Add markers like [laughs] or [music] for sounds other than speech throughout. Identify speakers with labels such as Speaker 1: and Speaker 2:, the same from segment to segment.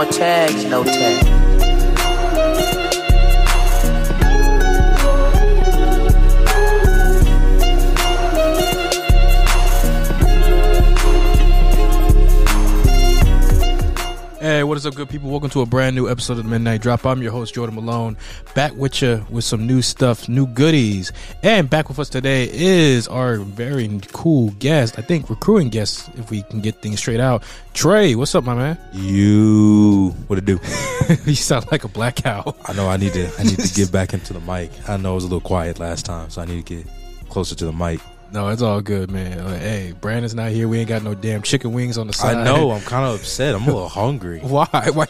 Speaker 1: more tags, no tag.
Speaker 2: Is up, good people? Welcome to a brand new episode of the Midnight Drop. I'm your host, Jordan Malone, back with you with some new stuff, new goodies. And back with us today is our very cool guest, I think recruiting guest, if we can get things straight out. Trey, what's up, my man?
Speaker 3: You what it do? [laughs]
Speaker 2: you sound like a black cow.
Speaker 3: I know I need to I need to get back into the mic. I know it was a little quiet last time, so I need to get closer to the mic.
Speaker 2: No, it's all good, man. Like, hey, Brandon's not here. We ain't got no damn chicken wings on the side.
Speaker 3: I know, I'm kind of upset. I'm a little hungry. [laughs]
Speaker 2: Why? Why?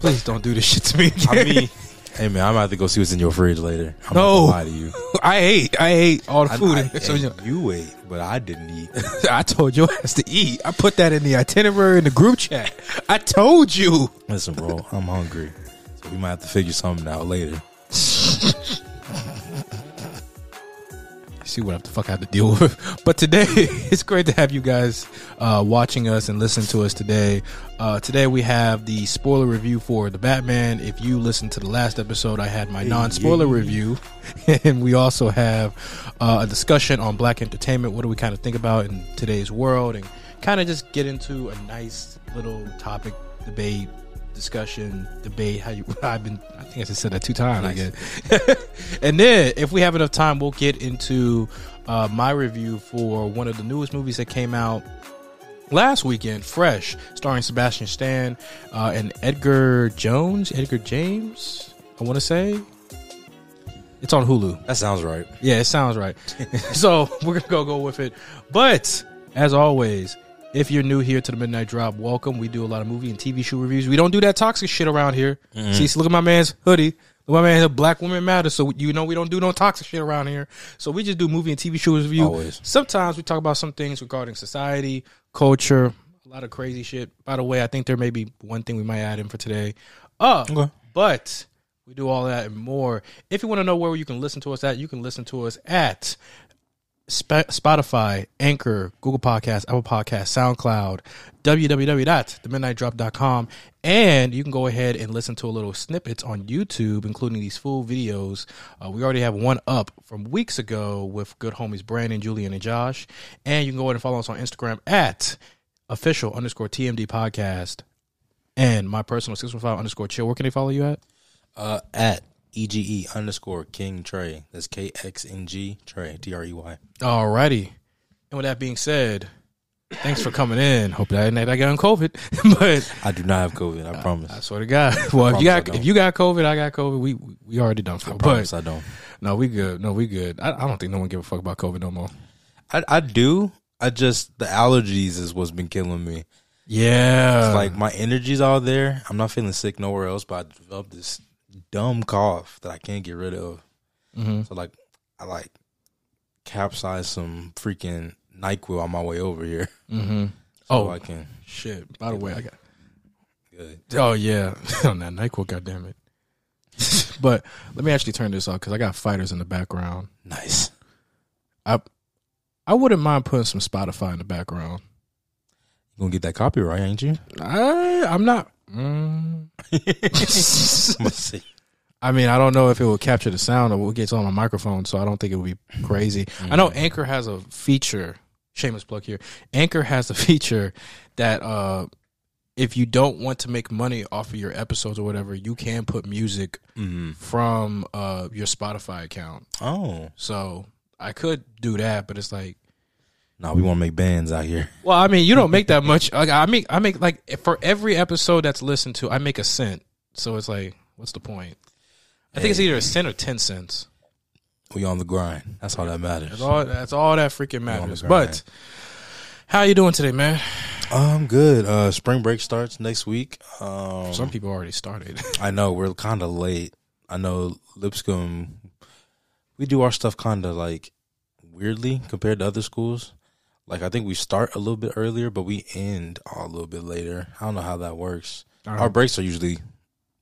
Speaker 2: Please don't do this shit to me. Again.
Speaker 3: I mean, hey man, I'm gonna have to go see what's in your fridge later. I'm
Speaker 2: No.
Speaker 3: not gonna lie to you. [laughs]
Speaker 2: I ate. I ate all the
Speaker 3: I,
Speaker 2: food.
Speaker 3: I- [laughs]
Speaker 2: so, you know,
Speaker 3: you ate, but I didn't eat.
Speaker 2: I told your ass to eat. I put that in the itinerary in the group chat. I told you.
Speaker 3: Listen, bro, I'm hungry, so we might have to figure something out later.
Speaker 2: See what the fuck I have to deal [laughs] with. But today, [laughs] it's great to have you guys uh, watching us and listening to us today. Uh, today we have the spoiler review for the Batman. If you listened to the last episode, I had my non-spoiler review, [laughs] and we also have uh, a discussion on black entertainment. What do we kind of think about in today's world, and kind of just get into a nice little topic debate discussion debate how you [laughs] i've been i think i just said that two times i guess [laughs] and then if we have enough time we'll get into uh, my review for one of the newest movies that came out last weekend fresh starring sebastian stan uh, and edgar jones edgar james i want to say it's on hulu
Speaker 3: That sounds right.
Speaker 2: yeah, it sounds right. [laughs] so we're gonna go go with it. But as always, if you're new here to the Midnight Drop, welcome. We do a lot of movie and TV show reviews. We don't do that toxic shit around here. See, so look at my man's hoodie. Look at my man, Black woman Matter. So you know we don't do no toxic shit around here. So we just do movie and TV show review.
Speaker 3: Always.
Speaker 2: Sometimes we talk about some things regarding society, culture, a lot of crazy shit. By the way, I think there may be one thing we might add in for today. Uh,
Speaker 3: Okay.
Speaker 2: but we do all that and more. If you want to know where you can listen to us at, you can listen to us at Sp- Spotify, Anchor, Google Podcasts, Apple Podcasts, SoundCloud, www.themidnightdrop.com. And you can go ahead and listen to a little snippets on YouTube, including these full videos. Uh, we already have one up from weeks ago with good homies Brandon, Julian, and Josh. And you can go ahead and follow us on Instagram at official underscore TMD podcast and my personal 615 underscore chill. Where can they follow you at?
Speaker 3: Uh, at ege underscore king trey. That's K X N G Trey T R E Y.
Speaker 2: Alrighty. And with that being said, thanks for coming in. Hope that night I got on COVID. [laughs] but
Speaker 3: I do not have COVID. I promise.
Speaker 2: I swear to God. Well, if you got if you got COVID, I got COVID. We we already done for.
Speaker 3: I
Speaker 2: But
Speaker 3: promise I don't.
Speaker 2: no, we good. No, we good. I, I don't think no one give a fuck about COVID no more.
Speaker 3: I I do. I just the allergies is what's been killing me.
Speaker 2: Yeah.
Speaker 3: It's like my energy's all there. I'm not feeling sick nowhere else, but I developed this dumb cough that I can't get rid of.
Speaker 2: Mhm.
Speaker 3: So like, I like capsized some freaking Nyquil on my way over here.
Speaker 2: Mhm. [laughs]
Speaker 3: So
Speaker 2: Oh.
Speaker 3: I can.
Speaker 2: shit. By the way, I got
Speaker 3: Good. [laughs]
Speaker 2: Oh yeah, [laughs] on that Nyquil, goddamn it. but let me actually turn this off because I got fighters in the background.
Speaker 3: Nice.
Speaker 2: I I wouldn't mind putting some Spotify in the background.
Speaker 3: You gonna get that copyright, ain't you?
Speaker 2: I I'm not. Mm, [laughs]
Speaker 3: I'm see.
Speaker 2: I mean, I don't know if it will capture the sound or what gets on my microphone, so I don't think it would be crazy. I know Anchor has a feature. Shameless plug here. Anchor has a feature that uh, if you don't want to make money off of your episodes or whatever, you can put music
Speaker 3: Mm-hmm.
Speaker 2: from uh, your Spotify account.
Speaker 3: Oh
Speaker 2: So I could do that, but it's like,
Speaker 3: no, we want to make bands out here. [laughs]
Speaker 2: well, I mean, you don't make that much. Like, I make, I make like for every episode that's listened to, I make a cent. So it's like, what's the point? I think it's either a cent or ten cents.
Speaker 3: We on the grind. That's all that matters.
Speaker 2: That's all. That's all that freaking matters. But how you doing today, man?
Speaker 3: I'm good. Uh, spring break starts next week. Um,
Speaker 2: Some people already started. [laughs]
Speaker 3: I know we're kind of late. I know Lipscomb. We do our stuff kind of like weirdly compared to other schools. Like I think we start a little bit earlier, but we end a little bit later. I don't know how that works. Our breaks are usually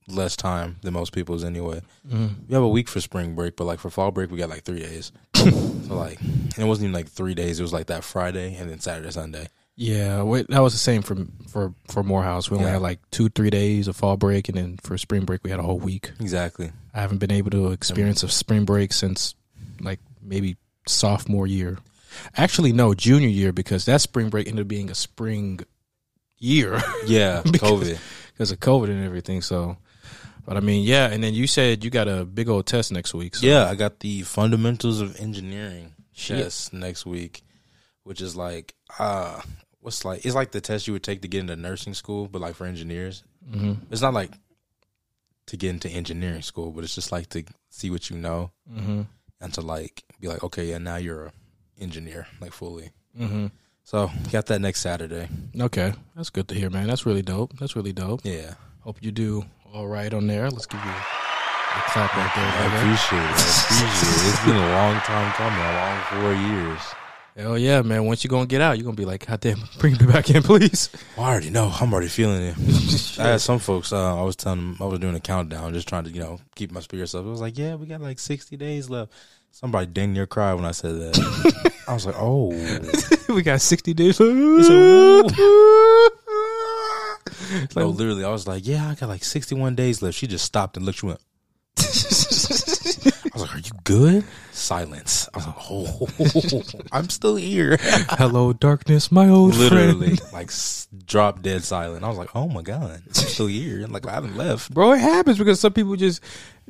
Speaker 3: less time than most people's anyway.
Speaker 2: Mhm.
Speaker 3: We have a week for spring break, but like for fall break, we got like three days. so like, and it wasn't even like three days. It was like that Friday and then Saturday, Sunday.
Speaker 2: Yeah, wait, that was the same for for for Morehouse. We only
Speaker 3: Yeah.
Speaker 2: had like two, three days of fall break, and then for spring break we had a whole week.
Speaker 3: Exactly.
Speaker 2: I haven't been able to experience a spring break since like maybe sophomore year. Actually, no, junior year because that spring break ended up being a spring year [laughs]
Speaker 3: Yeah, [laughs]
Speaker 2: Because-
Speaker 3: COVID.
Speaker 2: because of COVID and everything. So, but I mean, yeah. And then you said you got a big old test next week. So.
Speaker 3: Yeah, I got the fundamentals of engineering
Speaker 2: Shit.
Speaker 3: test next week, which is like uh what's like it's like the test you would take to get into nursing school, but like for engineers.
Speaker 2: hmm
Speaker 3: It's not like to get into engineering school, but it's just like to see what you know
Speaker 2: hmm
Speaker 3: and to like be like, okay, yeah, now you're a engineer, like fully.
Speaker 2: hmm
Speaker 3: So got that next Saturday.
Speaker 2: Okay, that's good to hear, man. That's really dope. That's really dope.
Speaker 3: Yeah.
Speaker 2: Hope you do all right on there. Let's give you a clap right there.
Speaker 3: I appreciate it. I appreciate it. It's been a long time coming, a long four years.
Speaker 2: Hell yeah, man. Once you're gonna get out, you're gonna be like, God damn, [laughs] bring me back in, please.
Speaker 3: I already know. I'm already feeling it. [laughs] I had some folks. Uh, I was telling them I was doing a countdown, just trying to you know keep my spirits up. I was like, yeah, we got like 60 days left. Somebody dang near cried when I said that. [laughs] I was like, oh, [laughs]
Speaker 2: we got 60 days. It's
Speaker 3: no,
Speaker 2: like-
Speaker 3: literally. I was like, yeah, I got like 61 days left. She just stopped and looked. She went. [laughs] I was like, are you good? Silence. I was like, oh, [laughs] I'm still here. [laughs]
Speaker 2: Hello, darkness, my old
Speaker 3: literally,
Speaker 2: friend.
Speaker 3: like drop dead silent. I was like, oh my god, I'm still here. Like I haven't left.
Speaker 2: Bro, it happens because some people just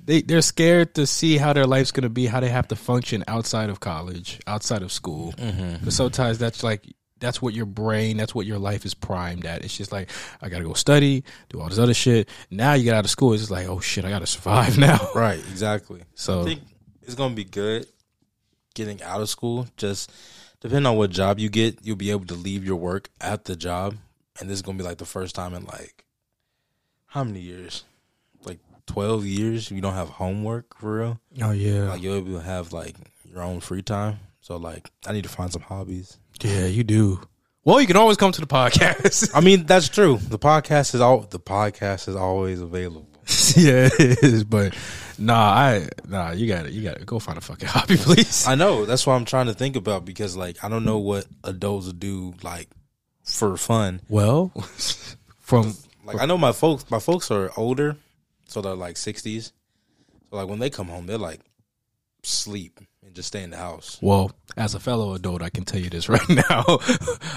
Speaker 2: they they're scared to see how their life's gonna be, how they have to function outside of college, outside of school.
Speaker 3: Mm-hmm.
Speaker 2: Because sometimes that's like that's what your brain, that's what your life is primed at. It's just like I gotta go study, do all this other shit. Now you get out of school, it's just like oh shit, I gotta survive [laughs] now.
Speaker 3: Right, exactly.
Speaker 2: So-
Speaker 3: I think it's gonna be good getting out of school. Just depending on what job you get, you'll be able to leave your work at the job, and this is gonna be like the first time in like how many years? Like twelve years. You don't have homework for real.
Speaker 2: Oh yeah,
Speaker 3: Like you'll be able to have like your own free time. So like, I need to find some hobbies.
Speaker 2: yeah, you do. Well, you can always come to the podcast. [laughs]
Speaker 3: I mean, that's true. The podcast is all. The podcast is always available. [laughs]
Speaker 2: yeah, it is. But nah, I nah, you got to You got to go find a fucking [laughs] hobby, please.
Speaker 3: I know. That's what I'm trying to think about because, like, I don't know what adults do like for fun.
Speaker 2: well, [laughs] from
Speaker 3: Like, I know my folks. My folks are older, so they're like 60s. So like when they come home, they're like sleep and just stay in the house.
Speaker 2: Well, as a fellow adult, I can tell you this [laughs] right now.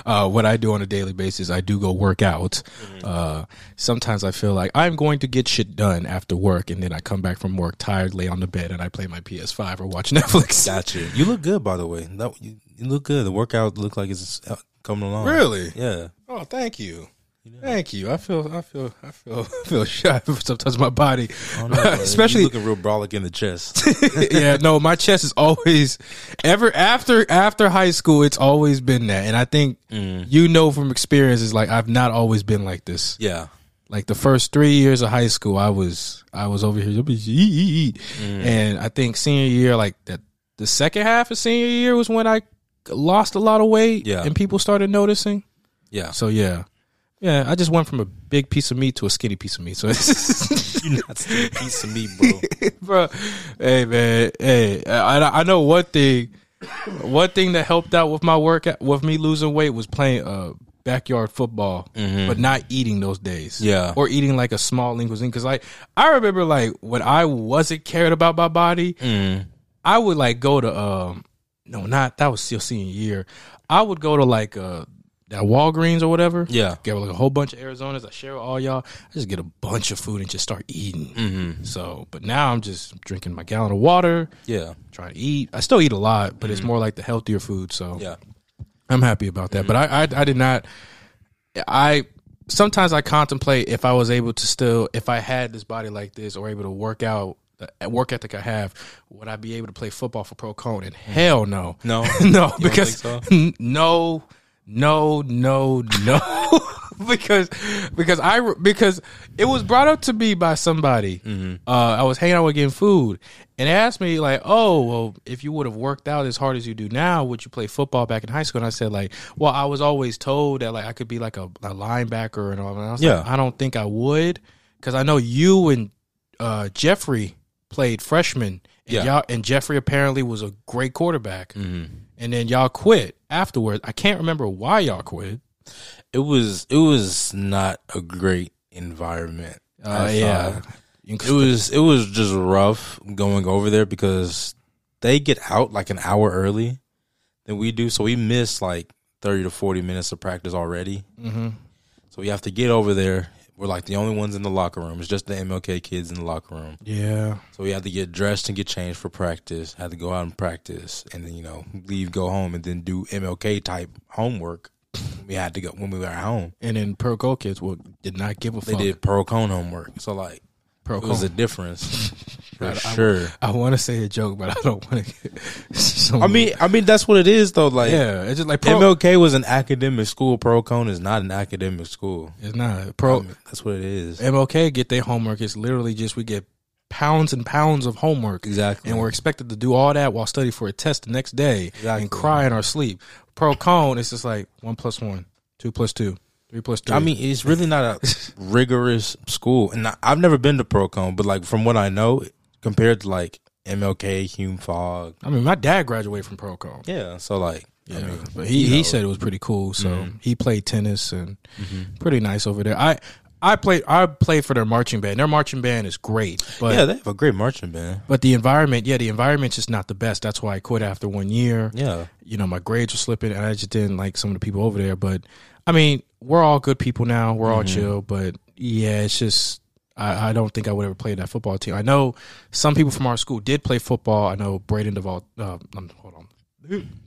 Speaker 2: uh, what I do on a daily basis, I do go work out. Uh, sometimes I feel like I'm going to get shit done after work, and then I come back from work tired, lay on the bed, and I play my PS5 or watch [laughs] Netflix.
Speaker 3: Gotcha. You look good, by the way. That you, you look good. The workout look like it's uh, coming along.
Speaker 2: Really?
Speaker 3: Yeah.
Speaker 2: Oh, thank you. Thank you. I feel, I feel, I feel, [laughs] I feel shy sometimes my body,
Speaker 3: know, [laughs]
Speaker 2: especially
Speaker 3: you looking real brolic in the chest. [laughs]
Speaker 2: yeah, no, my chest is always ever after after high school. It's always been that, and I think mm. you know from experience is like I've not always been like this.
Speaker 3: yeah.
Speaker 2: Like the first three years of high school, I was I was over here, mm. and I think senior year, like that, the second half of senior year was when I lost a lot of weight,
Speaker 3: Yeah.
Speaker 2: and people started noticing.
Speaker 3: Yeah.
Speaker 2: So yeah, yeah, I just went from a big piece of meat to a skinny piece of meat. So [laughs] it's
Speaker 3: You're not a piece of meat, bro. [laughs]
Speaker 2: bro. Hey man, hey, I I know one thing. One thing that helped out with my work with me losing weight was playing uh backyard football, but not eating those days.
Speaker 3: Yeah.
Speaker 2: or eating like a small linguine because like I remember like when I wasn't cared about my body,
Speaker 3: Mm.
Speaker 2: I would like go to um no not that was still senior year. I would go to like uh that Walgreens or whatever.
Speaker 3: Yeah.
Speaker 2: Get like a whole bunch of Arizonas. I share with all y'all. I just get a bunch of food and just start eating.
Speaker 3: Mm-hmm.
Speaker 2: So, but now I'm just drinking my gallon of water,
Speaker 3: Yeah.
Speaker 2: trying to eat. I still eat a lot, but it's mm-hmm. more like the healthier food. So
Speaker 3: Yeah.
Speaker 2: I'm happy about that. Mm-hmm. But I, I, I did not. I sometimes I contemplate if I was able to still, if I had this body like this, or able to work out the work ethic I have, would I be able to play football for Pearl-Cohn? And mm. hell no,
Speaker 3: No? [laughs]
Speaker 2: no,
Speaker 3: don't
Speaker 2: because
Speaker 3: think [laughs]
Speaker 2: n- no, no, no, no, [laughs] because because I because it was brought up to me by somebody. Uh, I was hanging out with getting food, and asked me like, "Oh, well, if you would have worked out as hard as you do now, would you play football back in high school?" And I said like, "Well, I was always told that like I could be like a, a linebacker and all." And I was
Speaker 3: Yeah.
Speaker 2: like, "I don't think I would," because I know you and uh, Jeffrey played freshman. And
Speaker 3: Yeah.
Speaker 2: y'all, and Jeffrey apparently was a great quarterback. And then y'all quit afterwards. I can't remember why y'all quit.
Speaker 3: It was it was not a great environment.
Speaker 2: Uh, yeah.
Speaker 3: It was it was just rough going over there because they get out like an hour early than we do, so we miss like thirty to forty minutes of practice already.
Speaker 2: Mm-hmm.
Speaker 3: So we have to get over there. We're like the only ones in the locker room. It's just the MLK kids in the locker room.
Speaker 2: Yeah.
Speaker 3: So we had to get dressed and get changed for practice. Had to go out and practice, and then you know leave, go home, and then do MLK type homework. We had to go when we were at home.
Speaker 2: And then Pro Go kids well, did not give a
Speaker 3: They
Speaker 2: fuck.
Speaker 3: They did Pearl-Cohn homework, so like
Speaker 2: Pro
Speaker 3: it was a difference [laughs] for
Speaker 2: I- I-
Speaker 3: sure.
Speaker 2: I want to say a joke, but I don't want to. [laughs]
Speaker 3: I mean, I mean that's what it is though. Like
Speaker 2: yeah, it's just like Pro.
Speaker 3: MLK was an academic school. Pearl-Cohn is not an academic school.
Speaker 2: it's not Pro.
Speaker 3: I mean, that's what it is.
Speaker 2: MLK get their homework. It's literally just we get pounds and pounds of homework,
Speaker 3: Exactly.
Speaker 2: and we're expected to do all that while study for a test the next day
Speaker 3: Exactly.
Speaker 2: and cry in our sleep. Pearl-Cohn, it's just like one plus one, two plus two, three plus three.
Speaker 3: I mean, it's really not a [laughs] rigorous school, and I, I've never been to Pearl-Cohn, but like from what I know, compared to like MLK, Hume-Fogg,
Speaker 2: I mean, my dad graduated from Pearl-Cohn.
Speaker 3: yeah. So like,
Speaker 2: Yeah,
Speaker 3: I mean,
Speaker 2: but he,
Speaker 3: you
Speaker 2: he
Speaker 3: know.
Speaker 2: said it was pretty cool. So
Speaker 3: Mhm.
Speaker 2: he played tennis and
Speaker 3: Mhm.
Speaker 2: pretty nice over there. I I played I played for their marching band. Their marching band is great, but
Speaker 3: yeah, they have a great marching band.
Speaker 2: but the environment, yeah, the environment's just not the best. That's why I quit after one year.
Speaker 3: Yeah,
Speaker 2: You know, my grades were slipping, and I just didn't like some of the people over there. But I mean, we're all good people now. We're all
Speaker 3: Mhm.
Speaker 2: chill, but yeah, it's just. I, I don't think I would ever play that football team. I know some people from our school did play football. I know Braden Duvall. Uh, hold on,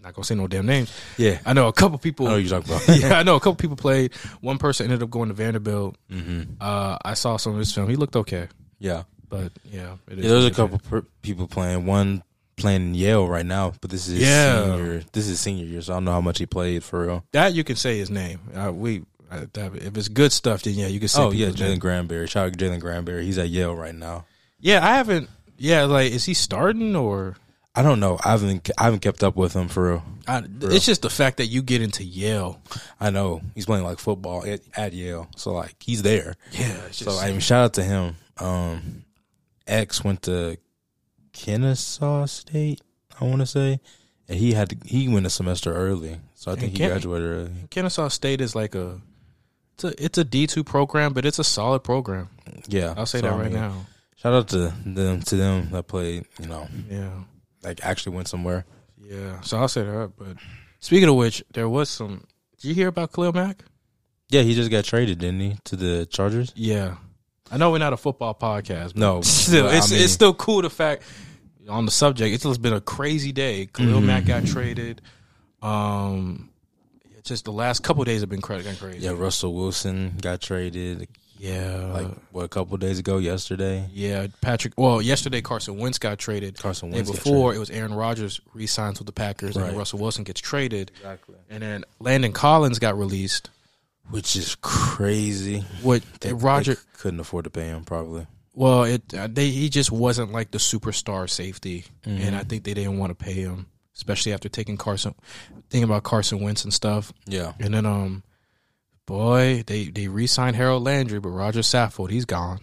Speaker 2: not gonna say no damn names.
Speaker 3: yeah.
Speaker 2: I know a couple people.
Speaker 3: I know you're talking about. [laughs]
Speaker 2: yeah, I know a couple people played. One person ended up going to Vanderbilt.
Speaker 3: hmm
Speaker 2: Uh, I saw some of his film. He looked okay,
Speaker 3: Yeah,
Speaker 2: but yeah, it is
Speaker 3: yeah. There's a couple per- people playing. One playing in Yale right now, but this is
Speaker 2: Yeah.
Speaker 3: senior. This is senior year, so I don't know how much he played for real.
Speaker 2: That you can say his name. Uh, we that, if it's good stuff, then yeah, you can say.
Speaker 3: Oh yeah. Jalen Granberry. Shout out to Jalen Granberry. He's at Yale right now.
Speaker 2: Yeah, I haven't. Yeah, like is he starting or?
Speaker 3: I don't know. I haven't I haven't kept up with him for real.
Speaker 2: I, it's just the fact that you get into Yale.
Speaker 3: I know he's playing like football at, at Yale, so like he's there.
Speaker 2: Yeah, it's
Speaker 3: So I mean, shout out to him. Um, X went to Kennesaw State, I want to say, and he had to, he went a semester early, so I think he graduated early.
Speaker 2: Kennesaw State is like a. It's a it's a D two program, but it's a solid program.
Speaker 3: Yeah,
Speaker 2: I'll say
Speaker 3: so,
Speaker 2: that
Speaker 3: I
Speaker 2: right
Speaker 3: mean,
Speaker 2: now.
Speaker 3: Shout out to them to them that played. You know,
Speaker 2: Yeah.
Speaker 3: like actually went somewhere.
Speaker 2: Yeah, so I'll say that. But speaking of which, there was some. Did you hear about Khalil Mack?
Speaker 3: Yeah, he just got traded, didn't he, to the Chargers?
Speaker 2: Yeah, I know we're not a football podcast. But
Speaker 3: No, [laughs]
Speaker 2: still,
Speaker 3: but I
Speaker 2: it's
Speaker 3: mean-
Speaker 2: it's still cool. The fact on the subject, it's just been a crazy day. Khalil
Speaker 3: Mhm.
Speaker 2: Mack got traded. Um, it's just the last couple days have been crazy.
Speaker 3: Yeah, Russell Wilson got traded
Speaker 2: yeah,
Speaker 3: like what a couple days ago. Yesterday,
Speaker 2: yeah. Patrick. Well, yesterday Carson Wentz got traded.
Speaker 3: Carson
Speaker 2: And
Speaker 3: Wentz. got
Speaker 2: before it was Aaron Rodgers re-signs with the Packers, and Russell Wilson gets traded,
Speaker 3: exactly,
Speaker 2: and then Landon Collins got released.
Speaker 3: which is crazy.
Speaker 2: What
Speaker 3: They-
Speaker 2: Roger?
Speaker 3: they couldn't afford to pay him probably.
Speaker 2: Well, it uh, they he just wasn't like the superstar safety,
Speaker 3: Mhm.
Speaker 2: and I think they didn't want to pay him, especially after taking Carson, thinking about Carson Wentz and stuff.
Speaker 3: Yeah,
Speaker 2: And then, um, boy, they they re-signed Harold Landry, but Rodger Saffold, he's gone.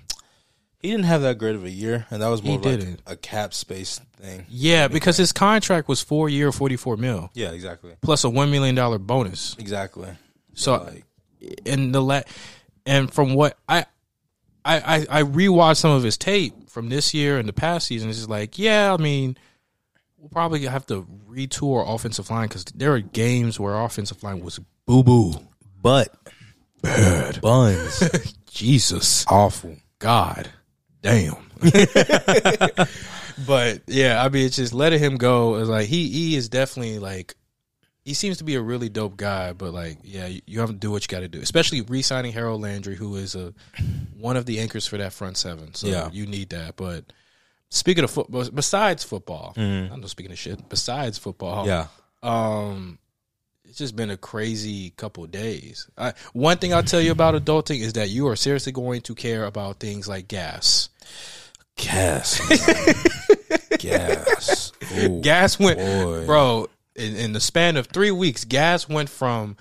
Speaker 3: he didn't have that great of a year, and that was more of like a cap space thing.
Speaker 2: Yeah, because his contract was four year, forty four mil
Speaker 3: Yeah, exactly,
Speaker 2: plus a one million dollar bonus.
Speaker 3: exactly.
Speaker 2: So
Speaker 3: like,
Speaker 2: in the la- and from what I, I I I rewatched some of his tape from this year and the past season. It's just like, yeah, I mean, we'll probably have to retool our offensive line because there are games where offensive line was boo boo.
Speaker 3: but bad buns, [laughs]
Speaker 2: Jesus,
Speaker 3: awful.
Speaker 2: God, damn. [laughs] but yeah, I mean, it's just letting him go. Is like he he is definitely like. He seems to be a really dope guy, but like, yeah, you you have to do what you got to do. Especially re-signing Harold Landry, who is a one of the anchors for that front seven. So
Speaker 3: Yeah.
Speaker 2: you need that. But speaking of football, besides football,
Speaker 3: Mhm.
Speaker 2: I'm not speaking of shit. Besides football,
Speaker 3: Yeah,
Speaker 2: um, it's just been a crazy couple of days. I, one thing I'll tell you about adulting is that you are seriously going to care about things like gas.
Speaker 3: gas, [laughs] gas, Ooh,
Speaker 2: Gas went,
Speaker 3: boy.
Speaker 2: bro, in, in the span of three weeks, gas went from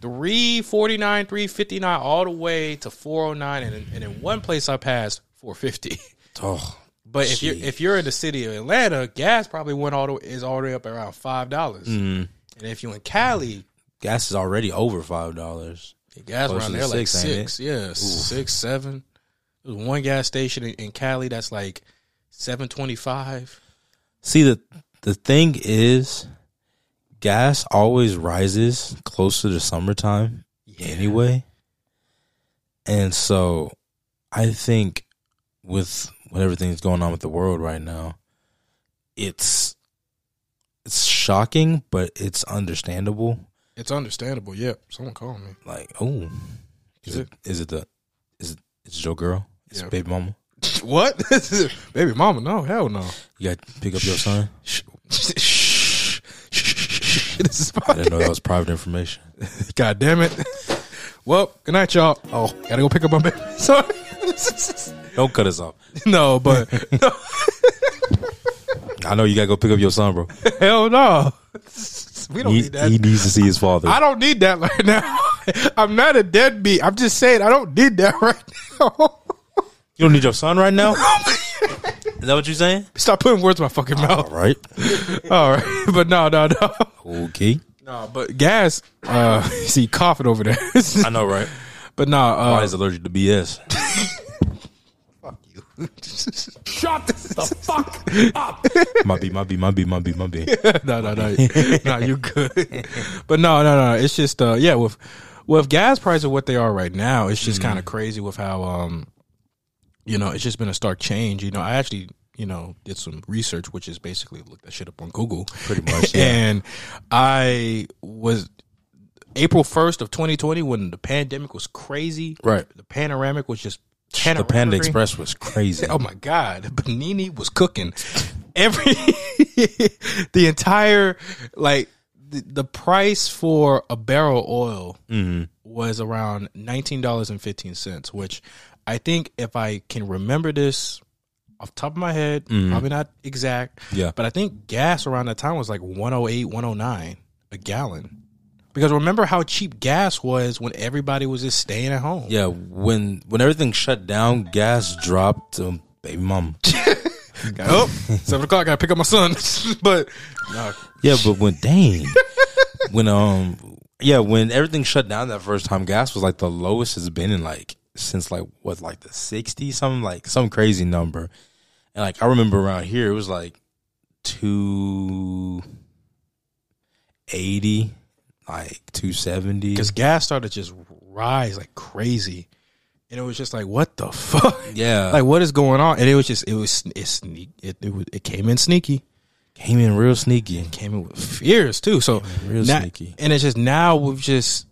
Speaker 2: 349, 359 all the way to 409. And, in- and in one place I passed, 450.
Speaker 3: Oh,
Speaker 2: But if you're if you're in the city of Atlanta, gas probably went all the is way up around five dollars.
Speaker 3: mm,
Speaker 2: And if you're in Cali,
Speaker 3: gas is already over five dollars.
Speaker 2: gas
Speaker 3: Close
Speaker 2: around there like
Speaker 3: six,
Speaker 2: six, yeah, six, seven. There's one gas station in, in Cali that's like seven twenty five.
Speaker 3: See the the thing is, gas always rises closer to summertime anyway, and so I think with with everything's going on with the world right now, it's it's shocking, but it's understandable.
Speaker 2: It's understandable. Yep. Someone called me.
Speaker 3: Like, oh, is
Speaker 2: Is
Speaker 3: it is it the is it it's your girl? It's
Speaker 2: Yeah.
Speaker 3: baby mama. [laughs]
Speaker 2: What? [laughs] Baby mama? No, hell no.
Speaker 3: You got to pick up your son.
Speaker 2: Shh. Shh. Shh. [laughs] This is
Speaker 3: I didn't know that was private information.
Speaker 2: God damn it. Well, good night, y'all. Oh, gotta go pick up my baby. Sorry.
Speaker 3: Don't cut us off. [laughs]
Speaker 2: no, but [laughs]
Speaker 3: I know you gotta go pick up your son, bro. [laughs]
Speaker 2: hell no. We don't
Speaker 3: He,
Speaker 2: need that.
Speaker 3: he needs to see his father.
Speaker 2: I don't need that right now. I'm not a deadbeat. I'm just saying I don't need that right now.
Speaker 3: You don't need your son right now. Is that what you're saying?
Speaker 2: Stop putting words in my fucking mouth.
Speaker 3: All right.
Speaker 2: All right. but no, no, no,
Speaker 3: Okay.
Speaker 2: no. But gas. Uh, see, coughing over there.
Speaker 3: I know, right?
Speaker 2: but no, uh,
Speaker 3: Why is allergic to BS?
Speaker 2: Shut the fuck up.
Speaker 3: My B, my B, my B, my B, my B.
Speaker 2: no, no, no, no. You good? But no, no, no. It's just uh, yeah. With with gas prices what they are right now, it's just kind of crazy with how um, you know, it's just been a stark change. You know, I actually you know did some research, which is basically looked that shit up on Google.
Speaker 3: Pretty much. Yeah.
Speaker 2: and I was April first of 2020 when the pandemic was crazy.
Speaker 3: Right.
Speaker 2: The panoramic was just
Speaker 3: the. Panda Express was crazy.
Speaker 2: Oh my god, Benini was cooking every [laughs] the entire like the, the price for a barrel of oil
Speaker 3: hmm
Speaker 2: was around nineteen dollars and fifteen cents, which I think if I can remember this off the top of my head, probably not exact,
Speaker 3: Yeah.
Speaker 2: but I think gas around that time was like 108, 109 a gallon. Because remember how cheap gas was when everybody was just staying at home.
Speaker 3: Yeah. When when everything shut down, gas dropped to baby mama.
Speaker 2: Oh, seven o'clock. Gotta pick up my son. [laughs] but no,
Speaker 3: Yeah, but when dang, when um, yeah, when everything shut down that first time, gas was like the lowest it's been in like since like what like the '60s, something like some crazy number. And like I remember around here, it was like two eighty, like two seventy.
Speaker 2: because gas started just rise like crazy, and it was just like, what the fuck?
Speaker 3: Yeah, [laughs]
Speaker 2: Like, what is going on? And it was just, it was, it sneak, it, it, was, it came in sneaky,
Speaker 3: came in real sneaky, and
Speaker 2: came in with fears too. So
Speaker 3: real
Speaker 2: now-
Speaker 3: sneaky.
Speaker 2: and it's just now we've just,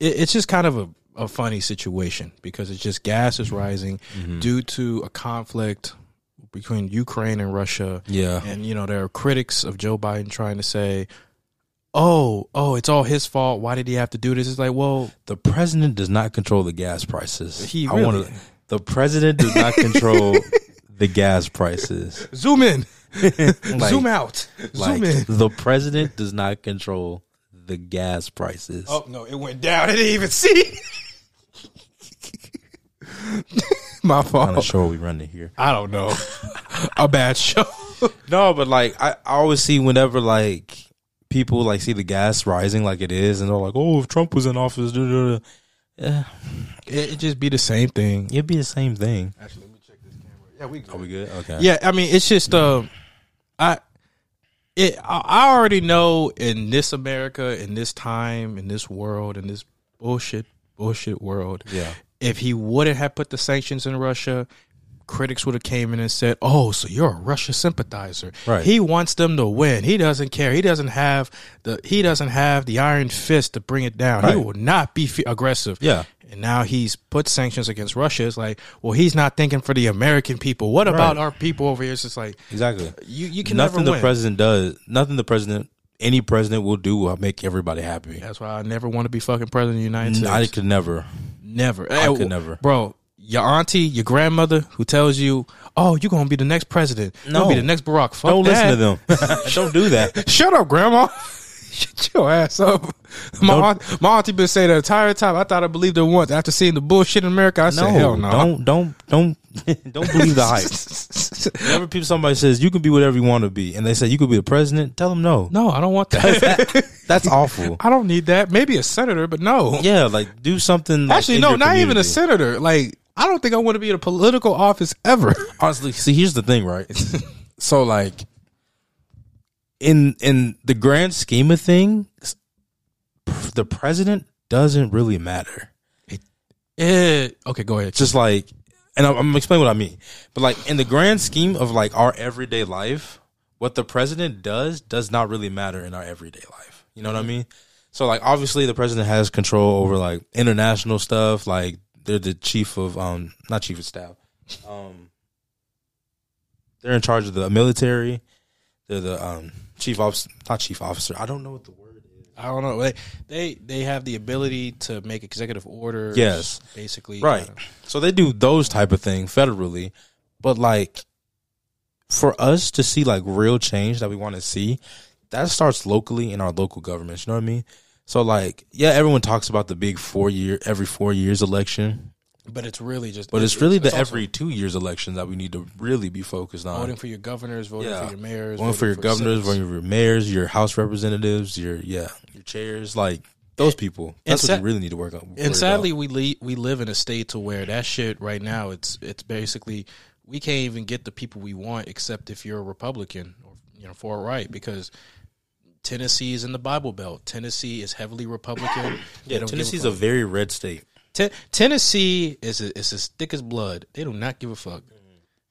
Speaker 2: it, it's just kind of a, a funny situation because it's just gas is rising
Speaker 3: Mm-hmm.
Speaker 2: due to a conflict between Ukraine and Russia.
Speaker 3: Yeah,
Speaker 2: And you know, there are critics of Joe Biden trying to say, "Oh, oh, it's all his fault. Why did he have to do this?" It's like, well,
Speaker 3: the president does not control the gas prices.
Speaker 2: He
Speaker 3: I wanna- the president does not control [laughs] the gas prices.
Speaker 2: zoom in, [laughs]
Speaker 3: Like-
Speaker 2: zoom out,
Speaker 3: Like
Speaker 2: zoom in.
Speaker 3: the president does not control the gas prices.
Speaker 2: Oh no, it went down. I didn't even see. [laughs] My fault.
Speaker 3: kind of
Speaker 2: fault.
Speaker 3: show we running here.
Speaker 2: I don't know. a bad show.
Speaker 3: No, but like I, I always see whenever like people like see the gas rising like it is, and they're like, "Oh, if Trump was in office, da, da, da." yeah,
Speaker 2: it, would just be the same thing.
Speaker 3: it'd be the same thing."
Speaker 2: Actually, let me check this camera. Yeah, we good.
Speaker 3: Are we good? Okay.
Speaker 2: Yeah, I mean, it's just um, I, it, I I already know in this America, in this time, in this world, in this bullshit, bullshit world.
Speaker 3: Yeah.
Speaker 2: If he wouldn't have put the sanctions in Russia, critics would have came in and said, "Oh, so you're a Russia sympathizer."
Speaker 3: Right.
Speaker 2: He wants them to win. He doesn't care. He doesn't have the he doesn't have the iron fist to bring it down. He will not be f- aggressive.
Speaker 3: Yeah.
Speaker 2: And now he's put sanctions against Russia. It's like, well, he's not thinking for the American people. What about our people over here? It's just like
Speaker 3: Exactly.
Speaker 2: you, you can
Speaker 3: nothing the president does, nothing the president, any president will do will make everybody happy.
Speaker 2: That's why I never want to be fucking president of the United States.
Speaker 3: I could never.
Speaker 2: never.
Speaker 3: I
Speaker 2: Eh,
Speaker 3: could never.
Speaker 2: Bro, your auntie, your grandmother who tells you, oh, you're going to be the next president.
Speaker 3: No.
Speaker 2: be the next Barack. Fuck
Speaker 3: Don't
Speaker 2: that.
Speaker 3: listen to them. [laughs] Don't do that. [laughs]
Speaker 2: Shut up, grandma. [laughs] Shut your ass up. My aunt, my auntie been saying the entire time. I thought I believed her once. After seeing the bullshit in America, I said, hell no.
Speaker 3: don't don't don't don't believe the hype. Whenever people somebody says you can be whatever you want to be, and they say you could be the president, tell them no.
Speaker 2: No, I don't want that.
Speaker 3: That's awful.
Speaker 2: I don't need that. Maybe a senator, but no.
Speaker 3: Yeah, like do something. Like,
Speaker 2: Actually, no, not even a senator. Like, I don't think I want to be in a political office ever. [laughs]
Speaker 3: honestly see here's the thing right? [laughs] So like in in the grand scheme of things the president doesn't really matter.
Speaker 2: Eh, okay, go ahead.
Speaker 3: just like and i'm, I'm gonna explain what i mean. But like in the grand scheme of like our everyday life what the president does does not really matter in our everyday life. You know what i mean? So like obviously the president has control over like international stuff like they're the chief of um not chief of staff um they're in charge of the military they're the um chief officer not chief officer i don't know what the word is
Speaker 2: I don't know. They, they they have the ability to make executive orders.
Speaker 3: Yes.
Speaker 2: basically.
Speaker 3: right so they do those type of thing federally but like for us to see like real change that we want to see that starts locally in our local governments you know what i mean so like yeah everyone talks about the big four year every four years election
Speaker 2: but it's really just.
Speaker 3: but it's really the
Speaker 2: also
Speaker 3: every two years election that we need to really be focused on
Speaker 2: voting for your governors, voting
Speaker 3: Yeah.
Speaker 2: for your mayors,
Speaker 3: voting for your governors,
Speaker 2: cities.
Speaker 3: voting for your mayors, your house representatives, your yeah, your chairs, like those people. That's
Speaker 2: sa-
Speaker 3: what you really need to work on.
Speaker 2: And sadly, we le- we live in a state to where that shit right now it's it's basically we can't even get the people we want except if you're a Republican or you know far right because Tennessee is in the Bible Belt. Tennessee is heavily Republican. [coughs]
Speaker 3: Yeah, Tennessee's
Speaker 2: a
Speaker 3: a very red state.
Speaker 2: Ten- Tennessee is a, is as thick as blood. They do not give a fuck.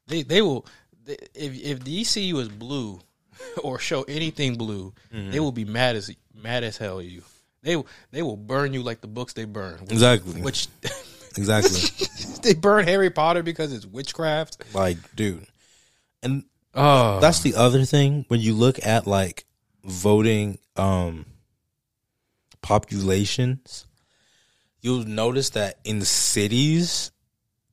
Speaker 2: They they will they, if if the ECU is blue [laughs] or show anything blue, mm-hmm. they will be mad as mad as hell at you. They will- they will burn you like the books they burn. Which,
Speaker 3: Exactly.
Speaker 2: Which [laughs]
Speaker 3: Exactly. [laughs]
Speaker 2: they burn Harry Potter because it's witchcraft.
Speaker 3: like, dude. And
Speaker 2: Oh,
Speaker 3: that's the other thing when you look at like voting um populations, you'll notice that in cities,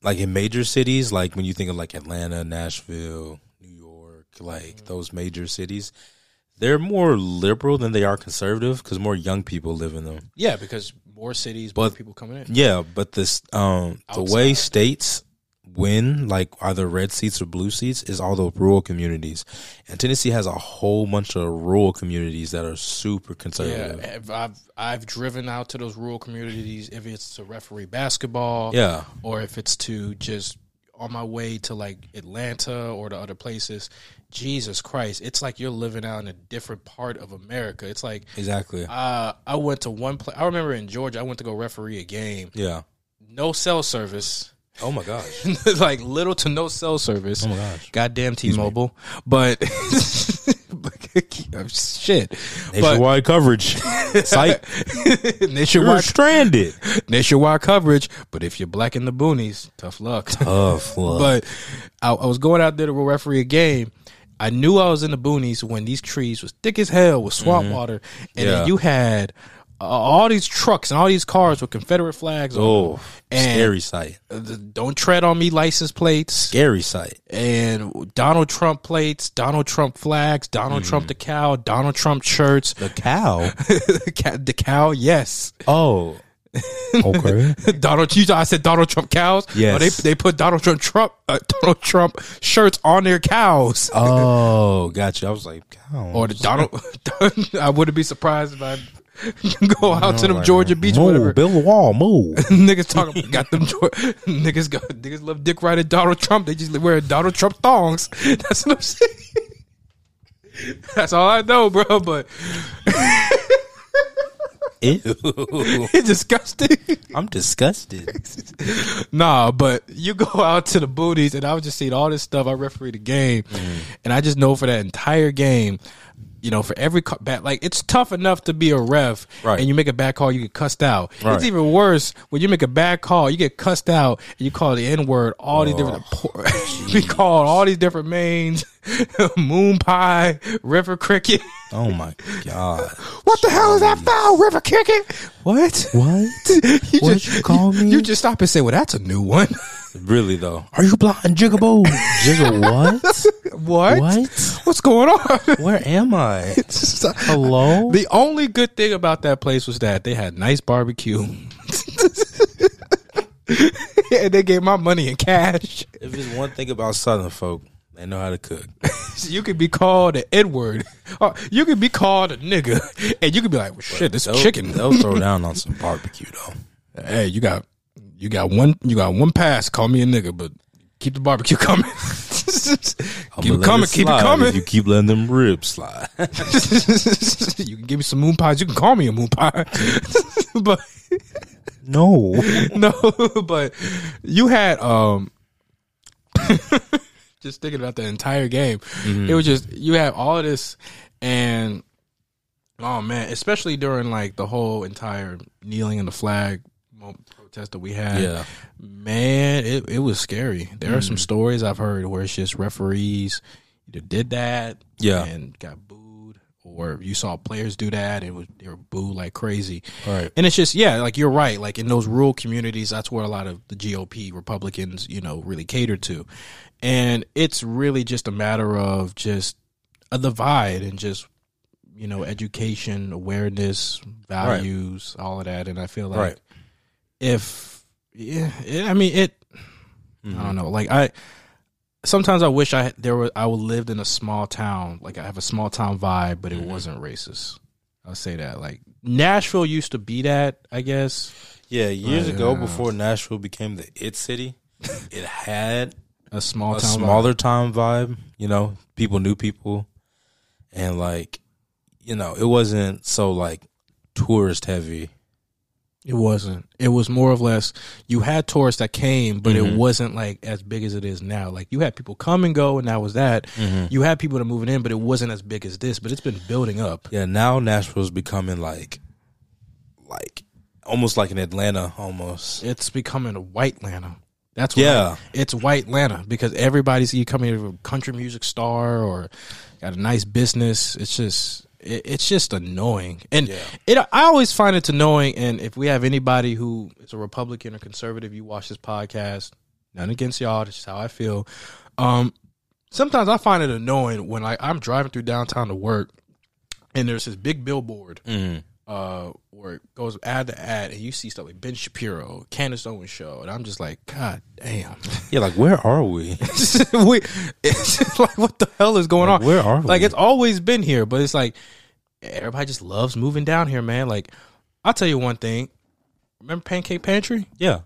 Speaker 3: like in major cities, like when you think of like Atlanta, Nashville, New York, like those major cities, they're more liberal than they are conservative because more young people live in them.
Speaker 2: yeah, because more cities, more
Speaker 3: But-
Speaker 2: people coming in.
Speaker 3: Yeah, but this um the way states win like either red seats or blue seats is all the rural communities. And Tennessee has a whole bunch of rural communities that are super conservative.
Speaker 2: Yeah, I've, I've I've driven out to those rural communities if it's to referee basketball,
Speaker 3: Yeah.
Speaker 2: or if it's to just on my way to like Atlanta or to other places. Jesus Christ, it's like you're living out in a different part of America. It's like
Speaker 3: Exactly.
Speaker 2: uh, I went to one place. I remember in Georgia, I went to go referee a game.
Speaker 3: yeah.
Speaker 2: No cell service,
Speaker 3: Oh my gosh. [laughs]
Speaker 2: like little to no cell service.
Speaker 3: Oh my gosh.
Speaker 2: Goddamn T-Mobile, but [laughs] shit. But
Speaker 3: Nationwide coverage. Site. [laughs] You're stranded.
Speaker 2: nationwide coverage. But if you're black in the boonies, tough luck.
Speaker 3: Tough luck.
Speaker 2: but I, I was going out there to referee a game. I knew I was in the boonies when these trees was thick as hell with swamp water, and
Speaker 3: Mm-hmm. Yeah.
Speaker 2: then you had uh, all these trucks and all these cars with Confederate flags on.
Speaker 3: oh, scary sight.
Speaker 2: don't tread on me license plates
Speaker 3: Scary sight.
Speaker 2: and Donald Trump plates, Donald Trump flags, Donald
Speaker 3: Mm-hmm.
Speaker 2: Trump the cow, Donald Trump shirts,
Speaker 3: The cow. [laughs]
Speaker 2: the the cow, yes.
Speaker 3: Oh. Okay. [laughs]
Speaker 2: Donald, you I said Donald Trump cows.
Speaker 3: Yes.
Speaker 2: Oh, they they put Donald Trump Trump uh, Donald Trump shirts on their cows.
Speaker 3: oh, gotcha. I was like, cow.
Speaker 2: or the Donald. [laughs] I wouldn't be surprised if I [laughs] go out to them
Speaker 3: Like,
Speaker 2: Georgia Beach,
Speaker 3: move,
Speaker 2: whatever.
Speaker 3: Build a wall. Move. [laughs]
Speaker 2: niggas talking got them [laughs] niggas got niggas love dick riding Donald Trump. They just wear Donald Trump thongs. That's what I'm saying. That's all I know, bro. But
Speaker 3: Ew.
Speaker 2: it's disgusting.
Speaker 3: I'm disgusted.
Speaker 2: Nah, but you go out to the booties, and I was just seeing all this stuff. I referee the game, mm-hmm. and I just know for that entire game, you know, for every ca- bad, like it's tough enough to be a ref,
Speaker 3: Right.
Speaker 2: and you make a bad call, you get cussed out.
Speaker 3: Right.
Speaker 2: It's even worse when you make a bad call, you get cussed out, and you call the N word, all these oh. different, [laughs] we call all these different names, [laughs] moon pie, river cricket.
Speaker 3: Oh my god.
Speaker 2: What the hell is that foul, river cricket? What?
Speaker 3: What? [laughs]
Speaker 2: You
Speaker 3: What you call me?
Speaker 2: You just stop and say, "Well, that's a new one." [laughs]
Speaker 3: Really though? Are you blind, Jigaboo? Jigga what?
Speaker 2: what?
Speaker 3: What?
Speaker 2: what's going on?
Speaker 3: Where am I? Hello?
Speaker 2: The only good thing about that place was that they had nice barbecue. and they gave my money in cash.
Speaker 3: If there's one thing about Southern folk, they know how to cook. [laughs]
Speaker 2: You could be called an Edward. [laughs] Or you could be called a nigga. [laughs] And you could be like, well, shit, this
Speaker 3: They'll,
Speaker 2: chicken.
Speaker 3: They'll throw down on some barbecue though.
Speaker 2: Hey, you got you got one you got one pass. Call me a nigga, but keep the barbecue coming. Keep it coming, keep it coming.
Speaker 3: You keep letting them ribs slide.
Speaker 2: you can give me some moon pies. You can call me a moon pie. but
Speaker 3: no.
Speaker 2: no, but you had um just thinking about the entire game. It mm-hmm. was just you have all of this and oh man, especially during like the whole entire kneeling in the flag protest that we had.
Speaker 3: Yeah.
Speaker 2: Man, it it was scary. There are some mm-hmm. stories I've heard where it's just referees either did that
Speaker 3: Yeah.
Speaker 2: and got booed or you saw players do that and it was, they were booed like crazy.
Speaker 3: Right.
Speaker 2: And it's just yeah, like you're right. Like in those rural communities, that's where a lot of the GOP Republicans, you know, really cater to. And it's really just a matter of just uh, a divide and just you know education, awareness, values, all of that. And I feel like
Speaker 3: Right.
Speaker 2: if yeah, it, I mean it. I don't mm-hmm. know. Like I sometimes I wish I there were I would lived in a small town. Like I have a small town vibe, but it mm-hmm. wasn't racist. I'll say that. Like Nashville used to be that, I guess.
Speaker 3: Yeah, years
Speaker 2: But,
Speaker 3: ago,
Speaker 2: uh,
Speaker 3: before Nashville became the it city, [laughs] it had
Speaker 2: A small
Speaker 3: a
Speaker 2: town.
Speaker 3: smaller time vibe. You know, people knew people, and like, you know, it wasn't so like tourist heavy.
Speaker 2: It wasn't. It was more or less you had tourists that came, but it
Speaker 3: Mhm.
Speaker 2: wasn't like as big as it is now. Like you had people come and go, and that was that. You had people that moving in, but it wasn't as big as this. But it's been building up.
Speaker 3: Yeah, now Nashville's becoming like, like almost like an Atlanta almost.
Speaker 2: It's becoming a white Atlanta. That's what
Speaker 3: Yeah.
Speaker 2: it's white Atlanta because everybody's you coming here from a country music star or got a nice business. It's just it, it's just annoying, and
Speaker 3: Yeah.
Speaker 2: it I always find it annoying. And if we have anybody who is a Republican or conservative, you watch this podcast. None against y'all. That's just how I feel. Um, sometimes I find it annoying when I, I'm driving through downtown to work, and there's this big billboard
Speaker 3: Mm-hmm.
Speaker 2: Uh, or it goes ad to ad, and you see stuff like Ben Shapiro, Candace Owens show, and I'm just like, God damn, [laughs]
Speaker 3: Yeah, like where are we? [laughs]
Speaker 2: we, it's like what the hell is going
Speaker 3: Like,
Speaker 2: on?
Speaker 3: where are
Speaker 2: Like it's always been here, but it's like everybody just loves moving down here, man. Like I'll tell you one thing. Remember Pancake Pantry?
Speaker 3: Yeah,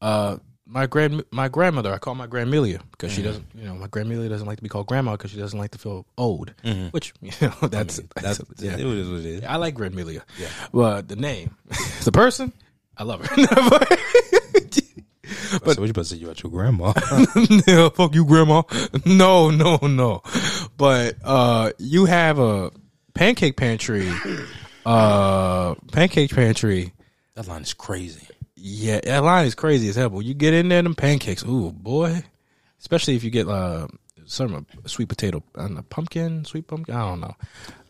Speaker 2: Uh, my grand my grandmother, I call my grandmelia because
Speaker 3: Mm-hmm.
Speaker 2: she doesn't, you know, my grandmelia doesn't like to be called grandma because she doesn't like to feel old. Which [laughs] you know, that's
Speaker 3: Mm-hmm. that's,
Speaker 2: yeah.
Speaker 3: it is what it is.
Speaker 2: I like Grandmelia.
Speaker 3: Yeah.
Speaker 2: but the name, [laughs] the person, I love her. [laughs]
Speaker 3: But so what you about to say? You at your grandma?
Speaker 2: no, fuck you, grandma. No, no, no. But uh, you have a pancake pantry. Uh, pancake pantry.
Speaker 3: that line is crazy.
Speaker 2: Yeah, that line is crazy as hell. But you get in there, them pancakes, ooh boy. Especially if you get uh some uh, sweet potato, and don't pumpkin, sweet pumpkin. I don't know.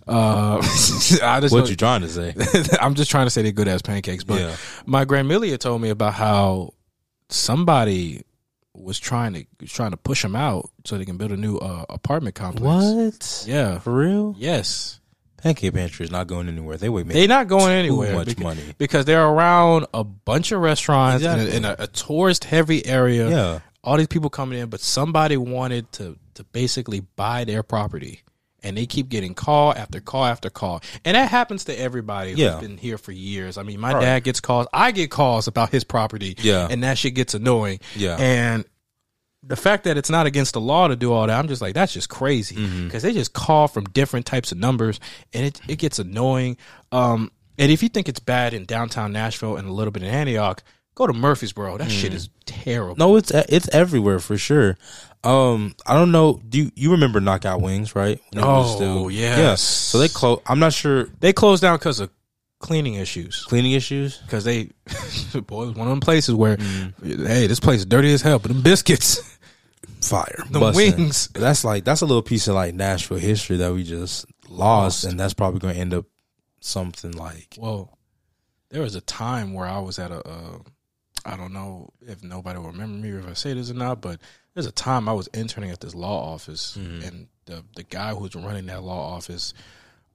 Speaker 2: Uh, [laughs] I just
Speaker 3: What you trying to say? [laughs]
Speaker 2: I'm just trying to say they're good as pancakes. But
Speaker 3: Yeah.
Speaker 2: my grandmilia told me about how somebody was trying to was trying to push them out so they can build a new uh, apartment complex.
Speaker 3: What?
Speaker 2: Yeah.
Speaker 3: For real?
Speaker 2: Yes.
Speaker 3: Pancake Pantry is not going anywhere. They would make
Speaker 2: They're not going anywhere.
Speaker 3: much
Speaker 2: beca-
Speaker 3: money.
Speaker 2: because they're around a bunch of restaurants in a- in a, a tourist heavy area.
Speaker 3: Yeah.
Speaker 2: All these people coming in, but somebody wanted to to basically buy their property. And they keep getting call after call after call. And that happens to everybody who's
Speaker 3: Yeah.
Speaker 2: been here for years. I mean, my
Speaker 3: Right.
Speaker 2: dad gets calls. I get calls about his property.
Speaker 3: Yeah.
Speaker 2: And that shit gets annoying.
Speaker 3: Yeah.
Speaker 2: And the fact that it's not against the law to do all that, I'm just like, that's just crazy.
Speaker 3: Mm-hmm.
Speaker 2: Because they just call from different types of numbers and it, it gets annoying. Um, and if you think it's bad in downtown Nashville and a little bit in Antioch, go to Murfreesboro. That shit is terrible.
Speaker 3: Mm. No, it's it's everywhere for sure. Um, I don't know. Do you, you remember Knockout Wings, right? When
Speaker 2: Oh, yeah. yes.
Speaker 3: yeah. So they close. I'm not sure
Speaker 2: They closed down because of cleaning issues.
Speaker 3: cleaning issues.
Speaker 2: Because they, [laughs] boy, it was one of them places where,
Speaker 3: Mm.
Speaker 2: hey, this place is dirty as hell, but them biscuits, [laughs]
Speaker 3: Fire,
Speaker 2: the
Speaker 3: bussin'.
Speaker 2: wings. [laughs]
Speaker 3: That's like that's a little piece of like Nashville history that we just lost, and that's probably going to end up something like
Speaker 2: Well, there was a time where I was at a, uh, I don't know if nobody will remember me or if I say this or not, but there's a time I was interning at this law office,
Speaker 3: Mm-hmm.
Speaker 2: and the the guy who's running that law office,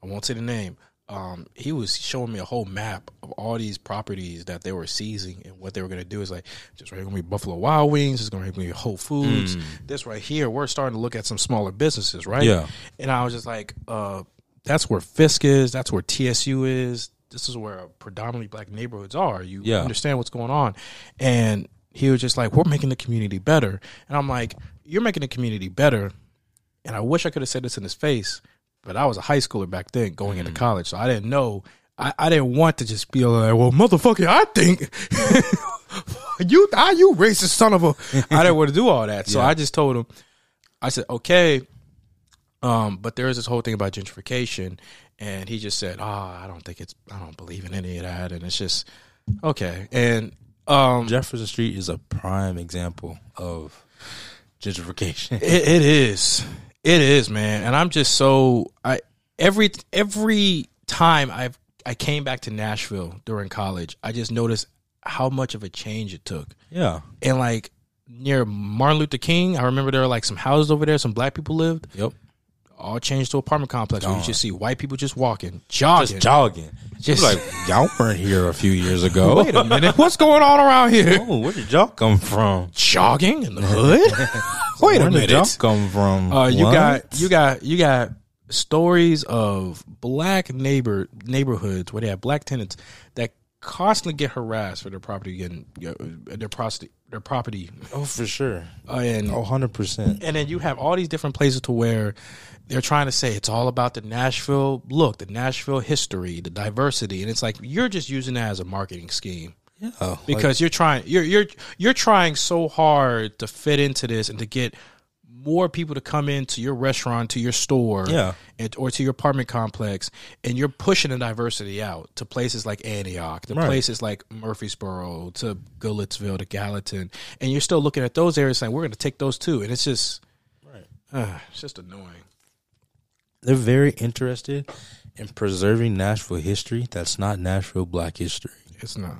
Speaker 2: I won't say the name. Um, he was showing me a whole map of all these properties that they were seizing and what they were going to do is like just right going to be Buffalo Wild Wings, it's going to be Whole Foods. This right here, we're starting to look at some smaller businesses, right?
Speaker 3: Yeah.
Speaker 2: And I was just like, uh, that's where Fisk is. That's where TSU is. This is where predominantly black neighborhoods are. You
Speaker 3: Yeah.
Speaker 2: understand what's going on. And he was just like, we're making the community better. And I'm like, you're making the community better. And I wish I could have said this in his face, but I was a high schooler back then going into college. So I didn't know. I, I didn't want to just be like, well, motherfucker, I think [laughs] you, are you racist son of a. [laughs] I didn't want to do all that. So
Speaker 3: Yeah.
Speaker 2: I just told him, I said, okay, um, but there is this whole thing about gentrification, and he just said, "Oh, I don't think it's, I don't believe in any of that," and it's just okay. And um,
Speaker 3: Jefferson Street is a prime example of gentrification.
Speaker 2: it, it is, it is, man. And I'm just so I every every time I've I came back to Nashville during college, I just noticed how much of a change it took.
Speaker 3: yeah.
Speaker 2: And like near Martin Luther King, I remember there were like some houses over there, some black people lived.
Speaker 3: Yep.
Speaker 2: All changed to apartment complex where you just see white people just walking, jogging.
Speaker 3: Just jogging.
Speaker 2: Just-
Speaker 3: Just like y'all weren't here a few years ago. [laughs]
Speaker 2: Wait a minute, what's going on around here?
Speaker 3: Oh, where did y'all come from?
Speaker 2: Jogging in the hood? [laughs] Wait
Speaker 3: Where
Speaker 2: a
Speaker 3: did y'all come from?
Speaker 2: Uh, you
Speaker 3: What?
Speaker 2: got you got you got stories of black neighbor neighborhoods where they have black tenants that constantly get harassed for their property getting uh, their property their property
Speaker 3: Oh, for sure.
Speaker 2: uh, and
Speaker 3: Oh, 100%.
Speaker 2: and then you have all these different places to where they're trying to say it's all about the Nashville look, the Nashville history, the diversity, and it's like you're just using that as a marketing scheme
Speaker 3: Yeah.
Speaker 2: because you're trying you're you're you're trying so hard to fit into this and to get more people to come into your restaurant, to your store,
Speaker 3: Yeah.
Speaker 2: and, or to your apartment complex, and you're pushing the diversity out to places like Antioch, to
Speaker 3: Right.
Speaker 2: places like Murfreesboro, to Goodlettsville, to Gallatin, and you're still looking at those areas saying we're going to take those too, and it's just,
Speaker 3: Right.
Speaker 2: uh, it's just annoying.
Speaker 3: They're very interested in preserving Nashville history that's not Nashville black history.
Speaker 2: It's not.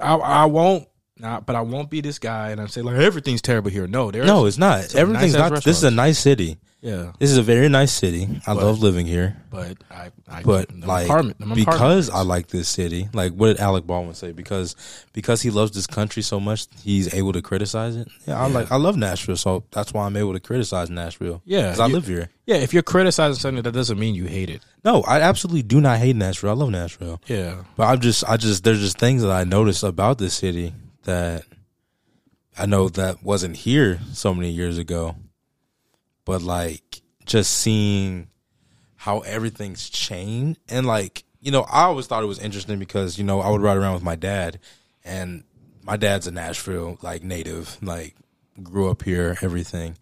Speaker 2: I I won't. Not, but I won't be this guy and I say like everything's terrible here. No, there's
Speaker 3: No, it's not. Everything's
Speaker 2: nice-ass
Speaker 3: not. This is a nice city.
Speaker 2: Yeah,
Speaker 3: This is a very nice city. I love living here.
Speaker 2: but I, I
Speaker 3: But like
Speaker 2: apartment-
Speaker 3: because. I like this city, like what did Alec Baldwin say? Because because he loves this country so much, he's able to criticize it. Yeah, I like I love Nashville, so that's why I'm able to criticize Nashville.
Speaker 2: Yeah,
Speaker 3: because I live here.
Speaker 2: yeah. If you're criticizing something, that doesn't mean you hate it.
Speaker 3: No, I absolutely do not hate Nashville. I love Nashville,
Speaker 2: Yeah,
Speaker 3: but I'm just I just there's just things that I noticed about this city that I know that wasn't here so many years ago, but like just seeing how everything's changed. And like you know I always thought it was interesting because you know I would ride around with my dad and my dad's a Nashville like native like grew up here everything.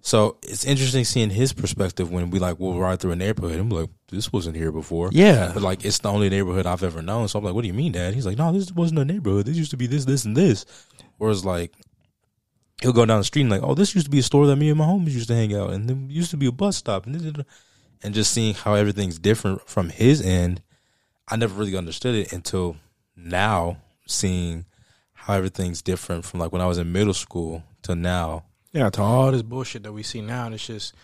Speaker 3: So it's interesting seeing his perspective when we like we'll ride through a neighborhood. I'm like this wasn't here before.
Speaker 2: Yeah.
Speaker 3: but like it's the only neighborhood I've ever known. So I'm like what do you mean dad? He's like no this wasn't a neighborhood. This used to be this this and this. Whereas like he'll go down the street and like, oh, this used to be a store that me and my homies used to hang out, and there used to be a bus stop, and and just seeing how everything's different from his end, I never really understood it until now, seeing how everything's different from like when I was in middle school to now.
Speaker 2: yeah. To all this bullshit that we see now, and it's just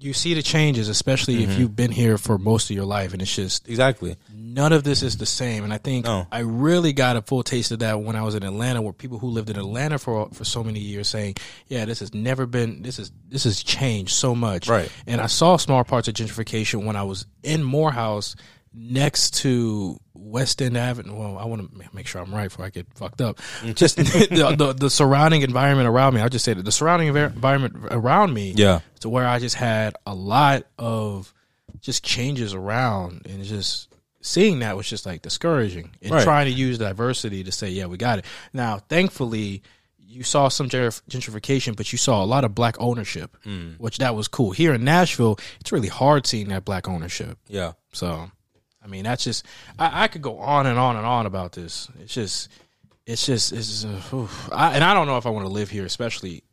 Speaker 2: you see the changes, especially if
Speaker 3: Mhm.
Speaker 2: you've been here for most of your life, and it's just
Speaker 3: Exactly.
Speaker 2: none of this is the same. And I think
Speaker 3: No.
Speaker 2: I really got a full taste of that when I was in Atlanta, where people who lived in Atlanta for for so many years saying, "Yeah, this has never been. This is this has changed so much."
Speaker 3: Right.
Speaker 2: And I saw small parts of gentrification when I was in Morehouse, next to West End Avenue. Well, I want to make sure I'm right before I get fucked up. Mm-hmm. Just [laughs] the, the the surrounding environment around me. I'll just say that the surrounding environment around me
Speaker 3: Yeah.
Speaker 2: to where I just had a lot of just changes around and just seeing that was just like discouraging and
Speaker 3: Right.
Speaker 2: trying to use diversity to say, yeah, we got it. Now, thankfully, you saw some gentrification, but you saw a lot of black ownership, mm. which that was cool. Here in Nashville, it's really hard seeing that black ownership.
Speaker 3: Yeah.
Speaker 2: So, I mean, that's just I, I could go on and on and on about this. It's just, it's just, it's just, uh. I, and I don't know if I want to live here, especially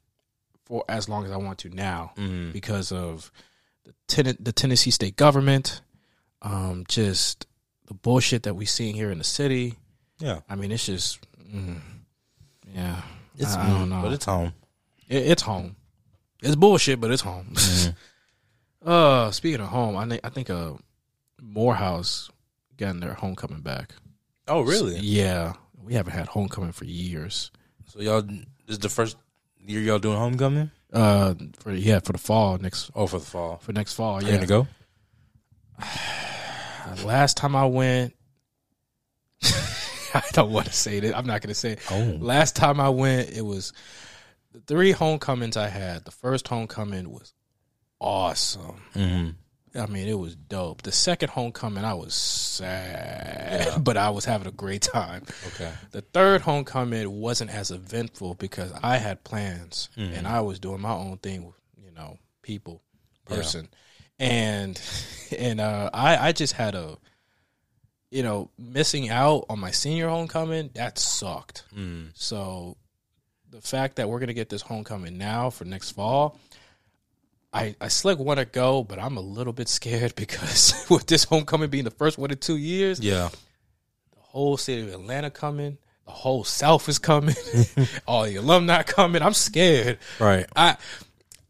Speaker 2: for as long as I want to now, because of the ten- the Tennessee state government, um, just the bullshit that we seeing here in the city.
Speaker 3: Yeah.
Speaker 2: I mean, it's just, mm, yeah,
Speaker 3: It's
Speaker 2: I, I don't know,
Speaker 3: But it's home.
Speaker 2: it, it's home. It's bullshit, but it's home. [laughs] Uh, speaking of home, I think I think uh, Morehouse getting their homecoming back.
Speaker 3: Oh, really?
Speaker 2: Yeah, we haven't had homecoming for years.
Speaker 3: So y'all, this is the first year y'all doing homecoming?
Speaker 2: Uh, for yeah, for the fall next
Speaker 3: Oh, for the fall.
Speaker 2: for next fall.
Speaker 3: Are you
Speaker 2: Yeah,
Speaker 3: gonna go? [sighs]
Speaker 2: last time I went, [laughs] I don't want to say that. I'm not gonna say it.
Speaker 3: Oh,
Speaker 2: Last time I went, it was the three homecomings I had. The first homecoming was awesome.
Speaker 3: hmm
Speaker 2: I mean, it was dope. The second homecoming, I was sad, [laughs] but I was having a great time.
Speaker 3: okay.
Speaker 2: The third homecoming wasn't as eventful because I had plans
Speaker 3: Mhm.
Speaker 2: and I was doing my own thing with, you know, people,
Speaker 3: Yeah.
Speaker 2: person. And [laughs] and uh I I just had a you know, missing out on my senior homecoming, that sucked.
Speaker 3: Mm.
Speaker 2: So the fact that we're gonna get this homecoming now for next fall, I I slick want to go, but I'm a little bit scared [laughs] because [laughs] with this homecoming being the first one in two years,
Speaker 3: Yeah.
Speaker 2: the whole city of Atlanta coming, the whole South is coming, [laughs] all the alumni coming. I'm scared.
Speaker 3: Right.
Speaker 2: I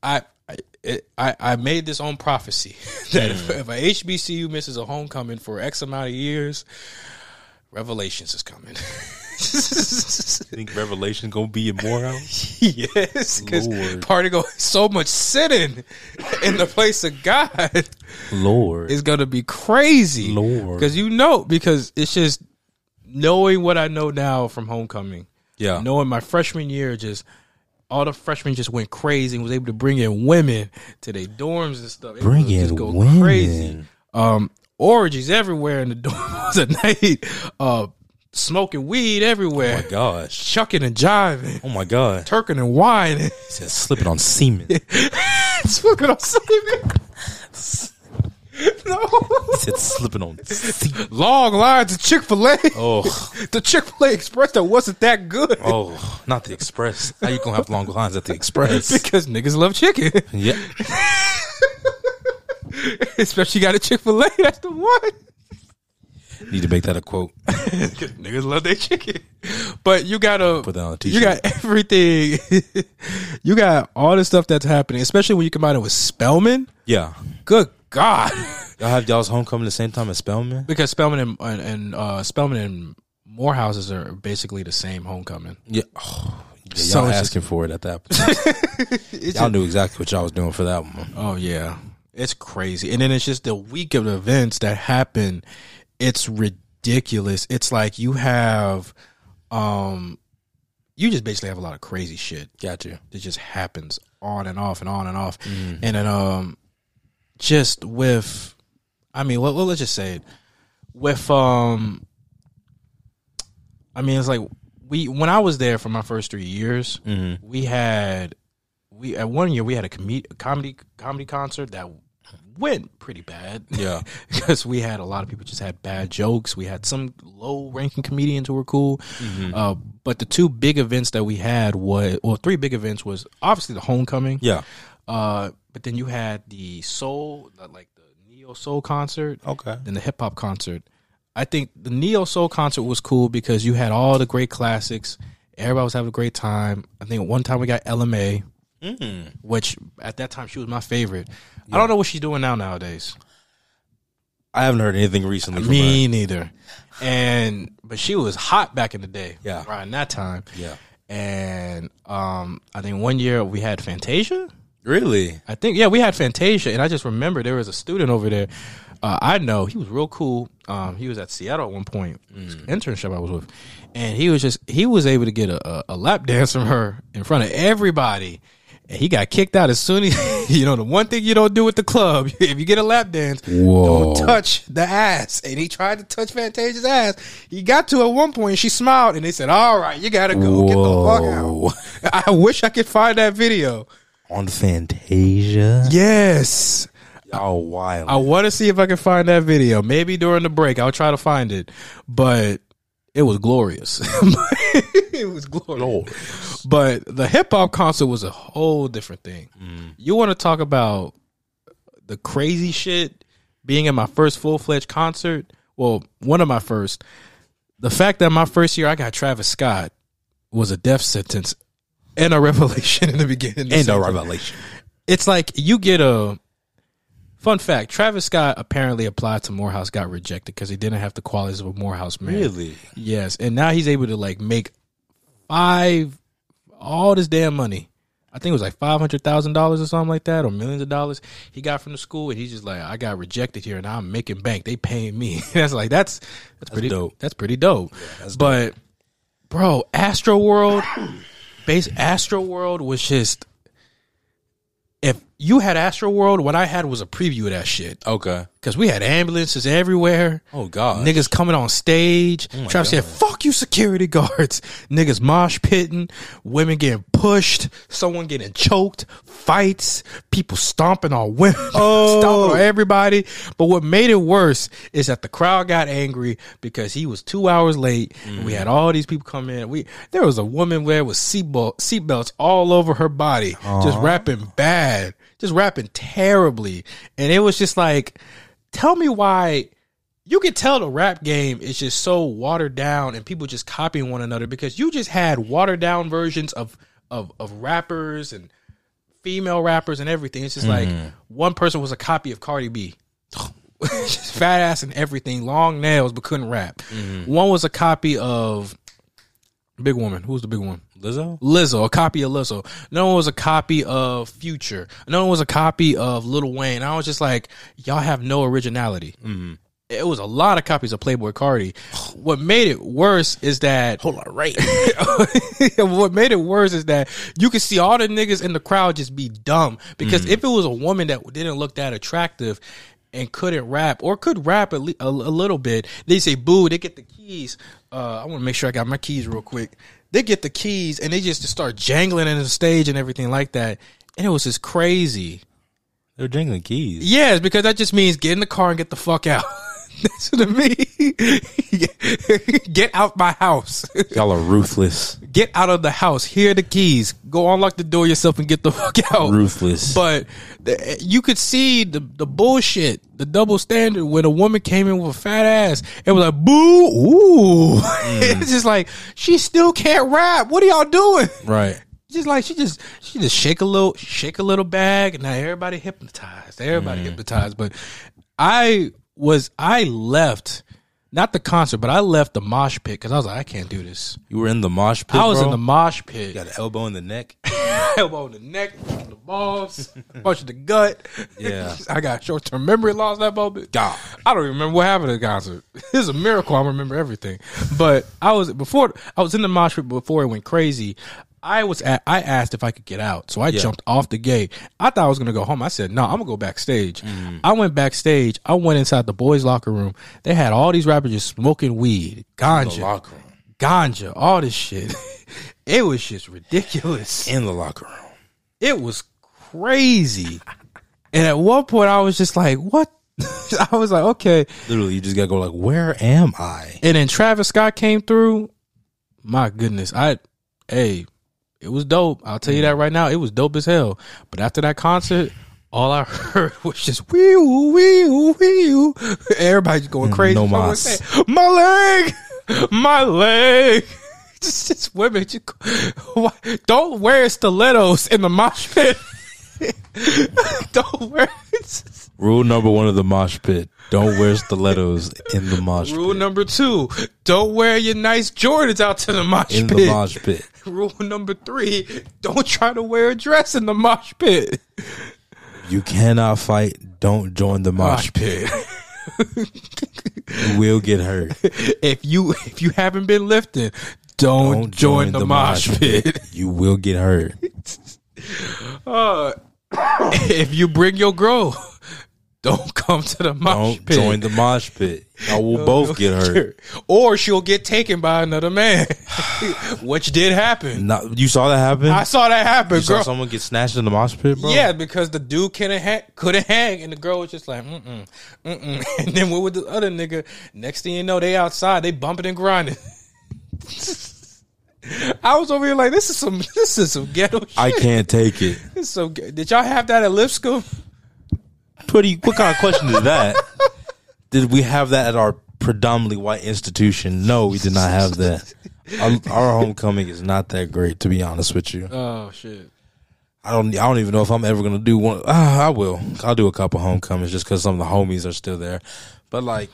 Speaker 2: I. I, it, I, I made this own prophecy that if, mm. if a HBCU misses a homecoming for X amount of years, Revelations is coming. [laughs]
Speaker 3: Think Revelation gonna be in Morehouse?
Speaker 2: yes, because party go so much sitting in the place of God
Speaker 3: Lord.
Speaker 2: is gonna be crazy.
Speaker 3: Lord.
Speaker 2: because you know, because it's just knowing what I know now from homecoming,
Speaker 3: yeah.
Speaker 2: knowing my freshman year, just all the freshmen just went crazy and was able to bring in women to their dorms and stuff.
Speaker 3: Bring
Speaker 2: was just
Speaker 3: in
Speaker 2: go
Speaker 3: women.
Speaker 2: crazy. Um, orgies everywhere in the [laughs] dorms at night. Uh, smoking weed everywhere.
Speaker 3: Oh my gosh.
Speaker 2: Chucking and jiving,
Speaker 3: Oh my god.
Speaker 2: turking and whining.
Speaker 3: He said slipping on semen. [laughs]
Speaker 2: slipping on semen. [laughs] no.
Speaker 3: said slipping on semen.
Speaker 2: Long lines of Chick Fil A.
Speaker 3: Oh,
Speaker 2: The Chick Fil A Express that wasn't that good
Speaker 3: oh, not the Express. How you gonna have long lines at the Express? [laughs]
Speaker 2: because niggas love chicken.
Speaker 3: Yeah.
Speaker 2: Especially got a Chick Fil A. That's the one.
Speaker 3: Need to make that a quote. [laughs]
Speaker 2: niggas love their chicken. But you gotta
Speaker 3: Put that on a
Speaker 2: You
Speaker 3: t-shirt.
Speaker 2: got everything. [laughs] you got all the stuff that's happening, especially when you combine it with Spelman.
Speaker 3: Yeah.
Speaker 2: Good God.
Speaker 3: Y'all have y'all's homecoming the same time as Spelman?
Speaker 2: because Spelman and, and, and uh, Spelman and Morehouses are basically the same homecoming.
Speaker 3: Yeah. Oh, [sighs] yeah y'all
Speaker 2: just-
Speaker 3: asking for it at that point. [laughs] y'all knew exactly what y'all was doing for that one.
Speaker 2: Oh yeah, it's crazy. And then it's just the week of events that happen. It's ridiculous. It's like you have, um, you just basically have a lot of crazy shit
Speaker 3: Got you.
Speaker 2: that just happens on and off and on and off. And then, um, just with, I mean, well, let's just say it with, um, I mean, it's like we when I was there for my first three years,
Speaker 3: Mm-hmm.
Speaker 2: we had we at one year we had a, com- a comedy comedy concert that went pretty bad.
Speaker 3: Yeah. [laughs]
Speaker 2: because we had a lot of people just had bad jokes. We had some low ranking comedians who were cool.
Speaker 3: Mm-hmm.
Speaker 2: Uh, but the two big events that we had was well, three big events was obviously the homecoming.
Speaker 3: Yeah.
Speaker 2: Uh, but then you had the soul, like the neo soul concert,
Speaker 3: Okay.
Speaker 2: then the hip hop concert. I think the neo soul concert was cool because you had all the great classics. Everybody was having a great time. I think one time we got Ella Mai,
Speaker 3: Mm.
Speaker 2: which at that time she was my favorite. I don't know what she's doing now nowadays.
Speaker 3: I haven't heard anything recently from
Speaker 2: Me neither. And but she was hot back in the day.
Speaker 3: Yeah.
Speaker 2: Right in that time.
Speaker 3: Yeah.
Speaker 2: And um I think one year we had Fantasia.
Speaker 3: Really?
Speaker 2: I think yeah, we had Fantasia, and I just remember there was a student over there. Uh, I know he was real cool. Um, he was at Seattle at one point, It internship I was with, and he was just he was able to get a, a, a lap dance from her in front of everybody, and he got kicked out as soon as [laughs] [laughs] you know the one thing you don't do at the club [laughs] if you get a lap dance,
Speaker 3: Whoa.
Speaker 2: don't touch the ass. And he tried to touch Fantasia's ass. He got to at one point, and she smiled, and they said, "All right, you gotta go, get
Speaker 3: Whoa.
Speaker 2: the fuck out." [laughs] I wish I could find that video.
Speaker 3: On Fantasia?
Speaker 2: Yes.
Speaker 3: Y'all wild.
Speaker 2: I want to see if I can find that video. Maybe during the break, I'll try to find it. But it was glorious. [laughs] it was glorious. But the hip hop concert was a whole different thing. Mm. You want to talk about the crazy shit being in my first full fledged concert? Well, one of my first. The fact that my first year I got Travis Scott was a death sentence and a revelation [laughs] in the beginning.
Speaker 3: Ain't no revelation.
Speaker 2: It's like you get a Fun fact: Travis Scott apparently applied to Morehouse, got rejected because he didn't have the qualities of a Morehouse man.
Speaker 3: Really?
Speaker 2: Yes, and now he's able to like make five all this damn money. I think it was like five hundred thousand dollars or something like that, or millions of dollars he got from the school, and he's just like, I got rejected here, and I'm making bank. They paying me. [laughs] that's like that's that's, pretty
Speaker 3: dope.
Speaker 2: That's pretty dope.
Speaker 3: that's
Speaker 2: but bro, Astro World, base Astro World was just. You had Astro World, what I had was a preview of that shit.
Speaker 3: Okay.
Speaker 2: Cause we had ambulances everywhere.
Speaker 3: Oh God.
Speaker 2: Niggas coming on stage.
Speaker 3: Oh, my
Speaker 2: Travis said, fuck you security guards. [laughs] Niggas mosh pitting, women getting pushed, someone getting choked, fights, people stomping on women,
Speaker 3: Oh. [laughs]
Speaker 2: stomping on oh. everybody. But what made it worse is that the crowd got angry because he was two hours late and we mm. had all these people come in. We there was a woman there with seatbelt seatbelts all over her body, just rapping bad, just rapping terribly. And it was just like, tell me why you could tell the rap game is just so watered down and people just copying one another because you just had watered down versions of of of rappers and female rappers and everything. It's just like mm-hmm. one person was a copy of Cardi B. [laughs] fat ass and everything, long nails but couldn't rap. Mm-hmm. One was a copy of Big Woman. Who's the big one?
Speaker 3: Lizzo.
Speaker 2: Lizzo, a copy of Lizzo. No one was a copy of Future. No one was a copy of Lil Wayne. I was just like, y'all have no originality. Mm-hmm. It was a lot of copies of Playboi Carti. [sighs] What made it worse is that
Speaker 3: Hold on, right. [laughs]
Speaker 2: what made it worse is that you could see all the niggas in the crowd just be dumb because mm-hmm. if it was a woman that didn't look that attractive and couldn't rap or could rap a, a, a little bit, they say boo. They get the keys. Uh, I want to make sure I got my keys real quick. They get the keys and they just start jangling in the stage and everything like that, and it was just crazy.
Speaker 3: They're jingling keys.
Speaker 2: Yes, because that just means get in the car and get the fuck out. [laughs] That's what it means. get out my house.
Speaker 3: Y'all are ruthless.
Speaker 2: get out of the house. Here are the keys. Go unlock the door yourself and get the [laughs] fuck out.
Speaker 3: Ruthless.
Speaker 2: But the, you could see the the bullshit, the double standard when a woman came in with a fat ass. It was like boo, ooh. Mm. [laughs] it's just like she still can't rap. What are y'all doing?
Speaker 3: right.
Speaker 2: Just like she just she just shake a little shake a little bag and now everybody hypnotized. Everybody mm. hypnotized. But I was I left not the concert, but I left the mosh pit because I was like, I can't do this.
Speaker 3: You were in the mosh pit.
Speaker 2: I was
Speaker 3: bro?
Speaker 2: in the mosh pit.
Speaker 3: Got an elbow in the neck. [laughs]
Speaker 2: elbow in the neck, the balls, punch in the gut.
Speaker 3: Yeah. [laughs]
Speaker 2: I got short term memory loss that moment. God, I don't even remember what happened at the concert. [laughs] It's a miracle. I remember everything. But I was before I was in the mosh pit before it went crazy. I was at, I asked if I could get out, so I jumped off the gate. I thought I was gonna go home. I said, "No, I'm gonna go backstage."
Speaker 3: Mm.
Speaker 2: I went backstage. I went inside the boys' locker room. They had all these rappers just smoking weed, ganja,
Speaker 3: locker room.
Speaker 2: ganja, all this shit. [laughs] it was just ridiculous
Speaker 3: In the locker room.
Speaker 2: it was crazy. and at one point, I was just like, "What?" [laughs] I was like, "Okay."
Speaker 3: Literally, you just gotta go like, where am I?
Speaker 2: And then Travis Scott came through. My goodness, I, hey, it was dope. I'll tell you that mm. right now. It was dope as hell. But after that concert, all I [laughs] heard was just wee woo wee woo wee woo. Everybody's going mm, crazy.
Speaker 3: No mas.
Speaker 2: My leg, my leg. [laughs] Just, just women. Just, [laughs] why- don't wear stilettos in the mosh pit. don't wear.
Speaker 3: Rule number one of the mosh pit: don't wear stilettos in the mosh pit.
Speaker 2: Rule
Speaker 3: pit.
Speaker 2: number two: Don't wear your nice Jordans out to the mosh
Speaker 3: In
Speaker 2: pit.
Speaker 3: the mosh pit. [laughs]
Speaker 2: Rule number three: Don't try to wear a dress in the mosh pit.
Speaker 3: You cannot fight. Don't join the mosh pit. You will get hurt. [laughs]
Speaker 2: if you if you haven't been lifting, don't,
Speaker 3: Don't
Speaker 2: join, the, mosh pit.
Speaker 3: You will get hurt. [laughs]
Speaker 2: Uh, [coughs] if you bring your girl, don't come to the mosh pit.
Speaker 3: Don't
Speaker 2: pit.
Speaker 3: join the mosh pit. Y'all will both get hurt.
Speaker 2: or she'll get taken by another man, [sighs] which did happen.
Speaker 3: Not, you saw that happen?
Speaker 2: I saw that happen,
Speaker 3: you saw
Speaker 2: girl.
Speaker 3: someone get snatched in the mosh pit, bro?
Speaker 2: Yeah, because the dude couldn't hang, couldn't hang, and the girl was just like, mm mm, mm mm. [laughs] And then what with the other nigga? Next thing you know, they outside, they bumping and grinding. [laughs] I was over here like, this is some, [laughs] this is some ghetto shit.
Speaker 3: I can't take it.
Speaker 2: This is so. ga- Did y'all have that at Lipscomb?
Speaker 3: Pretty. What kind of question is that? Did we have that at our predominantly white institution? No, we did not have that. Our, our homecoming is not that great, to be honest with you.
Speaker 2: Oh shit.
Speaker 3: I don't. I don't even know if I'm ever gonna do one. Uh, I will. I'll do a couple homecomings just because some of the homies are still there. But like,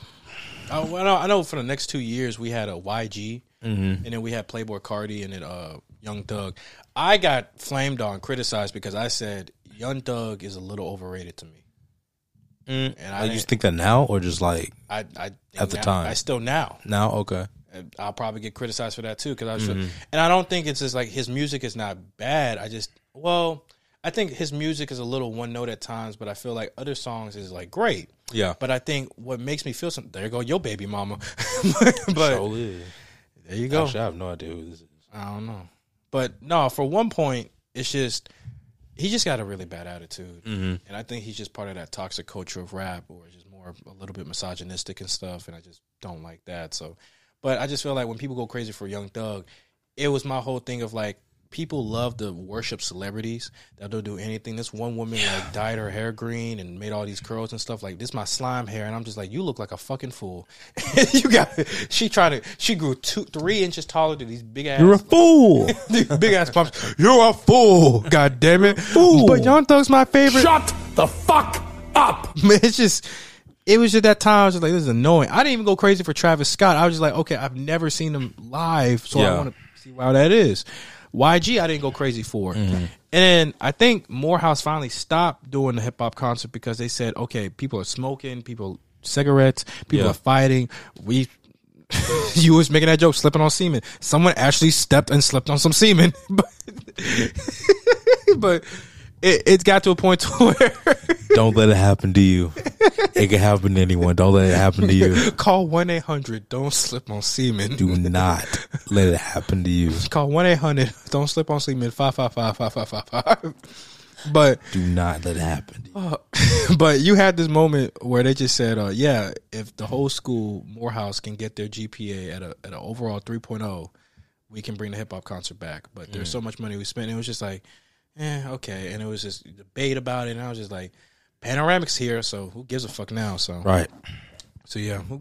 Speaker 2: well, I know, I know for the next two years we had a YG,
Speaker 3: Mm-hmm.
Speaker 2: and then we had Playboi Carti and then uh, Young Thug. I got flamed on, criticized because I said Young Thug is a little overrated to me.
Speaker 3: And
Speaker 2: And
Speaker 3: I
Speaker 2: I,
Speaker 3: just think that now or just like
Speaker 2: I, I think
Speaker 3: At the
Speaker 2: now-
Speaker 3: time.
Speaker 2: I still now.
Speaker 3: now. Okay.
Speaker 2: I'll probably get criticized for that too because I was,
Speaker 3: Mm-hmm.
Speaker 2: and I don't think it's just like his music is not bad. I just, well, I think his music is a little one note at times, but I feel like other songs is like great.
Speaker 3: Yeah.
Speaker 2: But I think what makes me feel something. There you go, your baby mama. [laughs] [laughs] but
Speaker 3: Surely.
Speaker 2: there you go.
Speaker 3: Actually, I have no idea who this is.
Speaker 2: I don't know. But no, for one point, it's just he just got a really bad attitude,
Speaker 3: Mm-hmm.
Speaker 2: and I think he's just part of that toxic culture of rap, or just more a little bit misogynistic and stuff. And I just don't like that. So, but I just feel like when people go crazy for Young Thug, it was my whole thing of like people love to worship celebrities that don't do anything. This one woman like dyed her hair green and made all these curls and stuff. Like this, my slime hair, and I'm just like, you look like a fucking fool. [laughs] you got she tried to she grew two three inches taller than these big ass
Speaker 3: You're
Speaker 2: a fool. [laughs] big ass pumps. You're a fool. God damn it.
Speaker 3: Fool.
Speaker 2: But Young Thug's my favorite.
Speaker 1: Shut the fuck up! [laughs]
Speaker 2: Man, it's just it was just that time I was just like, this is annoying. I didn't even go crazy for Travis Scott. I was just like, okay, I've never seen him live, so I want to see how that is. YG, I didn't go crazy for. Mm-hmm. And then I think Morehouse finally stopped doing the hip hop concert because they said, okay, people are smoking, people cigarettes, people
Speaker 3: Yeah.
Speaker 2: are fighting. We [laughs] you was making that joke, slipping on semen. Someone actually stepped and slipped on some semen, [laughs] but but it, it got to a point [laughs] to where
Speaker 3: Don't let it happen to you. It can happen to anyone. Don't let it happen to you. [laughs]
Speaker 2: call one eight hundred. Don't slip on semen.
Speaker 3: Do not let it happen to you.
Speaker 2: Call one eight hundred. Don't slip on semen. Five five five five five five five. But
Speaker 3: Do not let it happen. To you. [laughs]
Speaker 2: but you had this moment where they just said, uh, yeah, if the whole school Morehouse can get their GPA at a at an overall 3.0, we can bring the hip hop concert back. But there's so much money we spent. And it was just like, eh, okay. And it was just debate about it. And I was just like, Panoramic's here, so who gives a fuck now? So
Speaker 3: Right.
Speaker 2: So yeah, who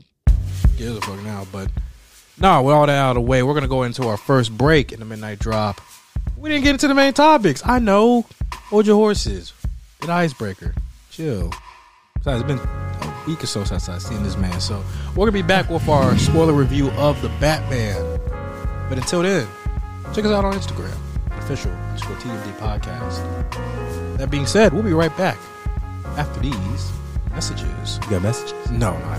Speaker 2: gives a fuck now? But no, with all that out of the way, we're gonna go into our first break in the midnight drop. We didn't get into the main topics. I know. Hold your horses. An icebreaker. Chill. Besides, it's been a week or so since I've seen this man. So we're gonna be back with our spoiler review of the Batman. But until then, check us out on Instagram, official underscore TMD podcast. That being said, we'll be right back after these messages.
Speaker 3: You got messages?
Speaker 2: No, no, I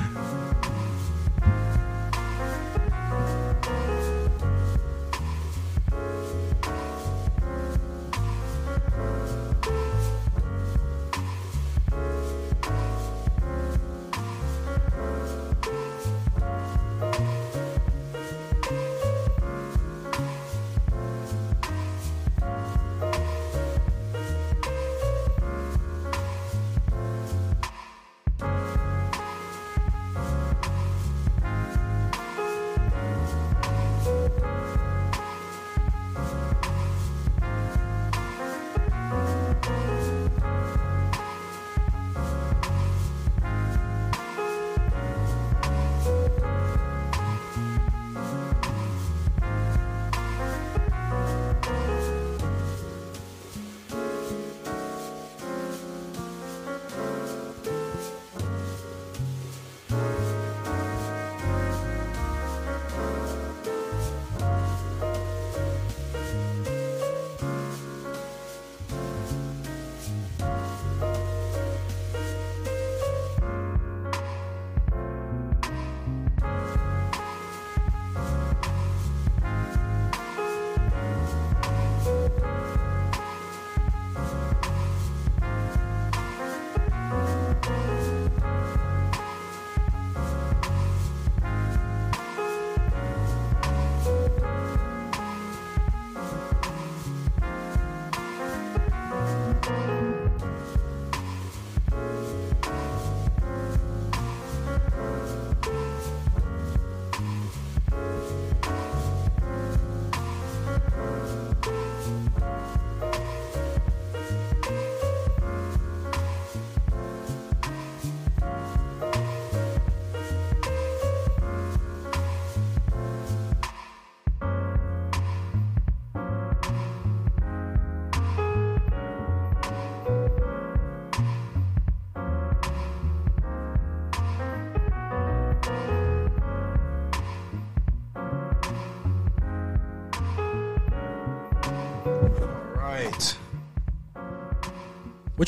Speaker 2: don't. [laughs]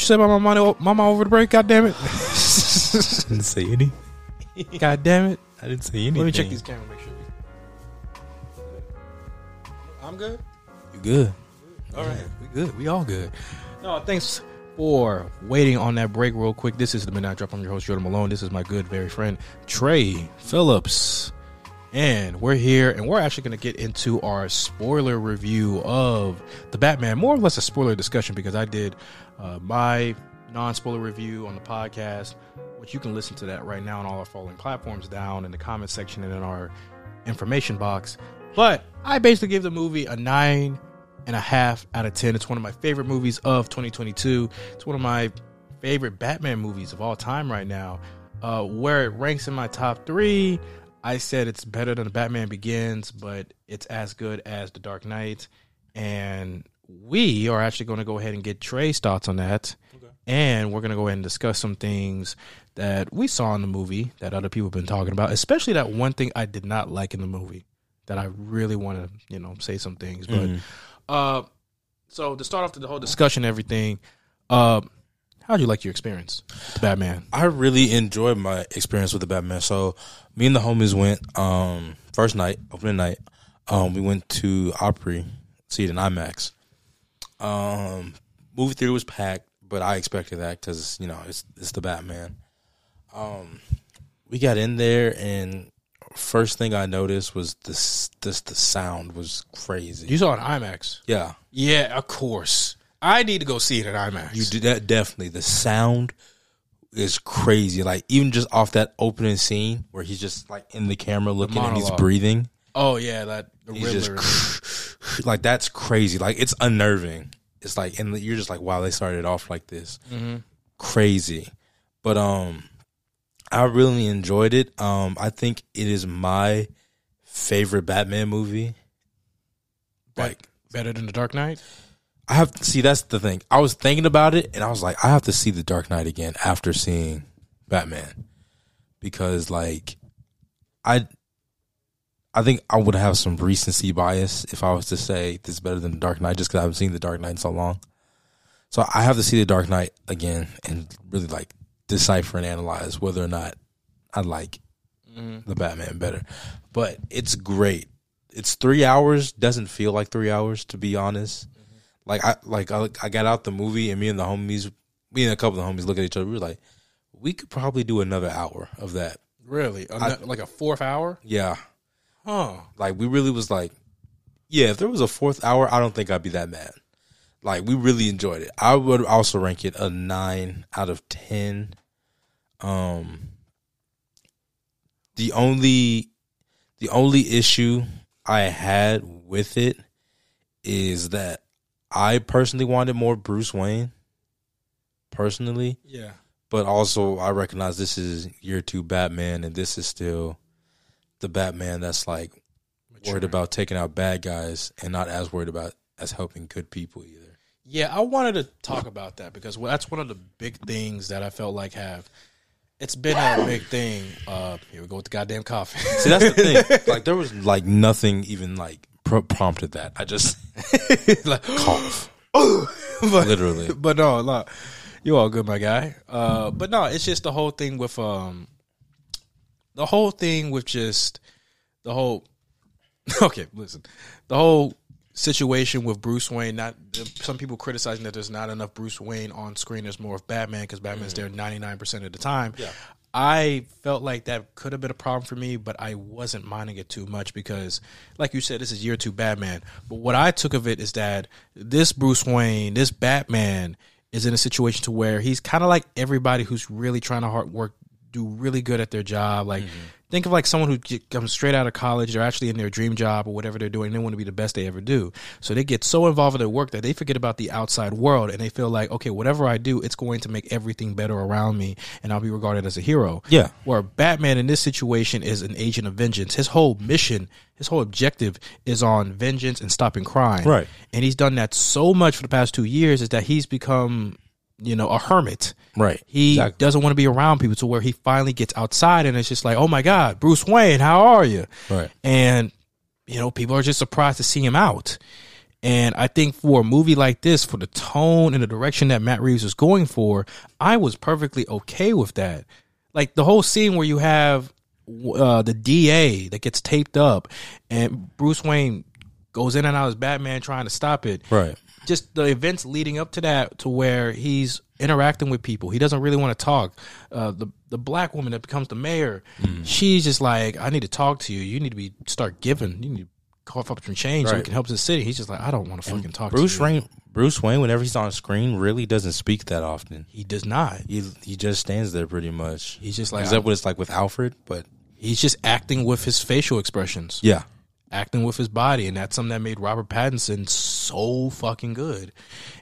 Speaker 2: you say about my mama, mama over the break? God damn it! [laughs]
Speaker 3: didn't say any.
Speaker 2: God damn it!
Speaker 3: I didn't say anything.
Speaker 2: Let me check these cameras. Make sure. I'm good.
Speaker 3: You good?
Speaker 2: All right, we good. We all good. No, thanks for waiting on that break real quick. This is the Midnight Drop. I'm your host, Jordan Malone. This is my good, very friend, Trey Phillips. And we're here, and we're actually going to get into our spoiler review of the Batman. More or less a spoiler discussion because I did uh, my non spoiler review on the podcast, which you can listen to that right now on all our following platforms down in the comment section and in our information box. But I basically gave the movie a nine and a half out of 10. It's one of my favorite movies of 2022. It's one of my favorite Batman movies of all time right now. Uh, where it ranks in my top three, I said it's better than Batman Begins, but it's as good as The Dark Knight. And we are actually going to go ahead and get Trey's thoughts on that. Okay. And we're going to go ahead and discuss some things that we saw in the movie that other people have been talking about, especially that one thing I did not like in the movie that I really want to, you know, say some things. But mm-hmm. uh so to start off the whole discussion everything, uh How'd you like your experience with Batman?
Speaker 3: I really enjoyed my experience with the Batman. So me and the homies went um first night, opening night. Um we went to Opry, see it in IMAX. Um movie theater was packed, but I expected that because you know it's it's the Batman. Um we got in there and first thing I noticed was this this the sound was crazy.
Speaker 2: You saw it in IMAX?
Speaker 3: Yeah.
Speaker 2: Yeah, of course. I need to go see it at IMAX.
Speaker 3: You do that definitely. The sound is crazy. Like even just off that opening scene where he's just like in the camera looking the and he's breathing.
Speaker 2: Oh yeah, that the
Speaker 3: he's Riddler. Just, [laughs] like that's crazy. Like it's unnerving. It's like and you're just like wow they started off like this. Mm-hmm. Crazy. But um I really enjoyed it. Um I think it is my favorite Batman movie.
Speaker 2: Like better than the Dark Knight?
Speaker 3: I have to see. That's the thing. I was thinking about it, and I was like, I have to see the Dark Knight again after seeing Batman, because like, I, I think I would have some recency bias if I was to say this is better than the Dark Knight, just because I haven't seen the Dark Knight in so long. So I have to see the Dark Knight again and really like decipher and analyze whether or not I like mm-hmm. the Batman better. But it's great. It's three hours. Doesn't feel like three hours to be honest. Like I like I, I got out the movie and me and the homies, me and a couple of the homies look at each other. We were like, we could probably do another hour of that.
Speaker 2: Really, I, like a fourth hour?
Speaker 3: Yeah.
Speaker 2: Huh.
Speaker 3: Like we really was like, yeah. If there was a fourth hour, I don't think I'd be that mad. Like we really enjoyed it. I would also rank it a nine out of ten. Um. The only, the only issue I had with it is that I personally wanted more Bruce Wayne. Personally,
Speaker 2: yeah,
Speaker 3: but also I recognize this is year two Batman, and this is still the Batman that's like Mature. worried about taking out bad guys and not as worried about as helping good people either.
Speaker 2: Yeah, I wanted to talk about that because that's one of the big things that I felt like have. It's been a big thing. Uh, here we go with the goddamn coffee.
Speaker 3: See, that's the thing. [laughs] Like there was like nothing even like prompted that. I just [laughs] like cough. [gasps]
Speaker 2: but,
Speaker 3: Literally.
Speaker 2: But no, no, you all good, my guy. Uh, but no, it's just the whole thing with um, the whole thing with just the whole. [laughs] Okay, listen, the whole situation with Bruce Wayne. Not some people criticizing that there's not enough Bruce Wayne on screen. There's more of Batman because Batman's mm-hmm. there 99 percent of the time.
Speaker 3: Yeah.
Speaker 2: I felt like that could have been a problem for me, but I wasn't minding it too much because, like you said, this is year two Batman. But what I took of it is that this Bruce Wayne, this Batman, is in a situation to where he's kind of like everybody who's really trying to hard work, do really good at their job. Like mm-hmm think of like someone who comes straight out of college. They're actually in their dream job or whatever they're doing. They want to be the best they ever do. So they get so involved in their work that they forget about the outside world and they feel like, okay, whatever I do, it's going to make everything better around me and I'll be regarded as a hero.
Speaker 3: Yeah.
Speaker 2: Where Batman in this situation is an agent of vengeance. His whole mission, his whole objective is on vengeance and stopping crime.
Speaker 3: Right.
Speaker 2: And he's done that so much for the past two years is that he's become you know, a hermit.
Speaker 3: Right.
Speaker 2: He exactly. doesn't want to be around people to where he finally gets outside and it's just like, oh my God, Bruce Wayne, how are you?
Speaker 3: Right.
Speaker 2: And, you know, people are just surprised to see him out. And I think for a movie like this, for the tone and the direction that Matt Reeves was going for, I was perfectly okay with that. Like the whole scene where you have uh, the DA that gets taped up and Bruce Wayne goes in and out as Batman trying to stop it.
Speaker 3: Right.
Speaker 2: Just the events leading up to that, to where he's interacting with people. He doesn't really want to talk. Uh, the the black woman that becomes the mayor,
Speaker 3: Mm.
Speaker 2: she's just like, I need to talk to you. You need to be start giving. You need to cough up some change so we can help the city. He's just like, I don't want to fucking talk
Speaker 3: Bruce
Speaker 2: to you.
Speaker 3: Wayne, Bruce Wayne, whenever he's on screen, really doesn't speak that often.
Speaker 2: He does not.
Speaker 3: He he just stands there pretty much.
Speaker 2: He's just like
Speaker 3: Is that what it's like with Alfred? But
Speaker 2: he's just acting with his facial expressions.
Speaker 3: yeah,
Speaker 2: acting with his body, and that's something that made Robert Pattinson so fucking good.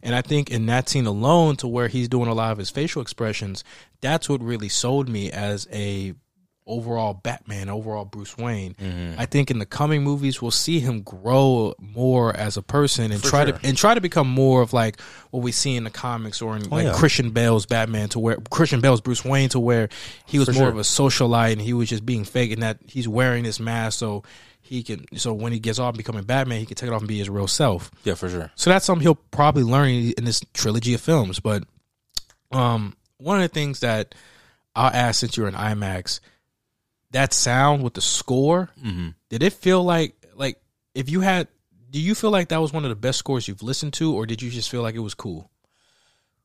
Speaker 2: And I think in that scene alone, to where he's doing a lot of his facial expressions, that's what really sold me as a overall Batman, overall Bruce Wayne. Mm-hmm. I think in the coming movies we'll see him grow more as a person and try
Speaker 3: sure.
Speaker 2: to and try to become more of like what we see in the comics or in oh, like
Speaker 3: yeah.
Speaker 2: Christian Bale's Batman to where Christian Bale's Bruce Wayne to where he was
Speaker 3: For
Speaker 2: more
Speaker 3: sure.
Speaker 2: of a socialite and he was just being fake and that he's wearing this mask so he can so when he gets off becoming Batman he can take it off and be his real self.
Speaker 3: yeah, for sure.
Speaker 2: So that's something he'll probably learn in this trilogy of films. But um, one of the things that I'll ask since you're in IMAX, that sound with the score, did it feel like like if you had? Do you feel like that was one of the best scores you've listened to, or did you just feel like it was cool,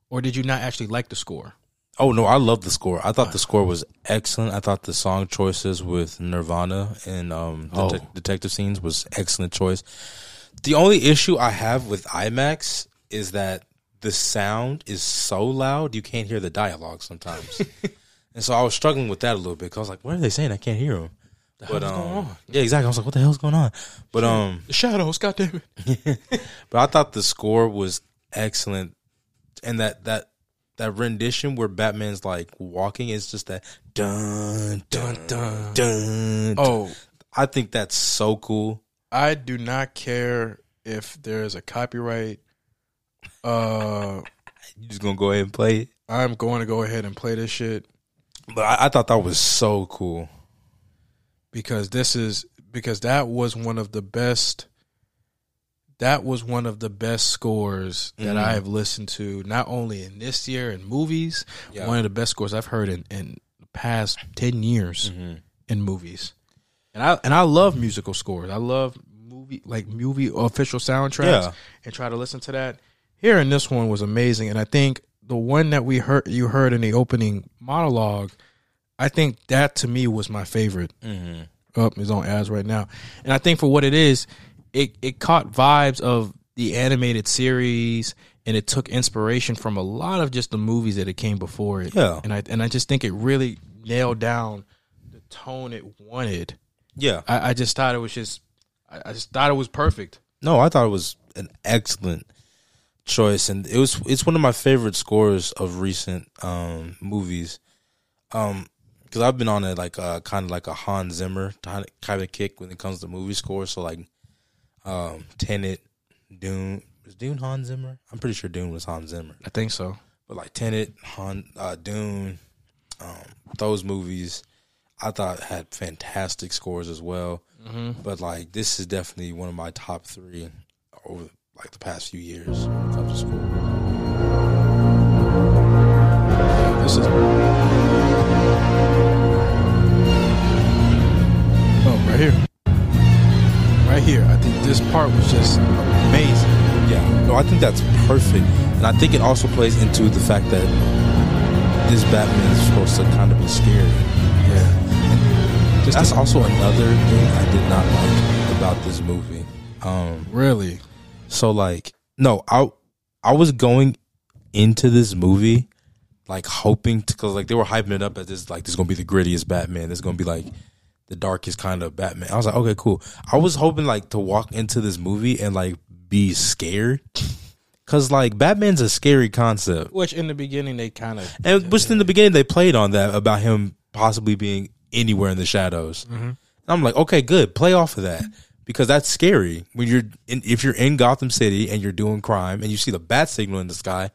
Speaker 2: or did you not actually like the score?
Speaker 3: Oh no, I love the score. I thought the score was excellent. I thought the song choices with Nirvana and um, the
Speaker 2: Oh.
Speaker 3: de- detective scenes was excellent choice. The only issue I have with IMAX is that the sound is so loud you can't hear the dialogue sometimes, [laughs] and so I was struggling with that a little bit. Cause I was like, "What are they saying? I can't hear them." But
Speaker 2: hell's
Speaker 3: um,
Speaker 2: going on?
Speaker 3: yeah, exactly. I was like, "What the hell's going on?" But um,
Speaker 2: The shadows, goddamn it! [laughs]
Speaker 3: but I thought the score was excellent, and that that that rendition where Batman's like walking is just that dun dun dun dun.
Speaker 2: Oh,
Speaker 3: I think that's so cool.
Speaker 2: I do not care if there's a copyright. Uh, [laughs]
Speaker 3: You just gonna go ahead and play it,
Speaker 2: I'm going to go ahead and play this shit
Speaker 3: but I, I thought that was so cool.
Speaker 2: because this is because that was one of the best. That was one of the best scores that I have listened to, not only in this year in movies,
Speaker 3: Yeah.
Speaker 2: one of the best scores I've heard in, in the past ten years in movies. And I and I love musical scores. I love movie like movie official soundtracks
Speaker 3: Yeah.
Speaker 2: and try to listen to that. Here Hearing this one was amazing, and I think the one that we heard you heard in the opening monologue, I think that to me was my favorite. Mm-hmm. Up is on ads right now, and I think for what it is, it it caught vibes of the animated series, and it took inspiration from a lot of just the movies that it came before it.
Speaker 3: Yeah.
Speaker 2: and I and I just think it really nailed down the tone it wanted.
Speaker 3: Yeah,
Speaker 2: I, I just thought it was just, I, I just thought it was perfect.
Speaker 3: no, I thought it was an excellent choice, and it was it's one of my favorite scores of recent um, movies. Um, because I've been on a like uh kind of like a Hans Zimmer kind of kick when it comes to movie scores. So like, um, Tenet, Dune. Was Dune Hans Zimmer? I'm pretty sure Dune was Hans Zimmer.
Speaker 2: I think so.
Speaker 3: But like Tenet, Han, uh, Dune, um, those movies, I thought had fantastic scores as well. But like, this is definitely one of my top three over like the past few years when it comes to score.
Speaker 2: This is. Oh, right here. Right here. I think this part was just amazing.
Speaker 3: Yeah, no, I think that's perfect, and I think it also plays into the fact that this Batman is supposed to kind of be scary.
Speaker 2: Yeah. Just
Speaker 3: That's also another thing I did not like about this movie. Um,
Speaker 2: really.
Speaker 3: So like, no, I I was going into this movie like hoping to because like they were hyping it up as this like this is gonna be the grittiest Batman. This is gonna be like the darkest kind of Batman. I was like, okay, cool. I was hoping like to walk into this movie and like be scared because like Batman's a scary concept.
Speaker 2: Which in the beginning they kind of.
Speaker 3: And which in the beginning they played on that about him possibly being anywhere in the shadows. Mm-hmm. And I'm like, okay, good. Play off of that because that's scary when you're in, if you're in Gotham City and you're doing crime and you see the bat signal in the sky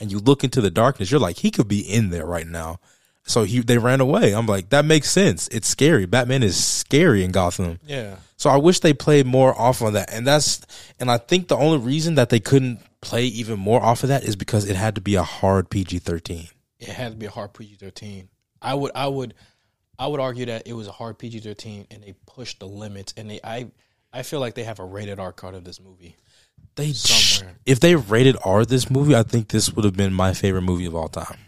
Speaker 3: and you look into the darkness, you're like, he could be in there right now. So he they ran away. I'm like, that makes sense. It's scary. Batman is scary in Gotham.
Speaker 2: Yeah.
Speaker 3: So I wish they played more off on that. And that's and I think the only reason that they couldn't play even more off of that is because it had to be a hard PG thirteen.
Speaker 2: It had to be a hard PG thirteen. I would I would I would argue that it was a hard PG thirteen and they pushed the limits and they I I feel like they have a rated R card of this movie.
Speaker 3: They
Speaker 2: Somewhere.
Speaker 3: if they rated R this movie, I think this would have been my favorite movie of all time.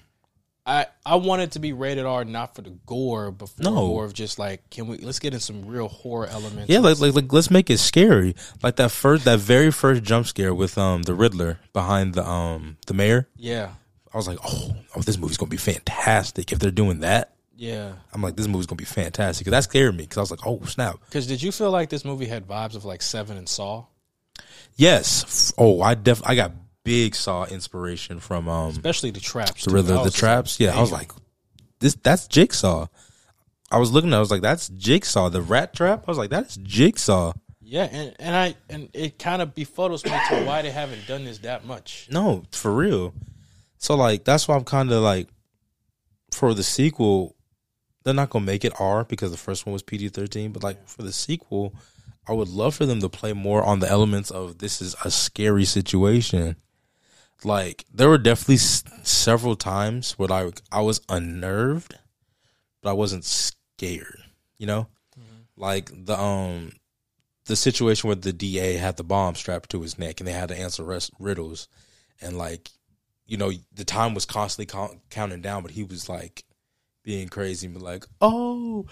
Speaker 2: I I want it to be rated R not for the gore, but for
Speaker 3: No.
Speaker 2: more of just like can we let's get in some real horror elements.
Speaker 3: Yeah, like, like like let's make it scary. Like that first that very first jump scare with um the Riddler behind the um the mayor.
Speaker 2: yeah,
Speaker 3: I was like, oh, oh, this movie's gonna be fantastic if they're doing that.
Speaker 2: yeah.
Speaker 3: I'm like, this movie's gonna be fantastic. Cause that scared me because I was like, oh snap.
Speaker 2: Because did you feel like this movie had vibes of like Seven and Saw,
Speaker 3: Yes. Oh, I def I got big Saw inspiration from um
Speaker 2: especially the traps?
Speaker 3: the. Riddler, the traps. Yeah, I was like, this that's Jigsaw. I was looking, at it, I was like, that's Jigsaw. The rat trap. I was like, that's Jigsaw.
Speaker 2: yeah, and and I and it kind of befuddles me to why they haven't done this that much.
Speaker 3: No, for real. So like that's why I'm kind of like for the sequel, they're not gonna make it R because the first one was PG thirteen. But like for the sequel, I would love for them to play more on the elements of this is a scary situation. Like there were definitely s- several times where I I was unnerved, but I wasn't scared. You know, like the um the situation where the DA had the bomb strapped to his neck and they had to answer res- riddles, and like you know the time was constantly count- counting down, but he was like being crazy, but like, oh.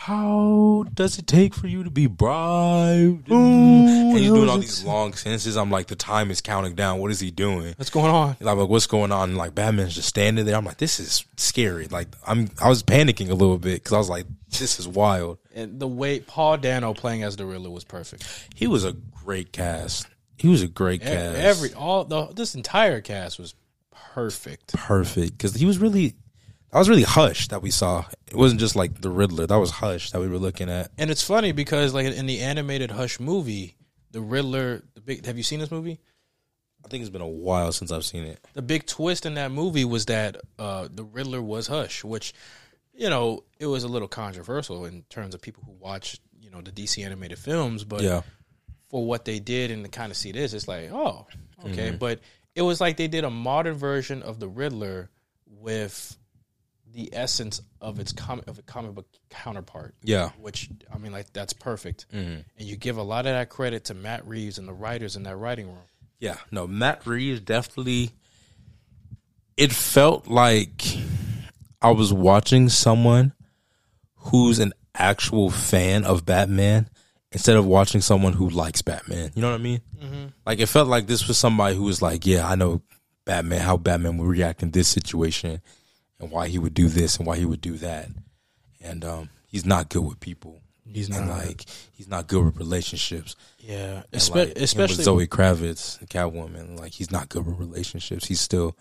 Speaker 3: How does it take for you to be bribed? and he's doing all these long sentences. I'm like, the time is counting down. What is he doing?
Speaker 2: What's going on?
Speaker 3: Like, like, what's going on? And, like Batman's just standing there. I'm like, this is scary. Like I'm, I was panicking a little bit because I was like, this is wild.
Speaker 2: And the way Paul Dano playing as the Riddler was perfect.
Speaker 3: He was a great cast. He was a great
Speaker 2: E-
Speaker 3: cast.
Speaker 2: Every all the this entire cast was perfect.
Speaker 3: perfect because he was really, that was really Hush that we saw. It wasn't just like the Riddler. That was Hush that we were looking at.
Speaker 2: And it's funny because like in the animated Hush movie, the Riddler, the big have you seen this movie?
Speaker 3: I think it's been a while since I've seen it.
Speaker 2: The big twist in that movie was that uh the Riddler was Hush, which you know, it was a little controversial in terms of people who watch, you know, the DC animated films, but
Speaker 3: Yeah,
Speaker 2: for what they did and to kind of see this, it's like, oh, okay.
Speaker 3: Mm-hmm.
Speaker 2: But it was like they did a modern version of the Riddler with the essence of its comic of a comic book counterpart.
Speaker 3: yeah,
Speaker 2: Which I mean, like that's perfect.
Speaker 3: Mm-hmm.
Speaker 2: And you give a lot of that credit to Matt Reeves and the writers in that writing room.
Speaker 3: yeah. No, Matt Reeves definitely. It felt like I was watching someone who's an actual fan of Batman instead of watching someone who likes Batman. You know what I mean? Like it felt like this was somebody who was like, yeah, I know Batman, how Batman would react in this situation, and why he would do this and why he would do that, and um, he's not good with people.
Speaker 2: He's
Speaker 3: and
Speaker 2: not.
Speaker 3: like he's not good with relationships.
Speaker 2: Yeah,
Speaker 3: And,
Speaker 2: Espe-
Speaker 3: like, him with
Speaker 2: especially
Speaker 3: Zoe Kravitz, the Catwoman. Like he's not good with relationships. He's still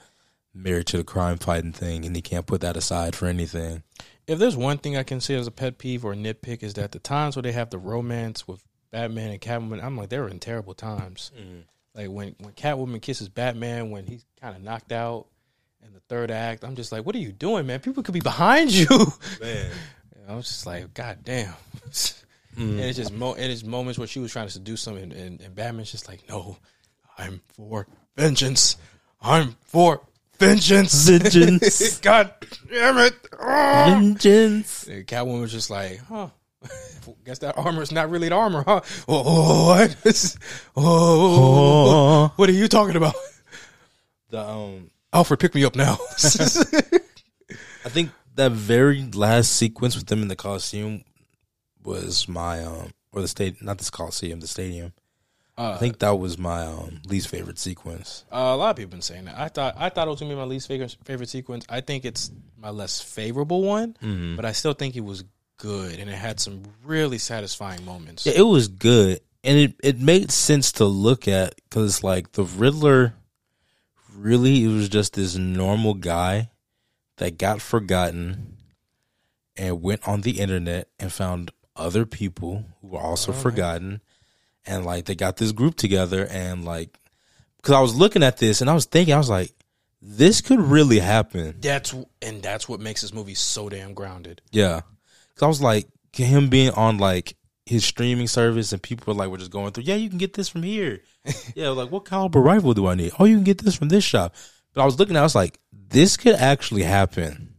Speaker 3: married to the crime fighting thing, and he can't put that aside for anything.
Speaker 2: if there's one thing I can say as a pet peeve or nitpick is that the times where they have the romance with Batman and Catwoman, I'm like, they were in terrible times. Like when when Catwoman kisses Batman when he's kind of knocked out in the third act, I'm just like, what are you doing, man? People could be behind you.
Speaker 3: Man, [laughs]
Speaker 2: I was just like, God damn. [laughs] And it's just mo- and it's moments where she was trying to seduce him, and, and, and Batman's just like, no, I'm for vengeance. I'm for vengeance. [laughs]
Speaker 3: Vengeance.
Speaker 2: God damn it. Ah.
Speaker 3: vengeance.
Speaker 2: And Catwoman was just like, huh. Guess that armor is not really the armor, huh? Oh, what? Oh, what are you talking about?
Speaker 3: The um,
Speaker 2: Alfred, pick me up now. [laughs] [laughs]
Speaker 3: I think that very last sequence with them in the Coliseum was my um, or the state, not this Coliseum, the stadium.
Speaker 2: Uh,
Speaker 3: I think that was my um least favorite sequence.
Speaker 2: Uh, a lot of people been saying that. I thought I thought it was gonna be my least favorite favorite sequence. I think it's my less favorable one,
Speaker 3: Mm-hmm.
Speaker 2: but I still think it was good and it had some really satisfying moments.
Speaker 3: Yeah, it was good, and it it made sense to look at because like the Riddler, really, it was just this normal guy that got forgotten and went on the internet and found other people who were also forgotten, and like they got this group together and like because I was looking at this and I was thinking I was like, this could really happen.
Speaker 2: That's and that's what makes this movie so damn grounded.
Speaker 3: Yeah, because I was like him being on like his streaming service, and people were like, "We're just going through. Yeah, you can get this from here. [laughs] yeah, like what caliber rifle do I need? Oh, you can get this from this shop." But I was looking, I was like, "This could actually happen."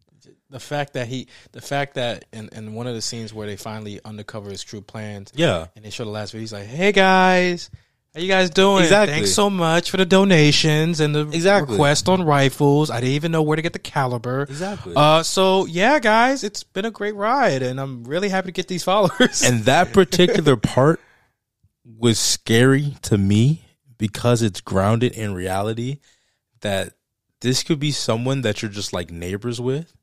Speaker 2: The fact that he, the fact that in, in one of the scenes where they finally undercover his true plans,
Speaker 3: Yeah,
Speaker 2: and they show the last video, he's like, "Hey guys, how you guys doing?
Speaker 3: Exactly.
Speaker 2: Thanks so much for the donations and the
Speaker 3: Exactly.
Speaker 2: request on rifles. I didn't even know where to get the caliber.
Speaker 3: Exactly.
Speaker 2: Uh, so yeah, guys, it's been a great ride, and I'm really happy to get these [laughs] followers.
Speaker 3: and that particular part was scary to me because it's grounded in reality that this could be someone that you're just like neighbors with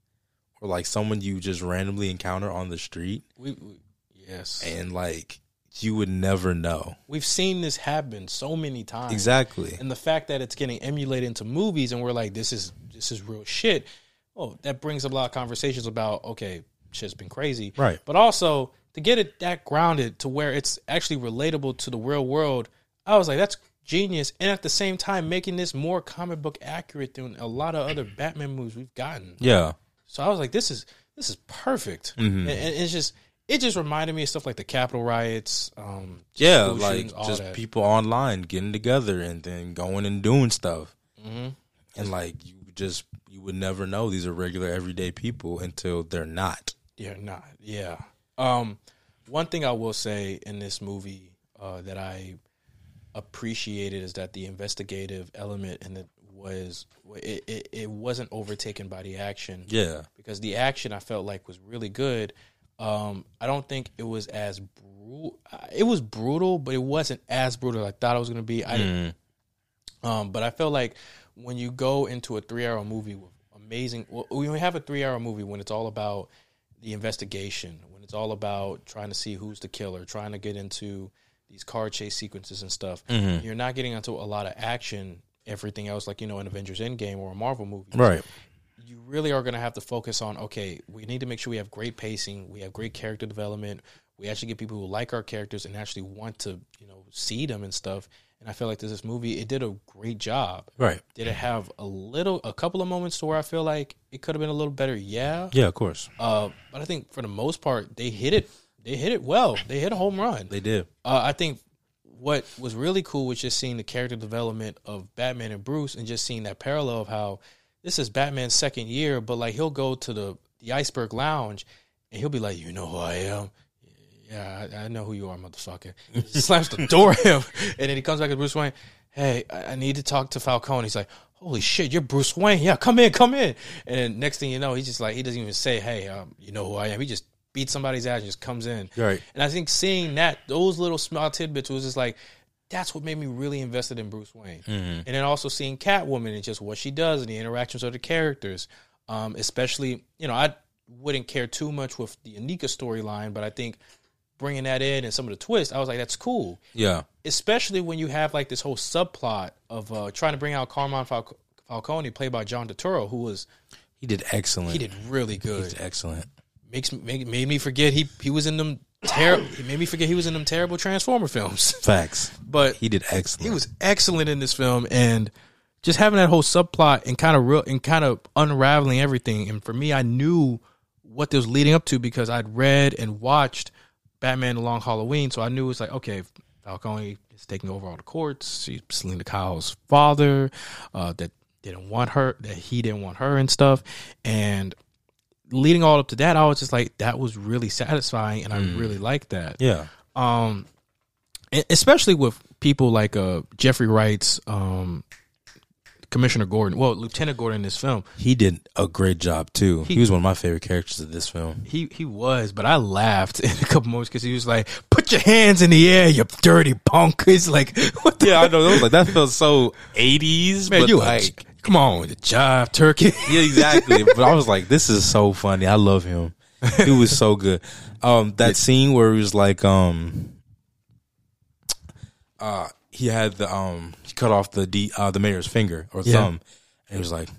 Speaker 3: or like someone you just randomly encounter on the street
Speaker 2: we, we, yes,
Speaker 3: and like you would never know.
Speaker 2: We've seen this happen so many times.
Speaker 3: exactly.
Speaker 2: And the fact that it's getting emulated into movies and we're like this is this is real shit. Oh that brings up a lot of conversations about okay shit's been crazy.
Speaker 3: Right.
Speaker 2: but also to get it that grounded to where it's actually relatable to the real world i was like that's genius. And at the same time making this more comic book accurate than a lot of other batman movies we've gotten.
Speaker 3: Yeah.
Speaker 2: So i was like this is this is perfect.
Speaker 3: Mm-hmm.
Speaker 2: and, and it's just it just reminded me of stuff like the Capitol riots, um,
Speaker 3: yeah like just
Speaker 2: that.
Speaker 3: people online getting together and then going and doing stuff
Speaker 2: Mhm.
Speaker 3: and like you just you would never know these are regular everyday people until they're not
Speaker 2: Yeah, not yeah. Um, one thing I will say in this movie uh, that I appreciated is that the investigative element in it was it, it, it wasn't overtaken by the action
Speaker 3: yeah
Speaker 2: because the action I felt like was really good. Um, I don't think it was as brutal. It was brutal, but it wasn't as brutal as I thought it was going to be. I didn't um, but I felt like when you go into a three-hour movie with amazing, well, we have a three-hour movie when it's all about the investigation, when it's all about trying to see who's the killer, trying to get into these car chase sequences and stuff, you're not getting into a lot of action. Everything else, like you know, an Avengers Endgame or a Marvel movie,
Speaker 3: right
Speaker 2: you really are going to have to focus on okay we need to make sure we have great pacing we have great character development we actually get people who like our characters and actually want to you know see them and stuff. And i feel like this, this movie it did a great job.
Speaker 3: Right.
Speaker 2: Did it have a little a couple of moments to where i feel like it could have been a little better? Yeah.
Speaker 3: Yeah of course.
Speaker 2: Uh, but i think for the most part they hit it they hit it well. They hit a home run.
Speaker 3: They did.
Speaker 2: Uh, I think what was really cool was just seeing the character development of Batman and Bruce, and just seeing that parallel of how this is Batman's second year, but like he'll go to the the Iceberg Lounge, and he'll be like, "You know who I am." Yeah, I, I know who you are, motherfucker. [laughs] He slams the door at him, and then he comes back to Bruce Wayne. Hey, I, I need to talk to Falcone. He's like, "Holy shit, you're Bruce Wayne! Yeah, come in, come in." And next thing you know, he's just like, he doesn't even say, "Hey, um, you know who I am." He just beats somebody's ass and just comes in.
Speaker 3: Right.
Speaker 2: And I think seeing that those little small tidbits was just like that's what made me really invested in Bruce Wayne. And then also seeing Catwoman and just what she does and the interactions of the characters. Um, especially, you know, I wouldn't care too much with the Annika storyline, but I think bringing that in and some of the twists, I was like, that's cool.
Speaker 3: yeah
Speaker 2: Especially when you have like this whole subplot of uh, trying to bring out Carmine Falc- Falcone, played by John Turturro, who was
Speaker 3: he did excellent
Speaker 2: he did really good
Speaker 3: He's excellent
Speaker 2: makes make, made me forget he he was in them ter- He made me forget he was in them terrible Transformer films. [laughs]
Speaker 3: facts
Speaker 2: But
Speaker 3: he did excellent
Speaker 2: he was excellent in this film and just having that whole subplot and kind of real and kind of unraveling everything. And for me, I knew what this was leading up to because I'd read and watched Batman: The Long Halloween, so I knew it's like okay, Falcone is taking over all the courts. She's Selina Kyle's father uh, that didn't want her, that he didn't want her and stuff, and leading all up to that, I was just like, that was really satisfying, and I really liked that.
Speaker 3: Yeah.
Speaker 2: Um especially with people like uh Jeffrey Wright's um Commissioner Gordon, well Lieutenant Gordon in this film,
Speaker 3: he did a great job too. He, was one of my favorite characters of this film.
Speaker 2: He he was, but I laughed [laughs] in a couple moments because he was like, "Put your hands in the air, you dirty punk." [laughs] It's like, [laughs] what the
Speaker 3: yeah i know. That was like that felt so 80s
Speaker 2: man?
Speaker 3: but
Speaker 2: You
Speaker 3: like,
Speaker 2: come on the jive, turkey. [laughs]
Speaker 3: yeah exactly. But i was like this is so funny. I love him. He was so good. Um that scene where he was like um uh he had the um he cut off the D, uh the mayor's finger or
Speaker 2: Yeah.
Speaker 3: thumb. And he was like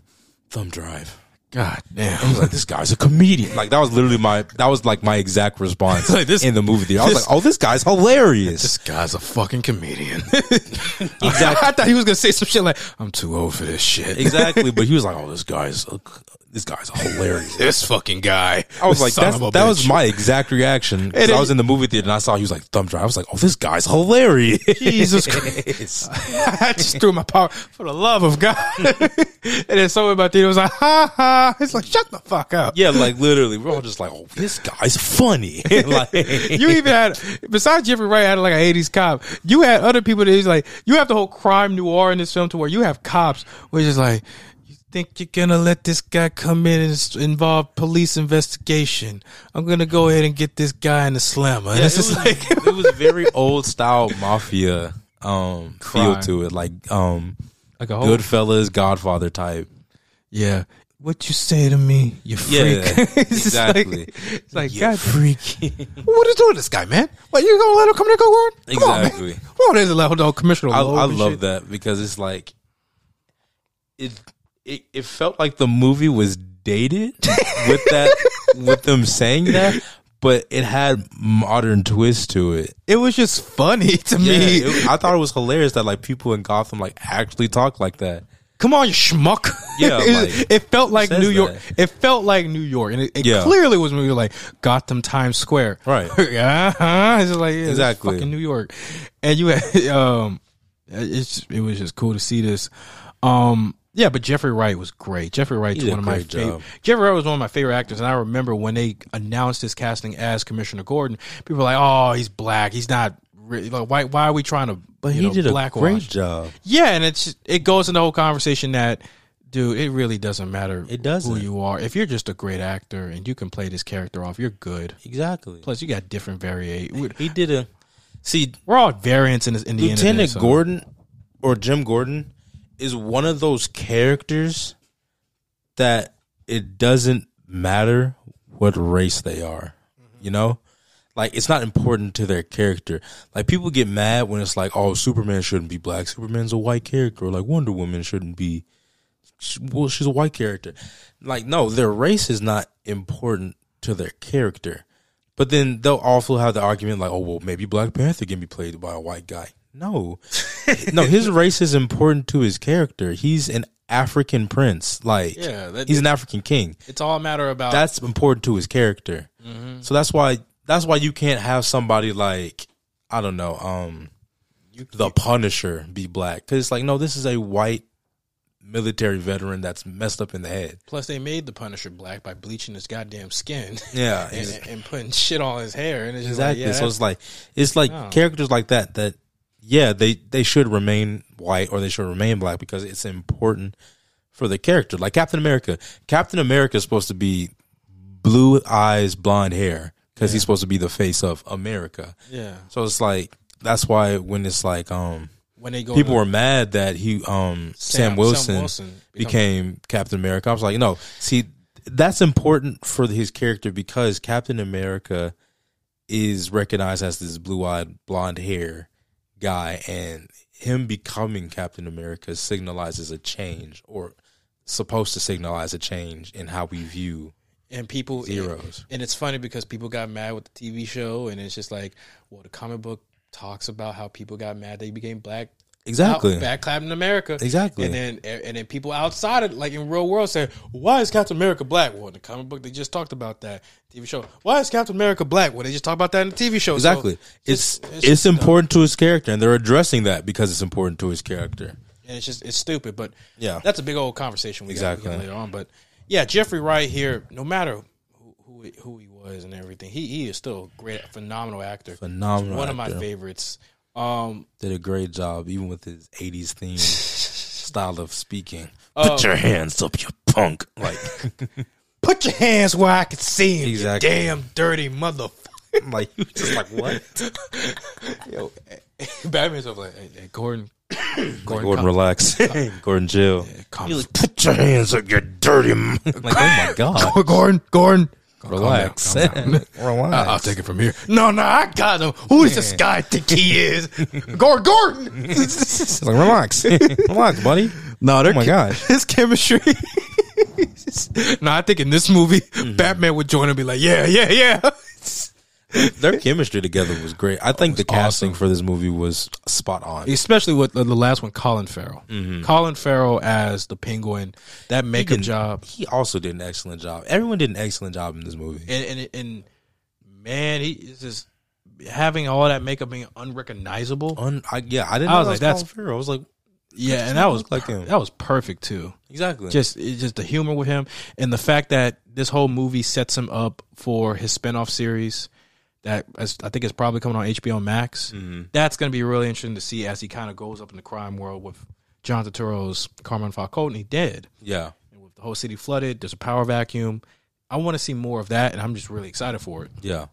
Speaker 3: thumb drive
Speaker 2: God damn.
Speaker 3: I was like, this guy's a comedian. Like that was literally my that was like my exact response [laughs]
Speaker 2: Like, this-
Speaker 3: in the movie theater. I was
Speaker 2: this-
Speaker 3: like, oh, this guy's hilarious.
Speaker 2: This guy's a fucking comedian. [laughs] exactly. I thought he was gonna say some shit like, "I'm too old for this shit."
Speaker 3: exactly, but he was like, [laughs] oh, this guy's a, this guy's hilarious.
Speaker 2: This fucking guy.
Speaker 3: I was like, that was my exact reaction. 'Cause
Speaker 2: And
Speaker 3: I was in the movie theater and I saw he was like thumb drive. I was like, oh, this guy's hilarious.
Speaker 2: Jesus Christ. I just threw my power for the love of God. and then someone in my theater was like, ha ha. [laughs] It's like, shut the fuck up.
Speaker 3: yeah, like literally, we're all just like, oh, this guy's funny. [laughs] like, [laughs]
Speaker 2: You even had, besides Jeffrey Wright had like an 80s cop, you had other people that is like, you have the whole crime noir in this film to where you have cops, which is like, you think you're gonna let this guy come in and involve police investigation? I'm gonna go ahead and get this guy in the slammer. And
Speaker 3: Yeah,
Speaker 2: it's
Speaker 3: it, was,
Speaker 2: like,
Speaker 3: it was very old style mafia um feel to it, like um
Speaker 2: like a whole,
Speaker 3: Goodfellas, Godfather type.
Speaker 2: yeah. What you say to me, you freak.
Speaker 3: Yeah, [laughs]
Speaker 2: it's
Speaker 3: exactly.
Speaker 2: Like, it's like,
Speaker 3: You
Speaker 2: God,
Speaker 3: freak. [laughs]
Speaker 2: what is doing this guy, man? What you gonna let him come in and go on? Come on, man.
Speaker 3: Exactly.
Speaker 2: Come on, there's a level commissioner.
Speaker 3: I, I love
Speaker 2: shit.
Speaker 3: that because it's like it it it felt like the movie was dated [laughs] with that with them saying that, but it had modern twist to it.
Speaker 2: It was just funny to
Speaker 3: Yeah,
Speaker 2: me.
Speaker 3: it- I thought it was hilarious that like people in Gotham like actually talk like that.
Speaker 2: Come on, you schmuck.
Speaker 3: Yeah, [laughs]
Speaker 2: it,
Speaker 3: like,
Speaker 2: it felt like New York.
Speaker 3: that.
Speaker 2: It felt like New York, and it, it
Speaker 3: Yeah.
Speaker 2: clearly was movie like Gotham Times Square.
Speaker 3: Right. [laughs]
Speaker 2: yeah, uh-huh. it's just like yeah,
Speaker 3: Exactly.
Speaker 2: fucking New York, and you had [laughs] um, it's it was just cool to see this. Um, yeah, but Jeffrey Wright was great. Jeffrey Wright's one of my favorite. Jeffrey Wright was one of my favorite actors, and I remember when they announced his casting as Commissioner Gordon, people were like, "Oh, he's black. He's not." Really, like, why? Why are we trying to?
Speaker 3: But
Speaker 2: you
Speaker 3: he
Speaker 2: know,
Speaker 3: did a great job.
Speaker 2: Yeah, and it's it goes in the whole conversation that, dude, it really doesn't matter.
Speaker 3: It doesn't.
Speaker 2: who you are. If you're just a great actor and you can play this character off, you're good.
Speaker 3: Exactly.
Speaker 2: Plus, you got different variate.
Speaker 3: He did a see
Speaker 2: We're all variants in, this, in the
Speaker 3: Lieutenant
Speaker 2: internet, so-
Speaker 3: Gordon or Jim Gordon is one of those characters that it doesn't matter what race they are. You know? Like it's not important to their character. Like people get mad when it's like, "Oh, Superman shouldn't be black. Superman's a white character." Or like Wonder Woman shouldn't be she- well, she's a white character. Like no, their race is not important to their character. But then they'll also have the argument like, oh well, maybe Black Panther can be played by a white guy. No, [laughs] no, his race is important to his character. He's an African prince. Like,
Speaker 2: Yeah, that-
Speaker 3: he's an African king.
Speaker 2: It's all a matter about
Speaker 3: That's important to his character. Mm-hmm. So that's why that's why you can't have somebody like I don't know, um, the Punisher be black because it's like no, this is a white military veteran that's messed up in the head.
Speaker 2: Plus, they made the Punisher black by bleaching his goddamn skin.
Speaker 3: Yeah, [laughs]
Speaker 2: and, and putting shit on his hair, and it's just like, yeah,
Speaker 3: so it's like it's like
Speaker 2: Oh.
Speaker 3: characters like that that yeah, they they should remain white or they should remain black because it's important for the character. Like Captain America. Captain America is supposed to be blue eyes, blonde hair because he's supposed to be the face of America.
Speaker 2: yeah.
Speaker 3: So it's like that's why when it's like um
Speaker 2: When they go,
Speaker 3: people
Speaker 2: to
Speaker 3: were mad that he um Sam, Wilson,
Speaker 2: Wilson
Speaker 3: became Captain America. I was like, no, see, that's important for his character because Captain America is recognized as this blue-eyed, blonde hair guy, and him becoming Captain America signalizes a change, or supposed to signalize a change in how we view
Speaker 2: and people
Speaker 3: Zeros.
Speaker 2: And, it's funny because people got mad with the TV show, and it's just like, well, the comic book talks about how people got mad they became black.
Speaker 3: exactly.
Speaker 2: Out, back Captain America.
Speaker 3: Exactly.
Speaker 2: And then and then people outside of like in real world say, Why is Captain America black? Well in the comic book they just talked about that. TV show. Why is Captain America black? Well they just talked about that in the TV show. So
Speaker 3: Exactly. it's
Speaker 2: it's
Speaker 3: it's,
Speaker 2: dumb.
Speaker 3: important to his character, and they're addressing that because it's important to his character.
Speaker 2: and it's just it's stupid. But
Speaker 3: Yeah.
Speaker 2: that's a big old conversation we got, we got
Speaker 3: Exactly.
Speaker 2: later on. But yeah, Jeffrey Wright here, no matter who who he, who he was and everything, he he is still a great, phenomenal actor.
Speaker 3: Phenomenal.
Speaker 2: One of my favorites. Um,
Speaker 3: did a great job, even with his '80s theme [laughs] style of speaking.
Speaker 2: Oh.
Speaker 3: Put your hands up, you punk! Like, [laughs]
Speaker 2: put your hands where I can see him.
Speaker 3: Exactly.
Speaker 2: You damn dirty motherfucker.
Speaker 3: like you just like what? [laughs]
Speaker 2: Yo, [laughs] Batman's over like, hey, hey, Gordon. Gordon,
Speaker 3: Gordon,
Speaker 2: calm-
Speaker 3: relax. [laughs] Gordon, chill.
Speaker 2: calm-
Speaker 3: He's like, put your hands up, you dirty. m-" [laughs] like, oh my god,
Speaker 2: Gordon, Gordon.
Speaker 3: relax,
Speaker 2: Calm down, calm down.
Speaker 3: relax.
Speaker 2: I- I'll take it from here. No, no, I got him. Who is this guy I think he is? Gordon, Gordon.
Speaker 3: He's like, relax, relax, buddy.
Speaker 2: no, they're
Speaker 3: Oh my gosh.
Speaker 2: his chemistry. no, I think in this movie, mm-hmm. Batman would join and be like, "Yeah, yeah, yeah."
Speaker 3: Their chemistry together was great. I think the casting for this movie was spot on.
Speaker 2: Especially with the, the last one, Colin Farrell. Mm-hmm. Colin Farrell as the Penguin, that makeup
Speaker 3: did-
Speaker 2: job,
Speaker 3: He also did an excellent job. Everyone did an excellent job in this movie.
Speaker 2: and and, and man, he is just having all that makeup being unrecognizable.
Speaker 3: Un, I, yeah, I didn't
Speaker 2: I
Speaker 3: know
Speaker 2: was like, that's-
Speaker 3: Colin Farrell. I was like,
Speaker 2: Yeah, and that was
Speaker 3: like him.
Speaker 2: that was perfect too.
Speaker 3: exactly.
Speaker 2: Just just the humor with him and the fact that this whole movie sets him up for his spinoff series that as I think is probably coming on HBO Max. That's going to be really interesting to see as he kind of goes up in the crime world with John Turturro's Carmine Falcone dead.
Speaker 3: yeah,
Speaker 2: And with the whole city flooded, there's a power vacuum. I want to see more of that, and I'm just really excited for it.
Speaker 3: yeah,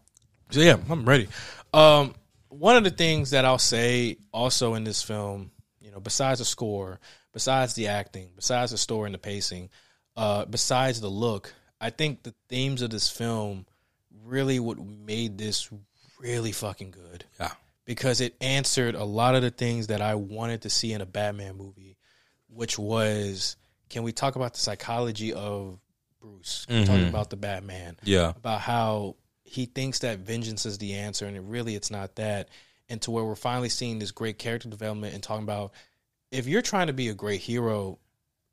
Speaker 2: So yeah, I'm ready. Um, one of the things that I'll say also in this film, you know, besides the score, besides the acting, besides the story and the pacing, uh, besides the look, I think the themes of this film really what made this really fucking good.
Speaker 3: Yeah,
Speaker 2: because it answered a lot of the things that I wanted to see in a Batman movie, which was can we talk about the psychology of Bruce? We Talking mm-hmm. about the Batman?
Speaker 3: Yeah,
Speaker 2: about how he thinks that vengeance is the answer, and it really it's not that. And to where we're finally seeing this great character development and talking about if you're trying to be a great hero,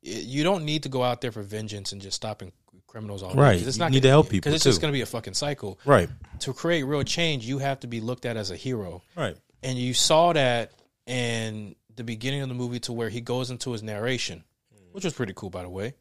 Speaker 2: you don't need to go out there for vengeance and just stopping criminals all
Speaker 3: right.
Speaker 2: day. It's
Speaker 3: You
Speaker 2: not
Speaker 3: need
Speaker 2: gonna-
Speaker 3: to help people,
Speaker 2: because it's just going to be a fucking cycle.
Speaker 3: right,
Speaker 2: To create real change, you have to be looked at as a hero
Speaker 3: right,
Speaker 2: and you saw that in the beginning of the movie to where he goes into his narration, mm. which was pretty cool, by the way.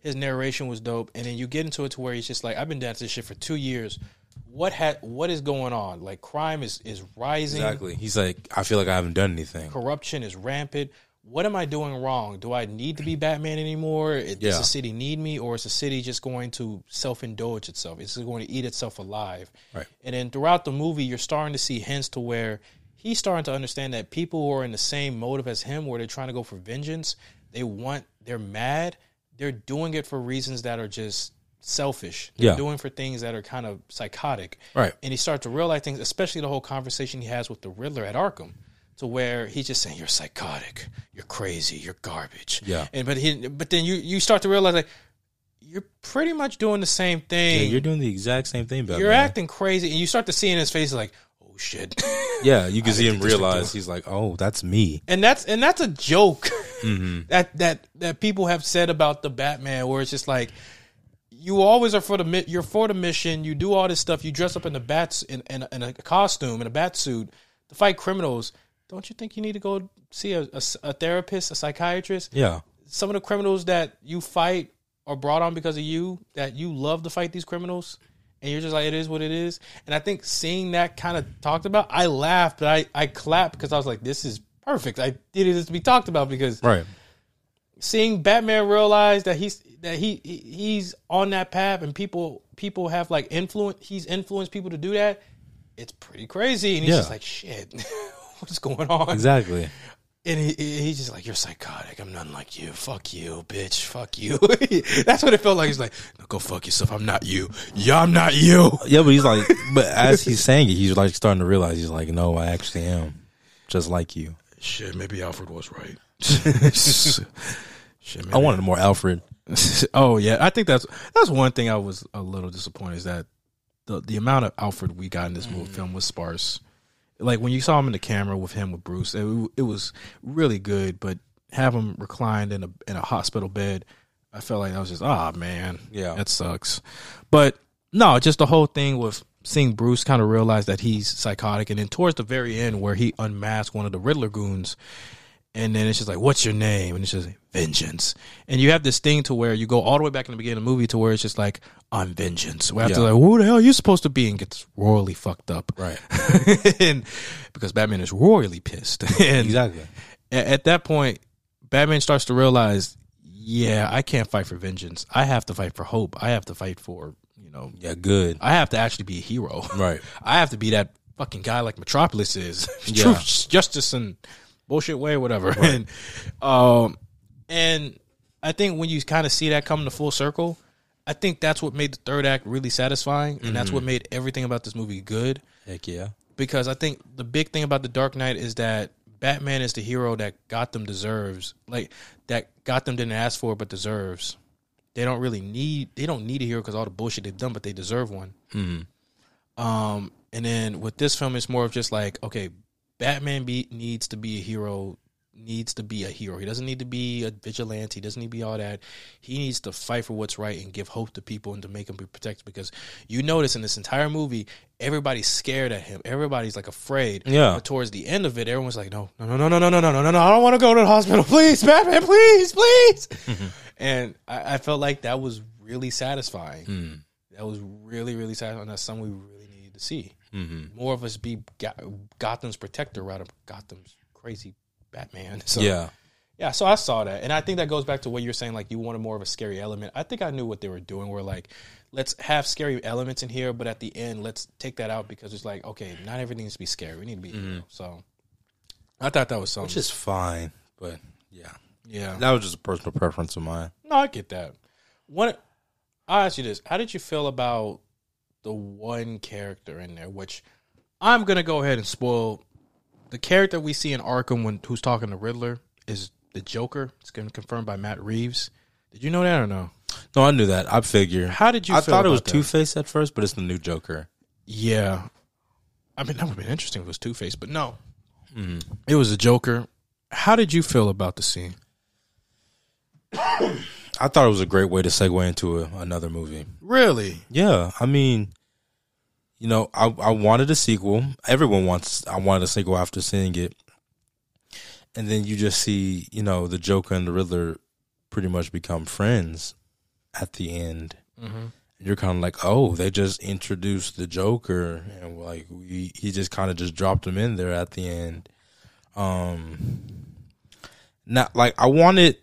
Speaker 2: His narration was dope, and then you get into it to where he's just like, "I've been doing this shit for two years. What had What is going on? Like, crime is is rising.
Speaker 3: exactly. He's like, I feel like I haven't done anything.
Speaker 2: Corruption is rampant. What am I doing wrong? Do I need to be Batman anymore? Does
Speaker 3: Yeah.
Speaker 2: the city need me, or is the city just going to self indulge itself? Is it going to eat itself alive?
Speaker 3: Right.
Speaker 2: And then throughout the movie, you're starting to see hints to where he's starting to understand that people who are in the same motive as him, where they're trying to go for vengeance, they want, they're mad, they're doing it for reasons that are just selfish. They're
Speaker 3: Yeah.
Speaker 2: doing for things that are kind of psychotic.
Speaker 3: Right.
Speaker 2: And he starts to realize things, especially the whole conversation he has with the Riddler at Arkham, to where he's just saying, "You're psychotic, you're crazy, you're garbage."
Speaker 3: Yeah.
Speaker 2: And but he, but then you you start to realize like you're pretty much doing the same
Speaker 3: Yeah,
Speaker 2: thing.
Speaker 3: you're doing the exact same thing, Batman.
Speaker 2: You're acting crazy, and you start to see in his face like, "Oh shit." [laughs]
Speaker 3: Yeah, you can see him
Speaker 2: think this would
Speaker 3: realize he's like, oh, that's me.
Speaker 2: and that's and that's a joke [laughs]
Speaker 3: Mm-hmm.
Speaker 2: that that that people have said about the Batman, where it's just like you always are for the you're for the mission. You do all this stuff. You dress up in the bats in, in, a, in a costume in a bat suit to fight criminals. Don't you think you need to go see a a therapist, a psychiatrist?
Speaker 3: Yeah,
Speaker 2: Some of the criminals that you fight are brought on because of you. That you love to fight these criminals. And you're just like, it is what it is. And I think seeing that kind of talked about, I laughed, but I, I clapped because I was like, this is perfect. I needed this to be talked about because
Speaker 3: right.
Speaker 2: seeing Batman realize that he's that he he- he's on that path and people people have like influence he's influenced people to do that. It's pretty crazy, and he's
Speaker 3: Yeah.
Speaker 2: just like, shit, [laughs] [laughs] what's going on?
Speaker 3: Exactly.
Speaker 2: And he, he- he's just like, you're psychotic. I'm nothing like you. Fuck you, bitch. Fuck you. [laughs] That's what it felt like. He's like, no, go fuck yourself. I'm not you. Yeah, I'm not you. [laughs]
Speaker 3: Yeah, but he's like, but as he's saying it, he's like starting to realize he's like, no, I actually am just like you.
Speaker 2: Shit, maybe Alfred was right. Shit, maybe
Speaker 3: I wanted more Alfred.
Speaker 2: oh yeah, I think that's that's one thing I was a little disappointed is that the the amount of Alfred we got in this mm. movie film was sparse. Like when you saw him in the camera with him with Bruce, it, it was really good. But have him reclined in a in a hospital bed, I felt like I was just ah man,
Speaker 3: Yeah.
Speaker 2: that sucks. But no, just the whole thing with seeing Bruce kind of realize that he's psychotic, and then towards the very end where he unmasked one of the Riddler goons, and then it's just like, "What's your name?" And it's just like, "Vengeance." And you have this thing to where you go all the way back in the beginning of the movie to where it's just like, "I'm vengeance." Where after
Speaker 3: Yeah.
Speaker 2: like, "Who the hell are you supposed to be?" and gets royally fucked up,
Speaker 3: Right. [laughs]
Speaker 2: and because Batman is royally pissed, [laughs] and
Speaker 3: Exactly.
Speaker 2: a- at that point, Batman starts to realize, "Yeah, I can't fight for vengeance. I have to fight for hope. I have to fight for you know,
Speaker 3: Yeah, good.
Speaker 2: I have to actually be a hero."
Speaker 3: Right. [laughs]
Speaker 2: I have to be that fucking guy like Metropolis is.
Speaker 3: Yeah.
Speaker 2: Truth, justice, and bullshit way, whatever. [laughs] And um, and I think when you kind of see that come to full circle, I think that's what made the third act really satisfying, and that's what made everything about this movie good.
Speaker 3: Heck yeah.
Speaker 2: Because I think the big thing about the Dark Knight is that Batman is the hero that Gotham deserves, like that Gotham didn't ask for but deserves. they don't really need they don't need a hero because all the bullshit they've done, but they deserve one. Um, and then with this film, it's more of just like, okay, Batman be, needs to be a hero, needs to be a hero. He doesn't need to be a vigilante. He doesn't need to be all that. He needs to fight for what's right and give hope to people and to make them be protected. Because you notice in this entire movie, everybody's scared at him. Everybody's like afraid.
Speaker 3: Yeah.
Speaker 2: But towards the end of it, everyone's like, no, no, no, no, no, no, no, no, no, no, no. I don't want to go to the hospital. Please, Batman, please, please. and I, I felt like that was really satisfying. That was really, really satisfying. That's something we really needed to see.
Speaker 3: Mm-hmm.
Speaker 2: More of us be Gotham's protector rather than Gotham's crazy Batman. [laughs] So
Speaker 3: yeah.
Speaker 2: yeah, so I saw that, and I think that goes back to what you're saying. Like you wanted more of a scary element. I think I knew what they were doing. Where like, let's have scary elements in here, but at the end, let's take that out because it's like, okay, not everything needs to be scary. We need to be. you know, so I thought that was something.
Speaker 3: Which is fine, but yeah,
Speaker 2: yeah.
Speaker 3: that was just a personal preference of mine.
Speaker 2: No, I get that. What I'll ask you this: How did you feel about the one character in there? Which I'm gonna go ahead and spoil. The character we see in Arkham when who's talking to Riddler is the Joker. It's been confirmed by Matt Reeves. Did you know that or no?
Speaker 3: No, I knew that. I figured.
Speaker 2: How did you?
Speaker 3: I thought it was? Two Face at first, but it's the new Joker.
Speaker 2: Yeah, I mean that would have been interesting if it was Two Face, but no, mm-hmm. it was the Joker. How did you feel about the scene? [coughs]
Speaker 3: I thought it was a great way to segue into a, another movie.
Speaker 2: Really?
Speaker 3: Yeah, I mean, you know, I I wanted a sequel. Everyone wants. I wanted a sequel after seeing it, and then you just see, you know, the Joker and the Riddler pretty much become friends at the end.
Speaker 2: Mm-hmm.
Speaker 3: You're kind of like, oh, they just introduced the Joker, and like we, he just kind of just dropped him in there at the end. Um, not like I wanted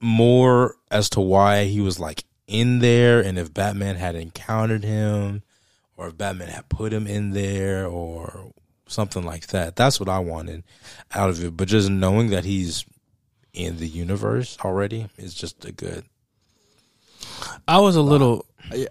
Speaker 3: more as to why he was like in there and if Batman had encountered him or if Batman had put him in there or something like that. That's what I wanted out of it. But just knowing that he's in the universe already is just a good.
Speaker 2: I was a little.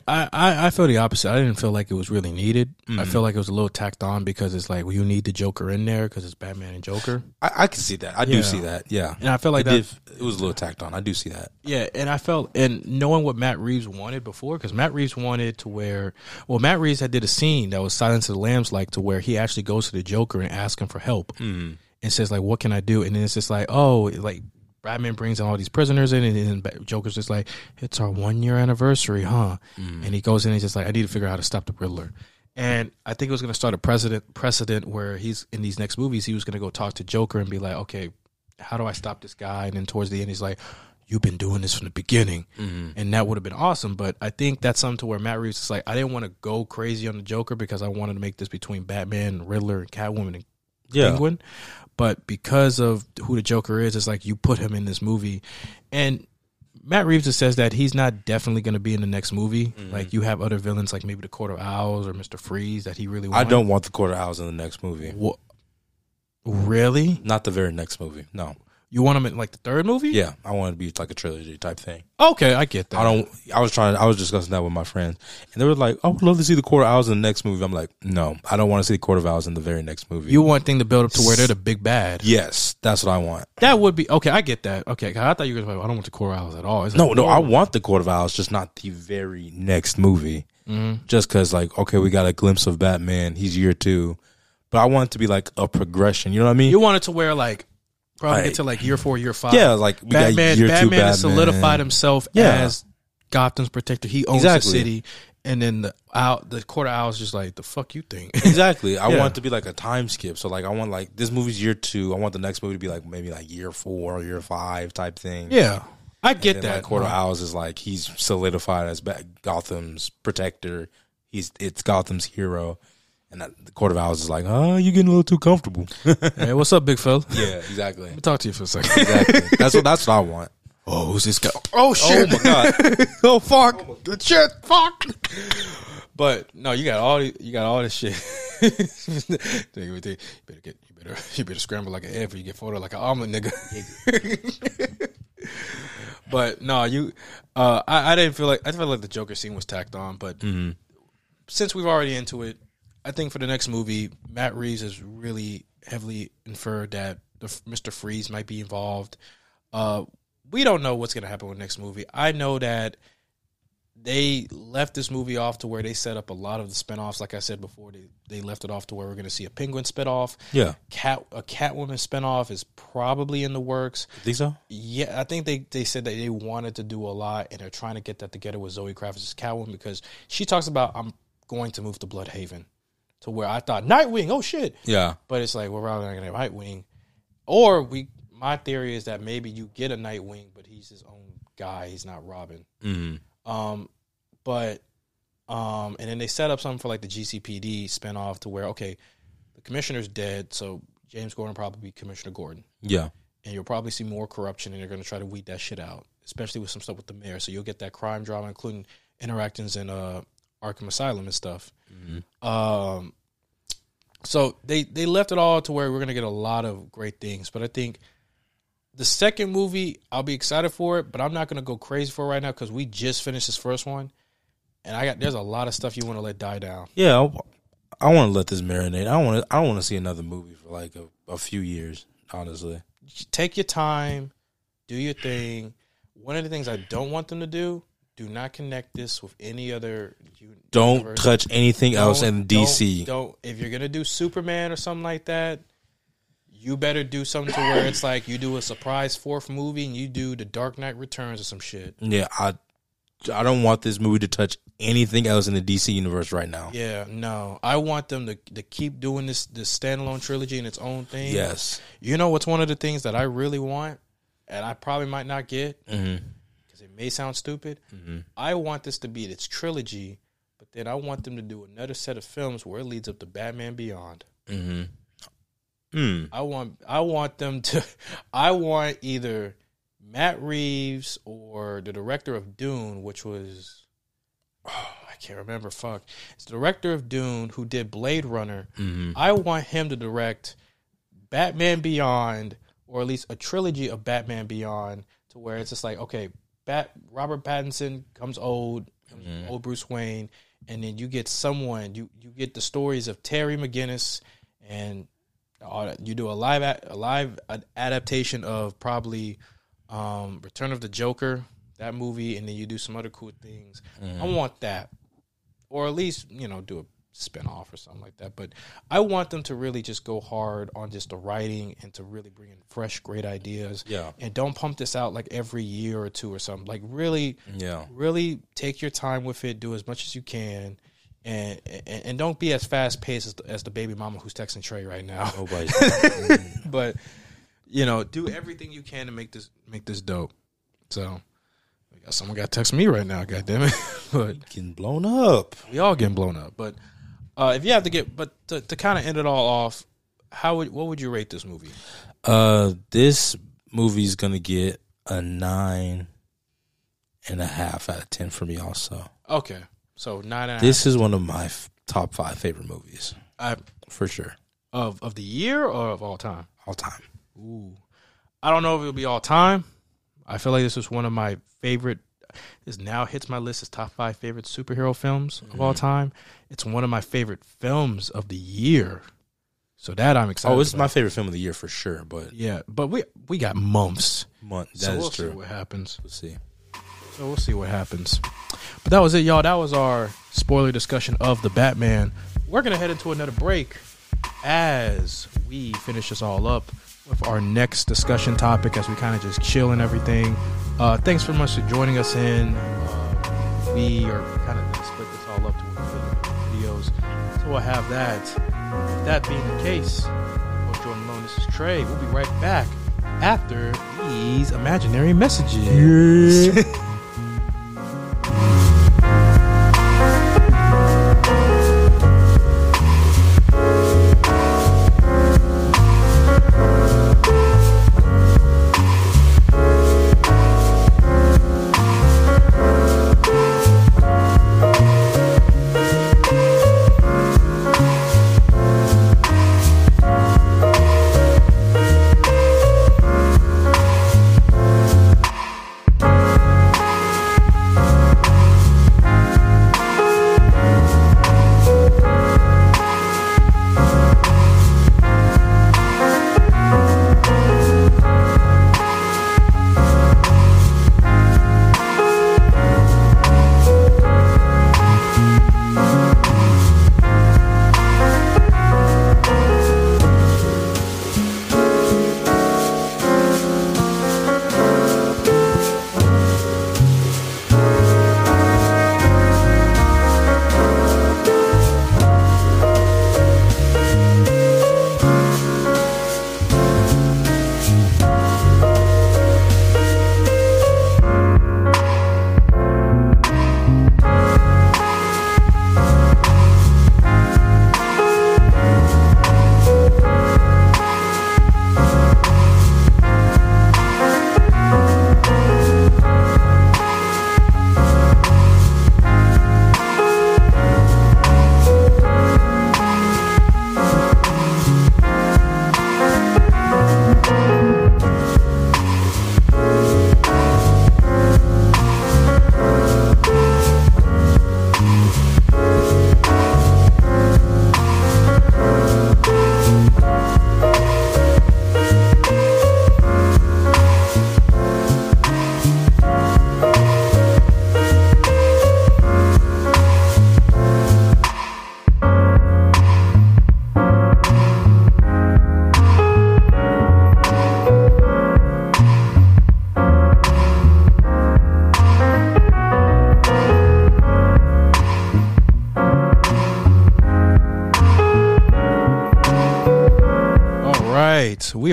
Speaker 2: I, I I feel the opposite. I didn't feel like it was really needed. I mm-hmm. feel like it was a little tacked on because it's like well, you need the Joker in there because it's Batman and Joker,
Speaker 3: I, I can see that. I
Speaker 2: Yeah.
Speaker 3: do see that. Yeah.
Speaker 2: and I feel like
Speaker 3: it,
Speaker 2: that.
Speaker 3: did, it was a little tacked on. I do see that.
Speaker 2: Yeah, and I felt and knowing what Matt Reeves wanted before, because Matt Reeves wanted to where, well, Matt Reeves had did a scene that was Silence of the Lambs like to where he actually goes to the Joker and asks him for help mm-hmm. and says like, "What can I do?" And then it's just like, oh, like Batman brings all these prisoners in, and then Joker's just like, "It's our one year anniversary, huh?" Mm. And he goes in and he's just like, "I need to figure out how to stop the Riddler." And I think it was going to start a precedent precedent where he's in these next movies, he was going to go talk to Joker and be like, "Okay, how do I stop this guy?" And then towards the end, he's like, "You've been doing this from the beginning," mm-hmm. and that would have been awesome. But I think that's something to where Matt Reeves is like, I didn't want to go crazy on the Joker because I wanted to make this between Batman, Riddler, and Catwoman and
Speaker 3: Yeah.
Speaker 2: Penguin. But because of who the Joker is, it's like you put him in this movie, and Matt Reeves just says that he's not definitely going to be in the next movie. Mm-hmm. Like you have other villains, like maybe the Court of Owls or Mister Freeze, that he really.
Speaker 3: I
Speaker 2: Wants.
Speaker 3: don't want the Court of Owls in the next movie.
Speaker 2: Really?
Speaker 3: Not the very next movie. No.
Speaker 2: You want him in like the third movie?
Speaker 3: Yeah. I want it to be like a trilogy type thing.
Speaker 2: Okay, I get that.
Speaker 3: I don't. I was trying. I was discussing that with my friends, and they were like, "I would love to see the Court of Owls in the next movie." I'm like, "No, I don't want to see the Court of Owls in the very next movie."
Speaker 2: You want thing to build up to where they're the big bad.
Speaker 3: yes, that's what I want.
Speaker 2: That would be okay. I get that. Okay, I thought you were going to. I don't want the Court of Owls at all. It's
Speaker 3: No,
Speaker 2: like,
Speaker 3: no, I want the Court of Owls, just not the very next movie.
Speaker 2: Mm-hmm.
Speaker 3: Just because, like, okay, we got a glimpse of Batman. He's year two, but I want it to be like a progression. You know what I mean?
Speaker 2: You want it to where like probably
Speaker 3: Like-
Speaker 2: get to like year four, year five.
Speaker 3: yeah, like we
Speaker 2: Batman.
Speaker 3: got year
Speaker 2: Batman.
Speaker 3: Batman
Speaker 2: has solidified himself
Speaker 3: Yeah.
Speaker 2: as Gotham's protector. He owns
Speaker 3: Exactly.
Speaker 2: the city, and then the out the of Owls just like the fuck you think. [laughs]
Speaker 3: Exactly. I
Speaker 2: Yeah.
Speaker 3: want it to be like a time skip. So like I want like this movie's year two. I want the next movie to be like maybe like year four or year five type thing.
Speaker 2: yeah, I get that.
Speaker 3: Like Court of Owls is like he's solidified as Gotham's protector. He's it's Gotham's hero. And the Court of Owls is like, oh, you're getting a little too comfortable. [laughs]
Speaker 2: Hey, what's up, big fella? [laughs]
Speaker 3: yeah, exactly.
Speaker 2: Let me talk to you for a second.
Speaker 3: Exactly. [laughs] That's what that's what I want.
Speaker 2: Oh, who's this guy? Oh shit!
Speaker 3: Oh my god.
Speaker 2: oh fuck! The shit! Fuck! But no, you got all you got all this shit. you better get you better you better scramble like an egg before you get folded like an omelet, nigga. but no, you. Uh, I, I didn't feel like I felt like the Joker scene was tacked on, but mm-hmm. since we've already into it, I think for the next movie, Matt Reeves has really heavily inferred that the Mister Freeze might be involved. Uh, we don't know what's gonna happen with the next movie. I know that they left this movie off to where they set up a lot of the spinoffs. Like I said before, they, they left it off to where we're gonna see a penguin spinoff.
Speaker 3: Yeah.
Speaker 2: Cat a Catwoman spinoff is probably in the works.
Speaker 3: Think so?
Speaker 2: Yeah, I think they, they said that they wanted to do a lot and they're trying to get that together with Zoe Kravitz's Catwoman because she talks about I'm going to move to Blüdhaven. To where I thought Nightwing, oh shit.
Speaker 3: Yeah.
Speaker 2: But it's like we're rather not gonna have Nightwing. Or we my theory is that maybe you get a Nightwing, but he's his own guy, he's not Robin.
Speaker 3: hmm
Speaker 2: Um, but um, and then they set up something for like the GCPD spinoff to where okay, the commissioner's dead, so James Gordon will probably be Commissioner Gordon,
Speaker 3: Yeah.
Speaker 2: and you'll probably see more corruption, and they're going to try to weed that shit out, especially with some stuff with the mayor. So you'll get that crime drama, including interactions and uh Arkham Asylum and stuff. Um, so they they left it all to where we're going to get a lot of great things, but I think. The second movie, I'll be excited for it, but I'm not gonna go crazy for it right now because we just finished this first one, and I got there's a lot of stuff you want to let die down.
Speaker 3: Yeah. I, want to let this marinate. I want to. I don't want to see another movie for like a, a few years. Honestly.
Speaker 2: Take your time, do your thing. One of the things I don't want them to do: do not connect this with any other.
Speaker 3: Don't
Speaker 2: universe.
Speaker 3: touch anything else
Speaker 2: Don't-
Speaker 3: in DC.
Speaker 2: Don't, don't if you're gonna do Superman or something like that, you better do something to where it's like you do a surprise fourth movie and you do the Dark Knight Returns or some shit.
Speaker 3: Yeah. I. I don't want this movie to touch anything else in the DC universe right now.
Speaker 2: Yeah, no. I want them to to keep doing this this standalone trilogy in its own thing.
Speaker 3: Yes.
Speaker 2: You know what's one of the things that I really want, and I probably might not get
Speaker 3: Mm-hmm.
Speaker 2: May sound stupid. I want this to be its trilogy, but then I want them to do another set of films where it leads up to Batman Beyond.
Speaker 3: Mm-hmm. Mm.
Speaker 2: I want I want them to [laughs] I want either Matt Reeves or the director of Dune, which was oh, [sighs] I can't remember. Fuck, it's the director of Dune who did Blade Runner.
Speaker 3: Mm-hmm.
Speaker 2: I want him to direct Batman Beyond, or at least a trilogy of Batman Beyond, to where it's just like okay, Bat Robert Pattinson comes old, comes old Bruce Wayne, and then you get someone you you get the stories of Terry McGinnis and you do a live a, a live ad- adaptation of probably um, Return of the Joker that movie, and then you do some other cool things. I want that, or at least you know do a spinoff or something like that. But I want them to really just go hard on just the writing and to really bring in fresh, great ideas.
Speaker 3: Yeah.
Speaker 2: and don't pump this out like every year or two or something. Like really,
Speaker 3: Yeah.
Speaker 2: really take your time with it. Do as much as you can. And, and, and don't be as fast paced as, the- as the baby mama who's texting Trey right now oh,
Speaker 3: Nobody's. [laughs] Mm-hmm.
Speaker 2: but you know, do everything you can to make this make this dope. So, someone got to text me right now. God damn it! [laughs] but
Speaker 3: getting blown up.
Speaker 2: we all getting blown up. But uh, if you have to get, but to, to kind of end it all off, how would what would you rate this movie?
Speaker 3: Uh, this movie's gonna get a nine and a half out of ten for me. Also,
Speaker 2: Okay, so nine and a half
Speaker 3: this is one of my f- top five favorite movies
Speaker 2: I-
Speaker 3: for sure,
Speaker 2: of of the year or of all time.
Speaker 3: all time.
Speaker 2: Ooh, I don't know if it'll be all time. I feel like this was one of my favorite. This now hits my list as top five favorite superhero films of all time. It's one of my favorite films of the year. So that I'm excited.
Speaker 3: Oh, it's
Speaker 2: about.
Speaker 3: my favorite film of the year for sure. But
Speaker 2: yeah. But we we got months.
Speaker 3: Months. that
Speaker 2: so
Speaker 3: is
Speaker 2: we'll see
Speaker 3: true.
Speaker 2: what happens.
Speaker 3: We'll see.
Speaker 2: So we'll see what happens. But that was it, y'all. That was our spoiler discussion of the Batman. We're gonna head into another break as we finish this all up with our next discussion topic as we kind of just chill and everything. Uh, thanks very much for joining us in. Uh, we are kind of so we'll have that. With that being the case, Coach Jordan Malone, this is Trey. We'll be right back after these imaginary messages. We [laughs]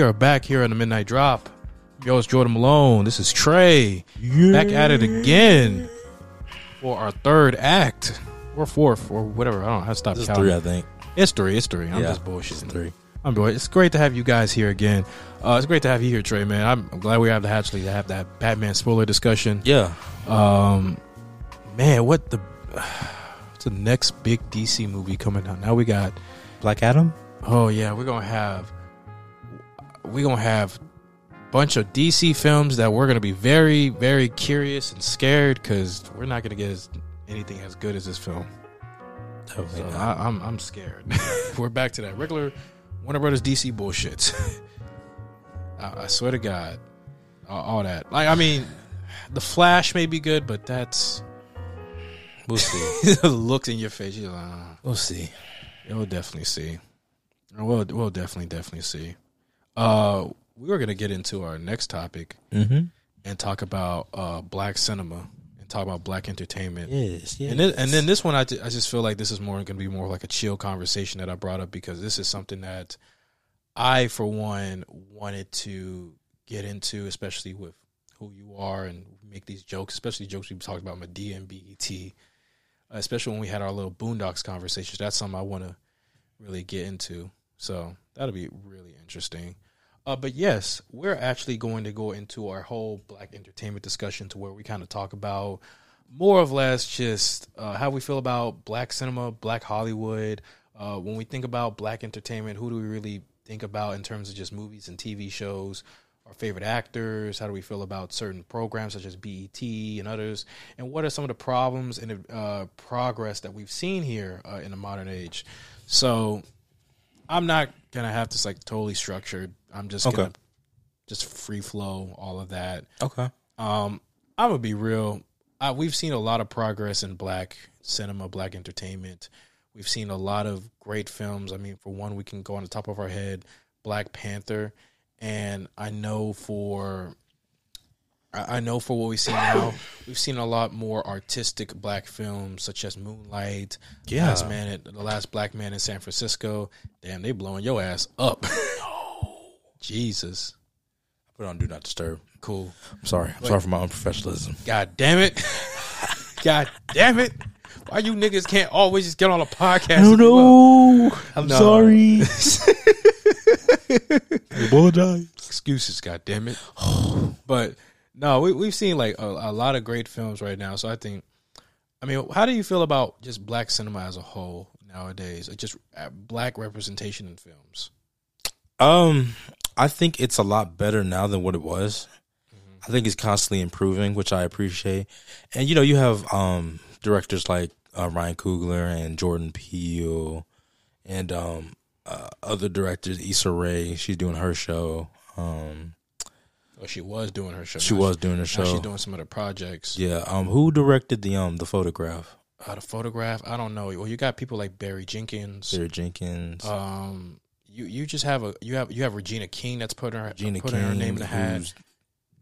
Speaker 2: are back here on the Midnight Drop. Yo, it's Jordan Malone. This is Trey. Back at it again for our third act. Or fourth, or whatever. I don't know how to stop
Speaker 3: This is
Speaker 2: counting.
Speaker 3: three, I think.
Speaker 2: It's three. It's three. I'm
Speaker 3: Yeah,
Speaker 2: just bullshitting.
Speaker 3: Three.
Speaker 2: I'm boy. It's great to have you guys here again. Uh, it's great to have you here, Trey. Man, I'm, I'm glad we have the actually to have that Batman spoiler discussion.
Speaker 3: Yeah.
Speaker 2: Um, man, what the [sighs] what's the next big DC movie coming out? Now we got.
Speaker 3: Black Adam?
Speaker 2: Oh yeah, we're gonna have we're gonna have a bunch of DC films that we're gonna be very, very curious and scared because we're not gonna get as, anything as good as this film.
Speaker 3: Definitely
Speaker 2: So. I, I'm I'm scared. [laughs] we're back to that regular Warner Brothers DC bullshit. [laughs] I, I swear to God, all, all that. Like I mean, the Flash may be good, but that's
Speaker 3: We'll see. [laughs]
Speaker 2: the looks in your face. You're like, "Ah."
Speaker 3: we'll see.
Speaker 2: We'll definitely see. We'll we'll definitely definitely see. Uh, we were gonna get into our next topic
Speaker 3: Mm-hmm.
Speaker 2: and talk about uh black cinema and talk about black entertainment.
Speaker 3: Yes, yes.
Speaker 2: And then, and then this one, I, I just feel like this is more going to be more like a chill conversation that I brought up because this is something that I, for one, wanted to get into, especially with who you are and make these jokes, especially jokes we talked about Madea and BET, especially when we had our little Boondocks conversations. That's something I want to really get into. So that'll be really interesting. Uh, but yes, we're actually going to go into our whole black entertainment discussion to where we kind of talk about more or less just uh, how we feel about black cinema, black Hollywood. Uh, when we think about black entertainment, who do we really think about in terms of just movies and TV shows? Our favorite actors. How do we feel about certain programs such as BET and others? And what are some of the problems and uh, progress that we've seen here uh, in the modern age? So I'm not gonna have this like totally structured. I'm just
Speaker 3: Okay.
Speaker 2: gonna just free flow all of that.
Speaker 3: okay.
Speaker 2: Um, I'm gonna be real. Uh, we've seen a lot of progress in black cinema, black entertainment. We've seen a lot of great films. I mean, for one, we can go on the top of our head, Black Panther, and I know for I I know for what we see now, we've seen a lot more artistic black films such as Moonlight,
Speaker 3: Yeah.
Speaker 2: Last Man, at, the Last Black Man in San Francisco. Damn, they blowing your ass up. [laughs] Jesus,
Speaker 3: Put on Do Not Disturb.
Speaker 2: cool.
Speaker 3: I'm sorry. I'm sorry for my unprofessionalism.
Speaker 2: God damn it. [laughs] God damn it. Why you niggas can't always just get on a podcast? No, no.
Speaker 3: I'm
Speaker 2: No.
Speaker 3: sorry. [laughs] I apologize.
Speaker 2: Excuses, god damn it. [sighs] but no, we, we've seen like a, a lot of great films right now. So I think, I mean, how do you feel about just black cinema as a whole nowadays? Or just uh, black representation in films?
Speaker 3: Um, I think it's a lot better now than what it was. I think it's constantly improving, which I appreciate. And you know, you have um directors like uh, Ryan Coogler and Jordan Peele, and um uh, other directors, Issa Rae. She's doing her show. Um,
Speaker 2: She was doing her show.
Speaker 3: she
Speaker 2: Now
Speaker 3: was doing her show.
Speaker 2: she's doing some other projects.
Speaker 3: yeah. Um, who directed the um the photograph?
Speaker 2: Uh, the photograph, I don't know. Well, you got people like Barry Jenkins.
Speaker 3: Barry Jenkins,
Speaker 2: Um, you you just have a you have you have Regina King that's putting her
Speaker 3: Gina
Speaker 2: putting
Speaker 3: King,
Speaker 2: her name in the hat.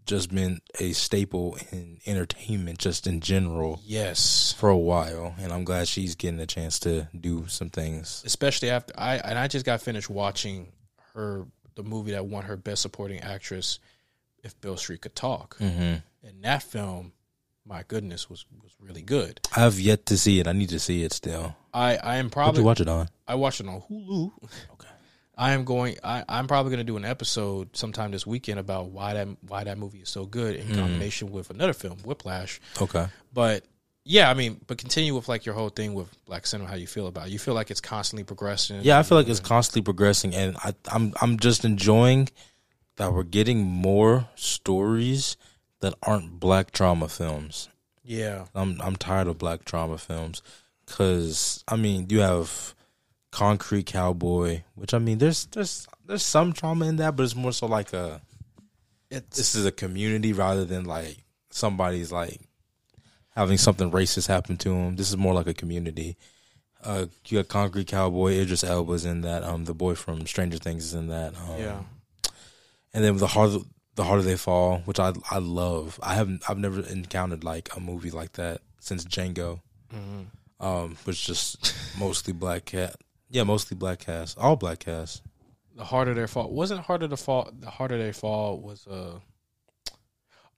Speaker 3: just been a staple in entertainment, just in general.
Speaker 2: Yes,
Speaker 3: for a while, and I'm glad she's getting a chance to do some things.
Speaker 2: especially after I and I just got finished watching her the movie that won her best supporting actress. If Beale Street could talk,
Speaker 3: Mm-hmm.
Speaker 2: and that film, my goodness, was was really good.
Speaker 3: I have yet to see it. I need to see it still.
Speaker 2: I I am probably
Speaker 3: you watch it on?
Speaker 2: I watched it on Hulu.
Speaker 3: Okay. [laughs]
Speaker 2: I am going. I, I'm probably going to do an episode sometime this weekend about why that why that movie is so good in
Speaker 3: Mm.
Speaker 2: combination with another film, Whiplash.
Speaker 3: Okay.
Speaker 2: But yeah, I mean, but continue with like your whole thing with black cinema. How you feel about it? You feel like it's constantly progressing.
Speaker 3: Yeah, I feel like it's constantly progressing, and I, I'm I'm just enjoying that we're getting more stories that aren't black drama films.
Speaker 2: yeah,
Speaker 3: I'm I'm tired of black drama films because I mean you have Concrete Cowboy, which I mean there's there's there's some trauma in that, but it's more so like a
Speaker 2: it's
Speaker 3: this is a community rather than like somebody's like having something racist happen to them. This is more like a community. Uh, you got Concrete Cowboy, Idris Elba's in that. Um, the boy from Stranger Things is in that. Um,
Speaker 2: yeah.
Speaker 3: And then the harder the harder they fall, which I I love. I haven't I've never encountered like a movie like that since Django.
Speaker 2: Mm-hmm.
Speaker 3: Um, which just [laughs] mostly black cat. Yeah, mostly black cast. All black cast.
Speaker 2: The harder they fall wasn't harder to fall. The harder they fall was uh.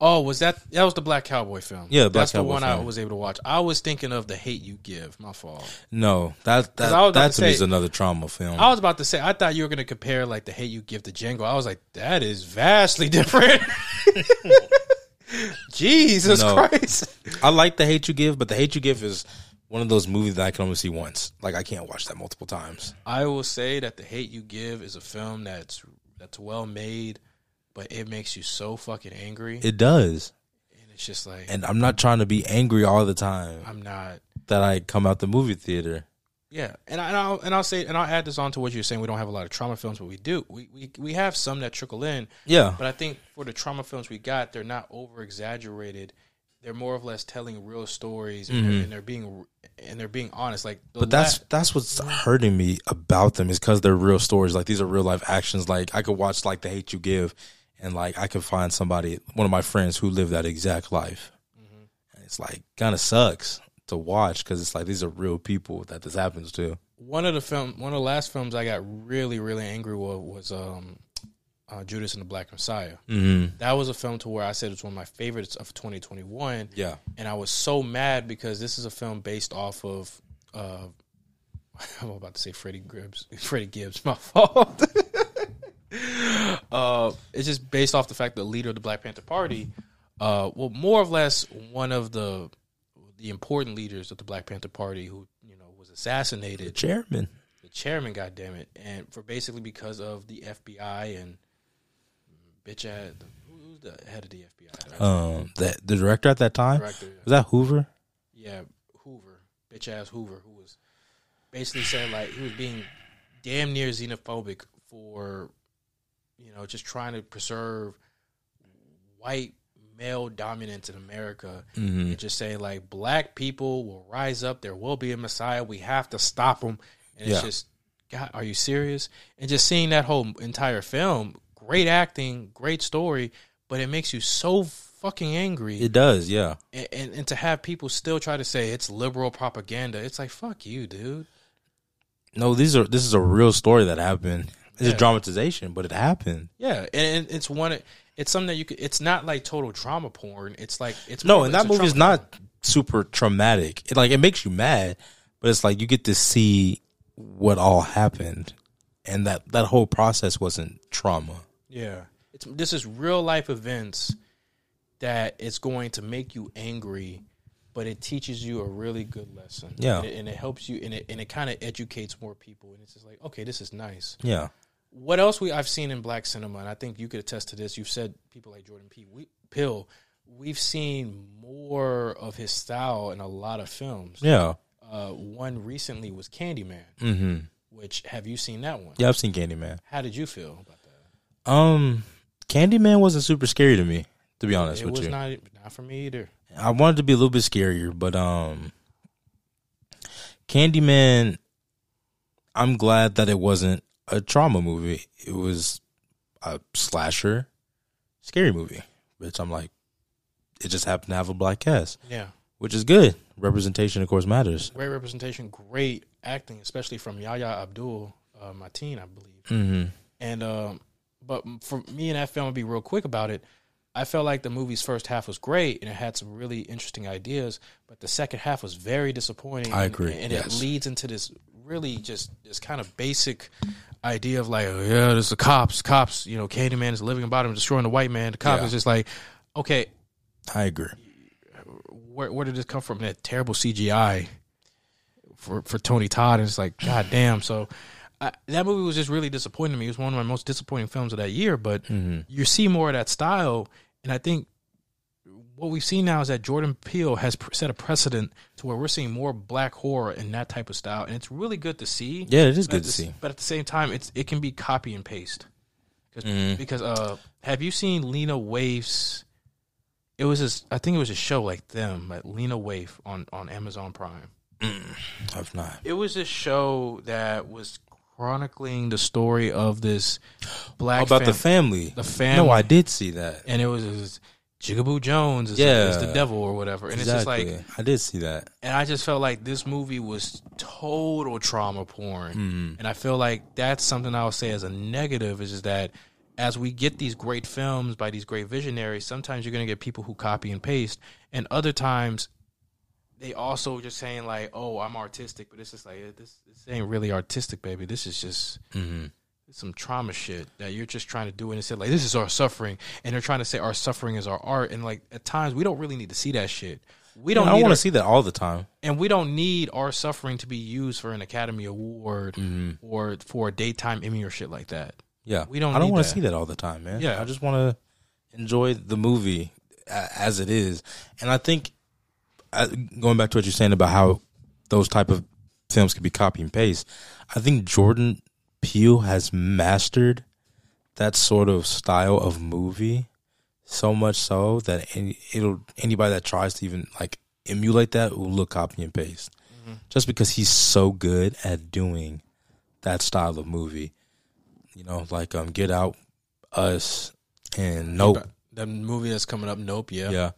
Speaker 2: Oh, was that that was the Black Cowboy film?
Speaker 3: Yeah, Black
Speaker 2: that's the
Speaker 3: Cowboy
Speaker 2: one I was able to watch. I was thinking of the Hate You Give. My fault.
Speaker 3: No, that that, that
Speaker 2: to
Speaker 3: to me is another trauma film.
Speaker 2: I was about to say I thought you were going to compare like the Hate You Give to Django. I was like, that is vastly [laughs] different. [laughs] Jesus
Speaker 3: No.
Speaker 2: Christ!
Speaker 3: I like the hate you give, but the hate you give is one of those movies that I can only see once. Like I can't watch that multiple times.
Speaker 2: I will say that the Hate You Give is a film that's that's well made, but it makes you so fucking angry,
Speaker 3: It does,
Speaker 2: and it's just like
Speaker 3: and I'm not trying to be angry all the time
Speaker 2: I'm not.
Speaker 3: that I come out the movie theater.
Speaker 2: Yeah, and, I, and I'll and I'll say and I'll add this on to what you're saying. We don't have a lot of trauma films, but we do. We we we have some that trickle in,
Speaker 3: Yeah,
Speaker 2: but I think for the trauma films we got, they're not over exaggerated. They're more or less telling real stories, and, they're, and they're being and they're being honest. Like,
Speaker 3: Mm-hmm. but that's
Speaker 2: la-
Speaker 3: that's what's hurting me about them is because they're real stories. Like these are real life actions. Like I could watch like the hate you give, and like I could find somebody, one of my friends who lived that exact life. And it's like kind of sucks to watch because it's like these are real people that this happens to.
Speaker 2: one of the film. One of the last films I got really really angry with was um, uh, Judas and the Black Messiah.
Speaker 3: Mm-hmm.
Speaker 2: That was a film to where I said it's one of my favorites of 2021.
Speaker 3: Yeah.
Speaker 2: and I was so mad because this is a film based off of. Uh, [laughs] I'm about to say Freddie Gibbs. Freddie Gibbs, my [laughs] fault. [laughs] uh, it's just based off the fact that the leader of the Black Panther Party, uh, well, more or less one of the the important leaders of the Black Panther Party, who you know was assassinated, the
Speaker 3: Chairman.
Speaker 2: the chairman, goddamn it, and for basically because of the FBI and bitch ass. Who's the head of the FBI?
Speaker 3: Um, the the director at that time
Speaker 2: Director.
Speaker 3: was that Hoover.
Speaker 2: yeah, Hoover, bitch ass Hoover, who was basically saying like he was being damn near xenophobic for, you know, just trying to preserve white male dominance in America,
Speaker 3: Mm-hmm.
Speaker 2: and just saying like black people will rise up, there will be a Messiah, we have to stop them, and it's
Speaker 3: Yeah.
Speaker 2: just, God, are you serious? And just seeing that whole entire film, great acting, great story, but it makes you so fucking angry
Speaker 3: It does, yeah.
Speaker 2: and, and and to have people still try to say it's liberal propaganda, it's like fuck you, dude.
Speaker 3: No, these are this is a real story that happened. It's
Speaker 2: Yeah.
Speaker 3: a dramatization, but it happened.
Speaker 2: Yeah, and, it's one. It's something that you could. It's not like total drama porn. It's like it's
Speaker 3: No, and that movie is not super traumatic. It like it makes you mad, but it's like you get to see what all happened, and that that whole process wasn't trauma.
Speaker 2: Yeah, it's this is real life events that it's going to make you angry, but it teaches you a really good lesson.
Speaker 3: Yeah.
Speaker 2: and it, and it helps you, and it and it kind of educates more people. And it's just like, okay, this is nice.
Speaker 3: Yeah,
Speaker 2: What else we I've seen in black cinema, and I think you could attest to this. You've said people like Jordan P. We, Pill. We've seen more of his style in a lot of films.
Speaker 3: yeah,
Speaker 2: Uh, one recently was Candyman.
Speaker 3: mm-hmm.
Speaker 2: Which have you seen that one?
Speaker 3: yeah. I've seen Candyman.
Speaker 2: How did you feel about that?
Speaker 3: Um, Candyman wasn't super scary to me, to be honest
Speaker 2: it
Speaker 3: with
Speaker 2: was
Speaker 3: you.
Speaker 2: not not for me either.
Speaker 3: I wanted to be a little bit scarier, but um, Candyman. I'm glad that it wasn't a trauma movie. It was a slasher, scary movie. Which I'm like, it just happened to have a black cast,
Speaker 2: Yeah,
Speaker 3: which is good. Representation, of course, matters.
Speaker 2: great representation, great acting, especially from Yahya Abdul uh, Mateen, I believe.
Speaker 3: Mm-hmm.
Speaker 2: And um, but for me and that film, I'll be real quick about it. I felt like the movie's first half was great and it had some really interesting ideas, but the second half was very disappointing.
Speaker 3: I
Speaker 2: and-
Speaker 3: agree,
Speaker 2: and,
Speaker 3: yes.
Speaker 2: it leads into this really just this kind of basic idea of like, oh, yeah, there's the cops, cops. You know, Candyman is living about him, destroying the white man. The cop
Speaker 3: Yeah.
Speaker 2: is just like, okay,
Speaker 3: I agree.
Speaker 2: where where did this come from? That terrible CGI for for Tony Todd, and it's like, god damn. So I, that movie was just really disappointing to me. It was one of my most disappointing films of that year. But mm-hmm. you see more of that style, and I think what we've seen now is that Jordan Peele has set a precedent to where we're seeing more black horror in that type of style, and it's really good to see.
Speaker 3: Yeah, it is good to
Speaker 2: the-
Speaker 3: see.
Speaker 2: But at the same time, it's it can be copy and paste.
Speaker 3: Mm-hmm.
Speaker 2: Because uh, have you seen Lena Waithe's? It was this, I think it was a show like them, like Lena Waithe on on Amazon Prime.
Speaker 3: I've not.
Speaker 2: It was a show that was chronicling the story of this [gasps] black
Speaker 3: About
Speaker 2: fam-
Speaker 3: the family.
Speaker 2: the family.
Speaker 3: No, I did see that.
Speaker 2: and it was, it was Jigaboo Jones is,
Speaker 3: Yeah.
Speaker 2: is the devil or whatever, and it's just like,
Speaker 3: I did see that.
Speaker 2: and I just felt like this movie was total trauma porn,
Speaker 3: Mm-hmm.
Speaker 2: and I feel like that's something I would say as a negative is just that as we get these great films by these great visionaries, sometimes you're gonna get people who copy and paste, and other times they also just saying like, "Oh, I'm artistic," but it's just like this, this ain't really artistic, baby. This is just
Speaker 3: Mm-hmm.
Speaker 2: Some trauma shit that you're just trying to do and it said like this is our suffering. And they're trying to say our suffering is our art. And like at times we don't really need to see that shit. We don't
Speaker 3: I don't want to see that all the time.
Speaker 2: and we don't need our suffering to be used for an academy award or for a daytime emmy or shit like that.
Speaker 3: Yeah,
Speaker 2: We don't
Speaker 3: I don't want to see that all the time, man.
Speaker 2: Yeah.
Speaker 3: I just want to enjoy the movie as it is, and I think uh, going back to what you're saying about how those type of films can be copy and paste, I think Jordan Peele has mastered that sort of style of movie so much so that any, it'll anybody that tries to even like emulate that will look copy and paste, just because he's so good at doing that style of movie. You know, like um, Get Out, Us, and Nope.
Speaker 2: the movie that's coming up nope yeah
Speaker 3: Yeah.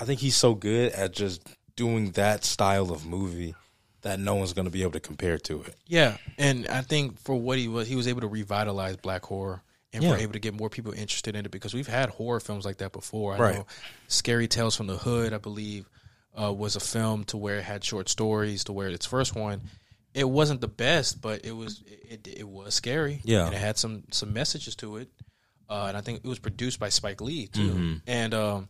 Speaker 3: I think he's so good at just doing that style of movie that no one's going to be able to compare to it.
Speaker 2: Yeah, and I think for what he was, he was able to revitalize black horror, and
Speaker 3: Yeah.
Speaker 2: we're able to get more people interested in it because we've had horror films like that before. I
Speaker 3: Right.
Speaker 2: know Scary Tales from the Hood, I believe, uh, was a film to where it had short stories. To where its first one, it wasn't the best, but it was it, it was scary.
Speaker 3: Yeah.
Speaker 2: and it had some some messages to it, uh, and I think it was produced by Spike Lee too.
Speaker 3: Mm-hmm.
Speaker 2: And um,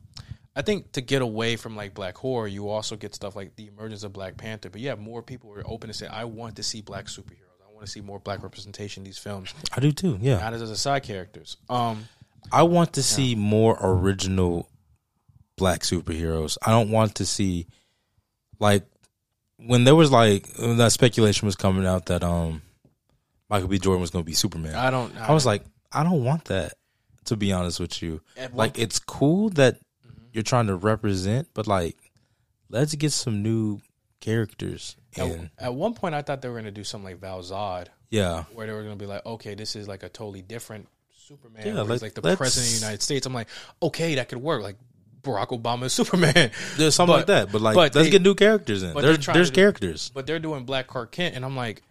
Speaker 2: I think to get away from like black horror, you also get stuff like the emergence of Black Panther. But yeah, more people are open to say, I want to see black superheroes. I want to see more black representation in these films,
Speaker 3: I do too. Yeah.
Speaker 2: not as as side characters. Um,
Speaker 3: I want to see more original black superheroes. I don't want to see like when there was like that speculation was coming out that um Michael B. Jordan was going to be Superman.
Speaker 2: I don't.
Speaker 3: I was like, I don't want that. To be honest with you,
Speaker 2: At
Speaker 3: like it's cool that you're trying to represent, but like, let's get some new characters. And
Speaker 2: at, at one point, I thought they were going to do something like Val Zod,
Speaker 3: yeah,
Speaker 2: where they were going to be like, okay, this is like a totally different Superman.
Speaker 3: Yeah, let-
Speaker 2: like the president of the United States. I'm like, okay, that could work. Like Barack Obama is [laughs] Superman.
Speaker 3: there's something
Speaker 2: But-
Speaker 3: like that. But like,
Speaker 2: but
Speaker 3: let's
Speaker 2: they-
Speaker 3: get new characters in. There's there's
Speaker 2: do-
Speaker 3: characters.
Speaker 2: but they're doing Black Clark Kent, and I'm like,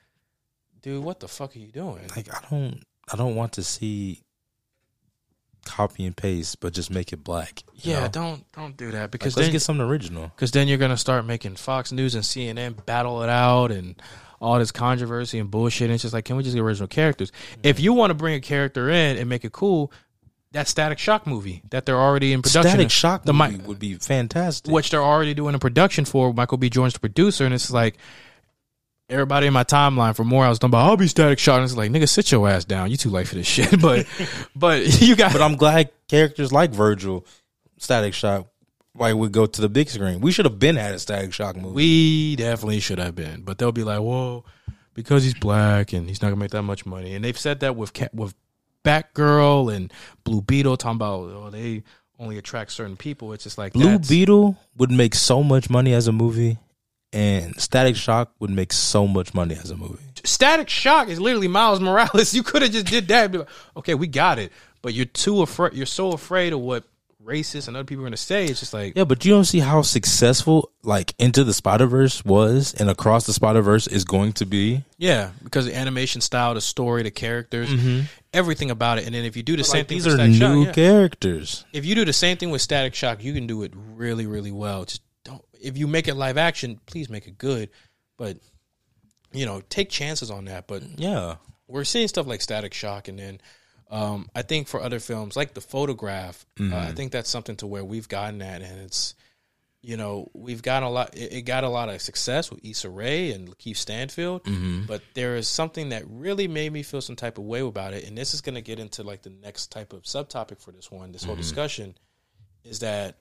Speaker 2: dude, what the fuck are you doing?
Speaker 3: Like I don't I don't want to see copy and paste, but just make it black.
Speaker 2: yeah,
Speaker 3: know?
Speaker 2: don't don't do that
Speaker 3: Like,
Speaker 2: because
Speaker 3: let's
Speaker 2: then,
Speaker 3: get something original.
Speaker 2: Because then you're gonna start making Fox News and CNN battle it out and all this controversy and bullshit. And it's just like, can we just get original characters? If mm-hmm. you want to bring a character in and make it cool, that Static Shock movie that they're already in production,
Speaker 3: Static Shock
Speaker 2: the
Speaker 3: movie
Speaker 2: Mi-
Speaker 3: would be fantastic.
Speaker 2: which they're already doing a production for. Michael B. Jordan's the producer, and it's like everybody in my timeline for more. I was talking about I'll be Static Shock, and it's like nigga, sit your ass down. You too late for this shit. [laughs] But [laughs] but you got
Speaker 3: But I'm glad characters like Virgil, Static Shock, like would go to the big screen. We should have been at a Static Shock movie.
Speaker 2: We definitely should have been, but they'll be like, "Whoa, because he's black and he's not gonna make that much money." And they've said that with Cat, with Batgirl and Blue Beetle, talking about oh they only attract certain people. It's just like
Speaker 3: Blue Beetle would make so much money as a movie, and Static Shock would make so much money as a movie.
Speaker 2: Static Shock is literally Miles Morales. [laughs] You could have just did that. And be like, okay, we got it, but you're too afraid. You're so afraid of what racists and other people are gonna say. It's just like
Speaker 3: Yeah, but you don't see how successful like Into the Spider Verse was, and Across the Spider Verse is going to be.
Speaker 2: yeah, because the animation style, the story, the characters, mm-hmm. everything about it. And then if you do the same
Speaker 3: Like,
Speaker 2: thing,
Speaker 3: these
Speaker 2: with
Speaker 3: are
Speaker 2: Static Shock,
Speaker 3: new
Speaker 2: yeah.
Speaker 3: characters.
Speaker 2: if you do the same thing with Static Shock, you can do it really, really well. Just. If you make it live action, please make it good. But you know, take chances on that. But
Speaker 3: Yeah,
Speaker 2: we're seeing stuff like Static Shock, and then um, I think for other films like The Photograph, uh, I think that's something to where we've gotten at, and it's you know we've got a lot. It, it got a lot of success with Issa Rae and Lakeith Stanfield, but there is something that really made me feel some type of way about it, and this is going to get into like the next type of subtopic for this one. This whole discussion is that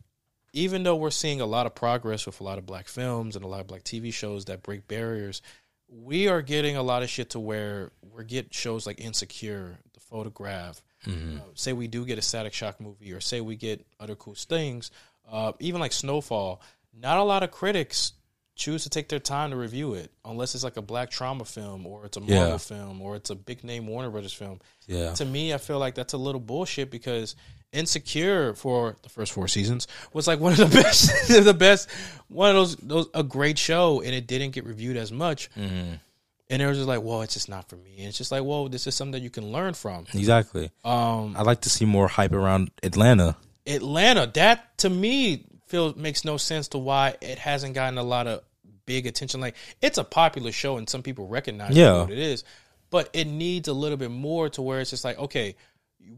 Speaker 2: even though we're seeing a lot of progress with a lot of black films and a lot of black TV shows that break barriers, we are getting a lot of shit to where we're get shows like Insecure, The Photograph. Uh, say we do get a Static Shock movie, or say we get other cool things, uh, even like Snowfall. Not a lot of critics choose to take their time to review it, unless it's like a black trauma film or it's a
Speaker 3: Yeah.
Speaker 2: Marvel film or it's a big name Warner Brothers film.
Speaker 3: Yeah.
Speaker 2: To me, I feel like that's a little bullshit because Insecure for the first four seasons was like one of the [laughs] best, the best, one of those those a great show, and it didn't get reviewed as much.
Speaker 3: Mm-hmm.
Speaker 2: And it was just like, well, it's just not for me. And it's just like, well, this is something that you can learn from.
Speaker 3: Exactly.
Speaker 2: Um,
Speaker 3: I like to see more hype around Atlanta.
Speaker 2: Atlanta, that to me feels makes no sense to why it hasn't gotten a lot of big attention. Like it's a popular show and some people recognize
Speaker 3: Yeah.
Speaker 2: what it is, but it needs a little bit more to where it's just like, okay,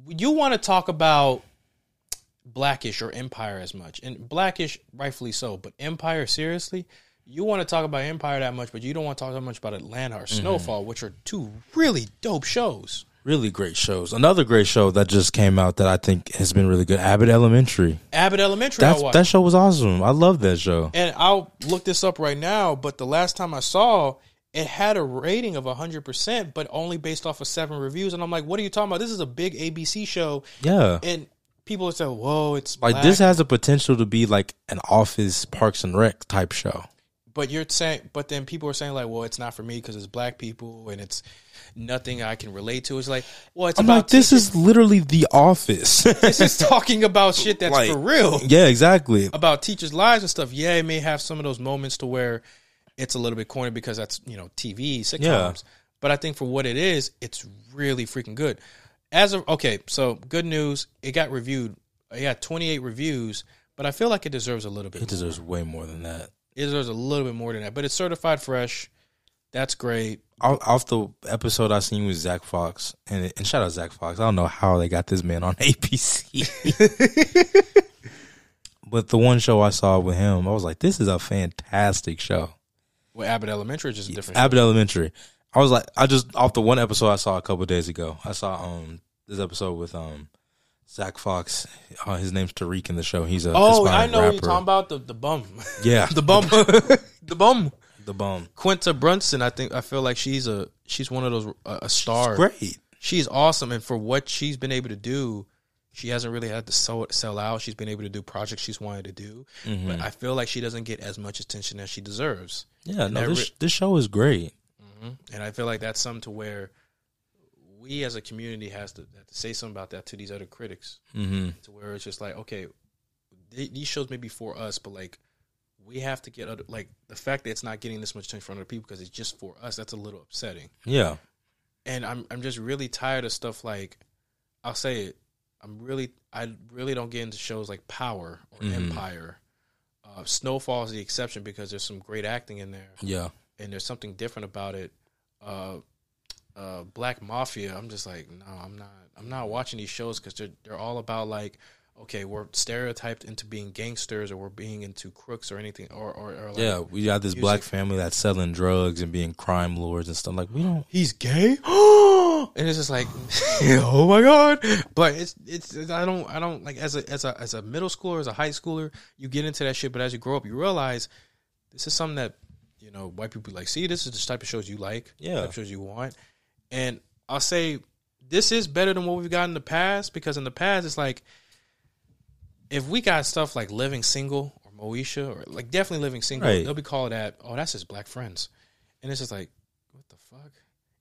Speaker 2: you want to talk about Blackish or Empire as much, and Blackish rightfully so, but Empire seriously. You want to talk about Empire that much, but you don't want to talk that much about Atlanta or mm-hmm. Snowfall, which are two really dope shows.
Speaker 3: Really great shows. Another great show that just came out that I think has been really good. Abbott Elementary.
Speaker 2: Abbott Elementary,
Speaker 3: That's
Speaker 2: I watched.
Speaker 3: that show was awesome. I love that show.
Speaker 2: And I'll look this up right now, but the last time I saw it had a rating of 100%, but only based off of seven reviews. And I'm like, what are you talking about? This is a big ABC show.
Speaker 3: Yeah.
Speaker 2: And people are saying, whoa, it's
Speaker 3: Like
Speaker 2: black.
Speaker 3: this has the potential to be like an Office Parks and Rec type show.
Speaker 2: But you're saying, but then people are saying, like, well, it's not for me because it's black people and it's nothing I can relate to. It's like, well, it's
Speaker 3: I'm
Speaker 2: about
Speaker 3: like, this is literally The Office. [laughs]
Speaker 2: this is talking about shit that's
Speaker 3: Like,
Speaker 2: for real.
Speaker 3: yeah, exactly.
Speaker 2: about teachers' lives and stuff. Yeah, it may have some of those moments to where it's a little bit corny because that's you know TV sitcoms.
Speaker 3: Yeah.
Speaker 2: But I think for what it is, it's really freaking good. As of okay, so good news. It got reviewed. It got 28 reviews, but I feel like it deserves a little bit.
Speaker 3: It
Speaker 2: more.
Speaker 3: deserves way more than that.
Speaker 2: It deserves a little bit more than that. But it's certified fresh. That's great.
Speaker 3: Off, the episode I seen with Zach Fox, and, and shout out Zach Fox. I don't know how they got this man on [laughs] ABC. [laughs] but the one show I saw with him, I was like, this is a fantastic show.
Speaker 2: Well, Abbott Elementary is just a different.
Speaker 3: Abbott Elementary. I was like, I just off the one episode I saw a couple days ago. I saw um this episode with um Zach Fox. Uh, his name's Tariq in the show. He's a
Speaker 2: oh,
Speaker 3: Hispanic
Speaker 2: I know what
Speaker 3: rapper.
Speaker 2: you're talking about. The the bum, [laughs]
Speaker 3: Yeah,
Speaker 2: the bum, [laughs] the bum.
Speaker 3: the bum.
Speaker 2: Quinta Brunson, I think I feel like she's a she's one of those uh, a star.
Speaker 3: Great.
Speaker 2: She's awesome, and for what she's been able to do, she hasn't really had to sell sell out. She's been able to do projects she's wanted to do,
Speaker 3: Mm-hmm.
Speaker 2: but I feel like she doesn't get as much attention as she deserves.
Speaker 3: Yeah, no,
Speaker 2: that
Speaker 3: this this show is great.
Speaker 2: And I feel like that's something to where we as a community has to, have to say something about that to these other critics,
Speaker 3: Mm-hmm.
Speaker 2: to where it's just like, okay, th- these shows may be for us, but like we have to get other like the fact that it's not getting this much attention from other people because it's just for us. That's a little upsetting.
Speaker 3: Yeah,
Speaker 2: and I'm I'm just really tired of stuff like I'll say it. I'm really I really don't get into shows like Power or
Speaker 3: Mhm.
Speaker 2: Empire. Uh, Snowfall is the exception because there's some great acting in there
Speaker 3: yeah.
Speaker 2: And there's something different about it. Uh, uh, Black Mafia. I'm just like no, I'm not. I'm not watching these shows because they're they're all about like okay, we're stereotyped into being gangsters or we're being into crooks or anything or or, or like,
Speaker 3: Yeah, we got this
Speaker 2: music.
Speaker 3: black family that's selling drugs and being crime lords and stuff. Like we don't.
Speaker 2: he's gay [gasps] and it's just like [laughs] oh my god but it's, it's it's i don't i don't like as a as a as a middle schooler as a high schooler you get into that shit but as you grow up you realize this is something that you know white people be like see this is the type of shows you like
Speaker 3: Yeah.
Speaker 2: type of shows you want and i'll say this is better than what we've got in the past because in the past it's like if we got stuff like living single or moesha or like definitely living single
Speaker 3: Right.
Speaker 2: they'll be called that oh that's just black friends and it's just like what the fuck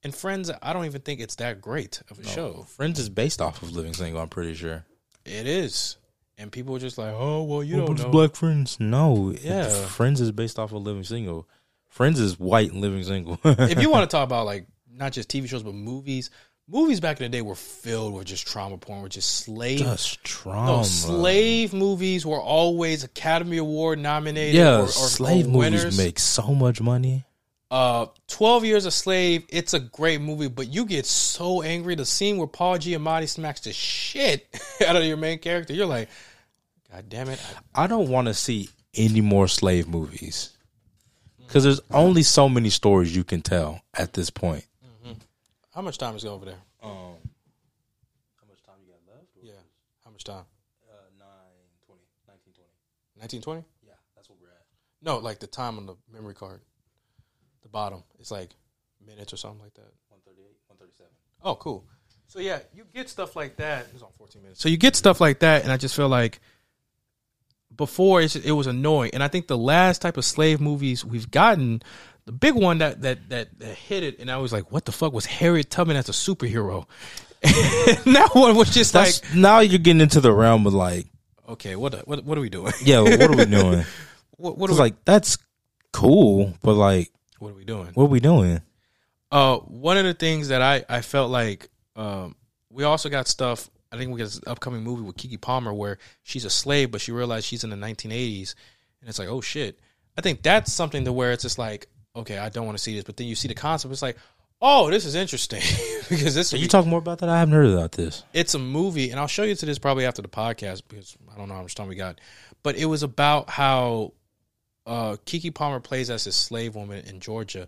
Speaker 2: and Friends, I don't even think it's that great of a show.
Speaker 3: Friends is based off of Living Single. I'm pretty sure.
Speaker 2: It is, and people are just like, "Oh, well, you
Speaker 3: Oh,
Speaker 2: don't
Speaker 3: but it's
Speaker 2: know."
Speaker 3: Black Friends. No,
Speaker 2: Yeah.
Speaker 3: Friends is based off of Living Single. Friends is white and Living Single. [laughs]
Speaker 2: if you want to talk about like not just TV shows but movies, movies back in the day were filled with just trauma porn, with just slave.
Speaker 3: just trauma.
Speaker 2: no, slave movies were always Academy Award nominated.
Speaker 3: Yeah,
Speaker 2: or, or,
Speaker 3: slave
Speaker 2: or
Speaker 3: movies
Speaker 2: winners.
Speaker 3: make so much money.
Speaker 2: Uh, Twelve Years a Slave. It's a great movie, but you get so angry. The scene where Paul Giamatti smacks the shit [laughs] out of your main character, you're like, God damn it!
Speaker 3: I don't want to see any more slave movies because there's only so many stories you can tell at this point.
Speaker 2: How much time is going over there?
Speaker 3: Um, how much time you got left?
Speaker 2: Yeah, how much time?
Speaker 3: Uh, 9, 19,
Speaker 2: Nineteen twenty?
Speaker 3: Yeah, that's what we're at.
Speaker 2: No, like the time on the memory card, the bottom. It's like minutes or something like that.
Speaker 3: 138, 137.
Speaker 2: Oh, cool. So yeah, you get stuff like that. It's on 14 minutes. So you get stuff like that, and I just feel like before it's, it was annoying, and I think the last type of slave movies we've gotten, the big one that that that, that hit it, and I was like, what the fuck was Harriet Tubman as a superhero? [laughs] that one was just
Speaker 3: That's
Speaker 2: like,
Speaker 3: now you're getting into the realm of like,
Speaker 2: okay, what what what are we doing?
Speaker 3: yeah, what are we [laughs] doing?
Speaker 2: What what are we,
Speaker 3: like that's cool, but like,
Speaker 2: what are we doing?
Speaker 3: what are we doing?
Speaker 2: Uh, one of the things that I I felt like um we also got stuff. I think we got this upcoming movie with Keke Palmer where she's a slave, but she realized she's in the 1980s, and it's like, oh shit. I think that's something to where it's just like, okay, I don't want to see this, but then you see the concept, it's like, oh, this is interesting [laughs] because this
Speaker 3: Can you talk more about that? I haven't heard about this.
Speaker 2: it's a movie, and I'll show you to this probably after the podcast because I don't know how much time we got. But it was about how uh, Keke Palmer plays as a slave woman in Georgia,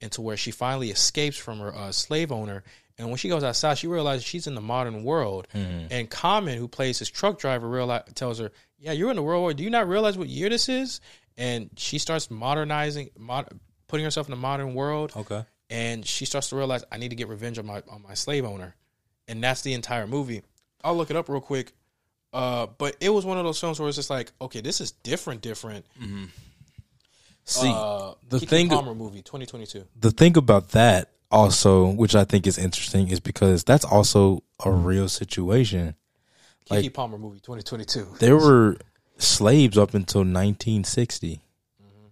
Speaker 2: and to where she finally escapes from her uh, slave owner. And when she goes outside, she realizes she's in the modern world. And Common, who plays his truck driver, realize, tells her, "Yeah, you're in the world. Do you not realize what year this is?" And she starts modernizing, mod- putting herself in the modern world
Speaker 3: Okay.
Speaker 2: and she starts to realize I need to get revenge on my on my slave owner, and that's the entire movie. I'll look it up real quick, uh, but it was one of those films where it's just like, okay, this is different, different.
Speaker 3: See,
Speaker 2: Uh,
Speaker 3: the
Speaker 2: Keke
Speaker 3: thing-
Speaker 2: Palmer movie, twenty twenty two.
Speaker 3: the thing about that also, which I think is interesting, is because that's also a mm-hmm. real situation.
Speaker 2: Keke
Speaker 3: Like-
Speaker 2: Palmer movie, twenty twenty two.
Speaker 3: There were slaves up until 1960, mm-hmm.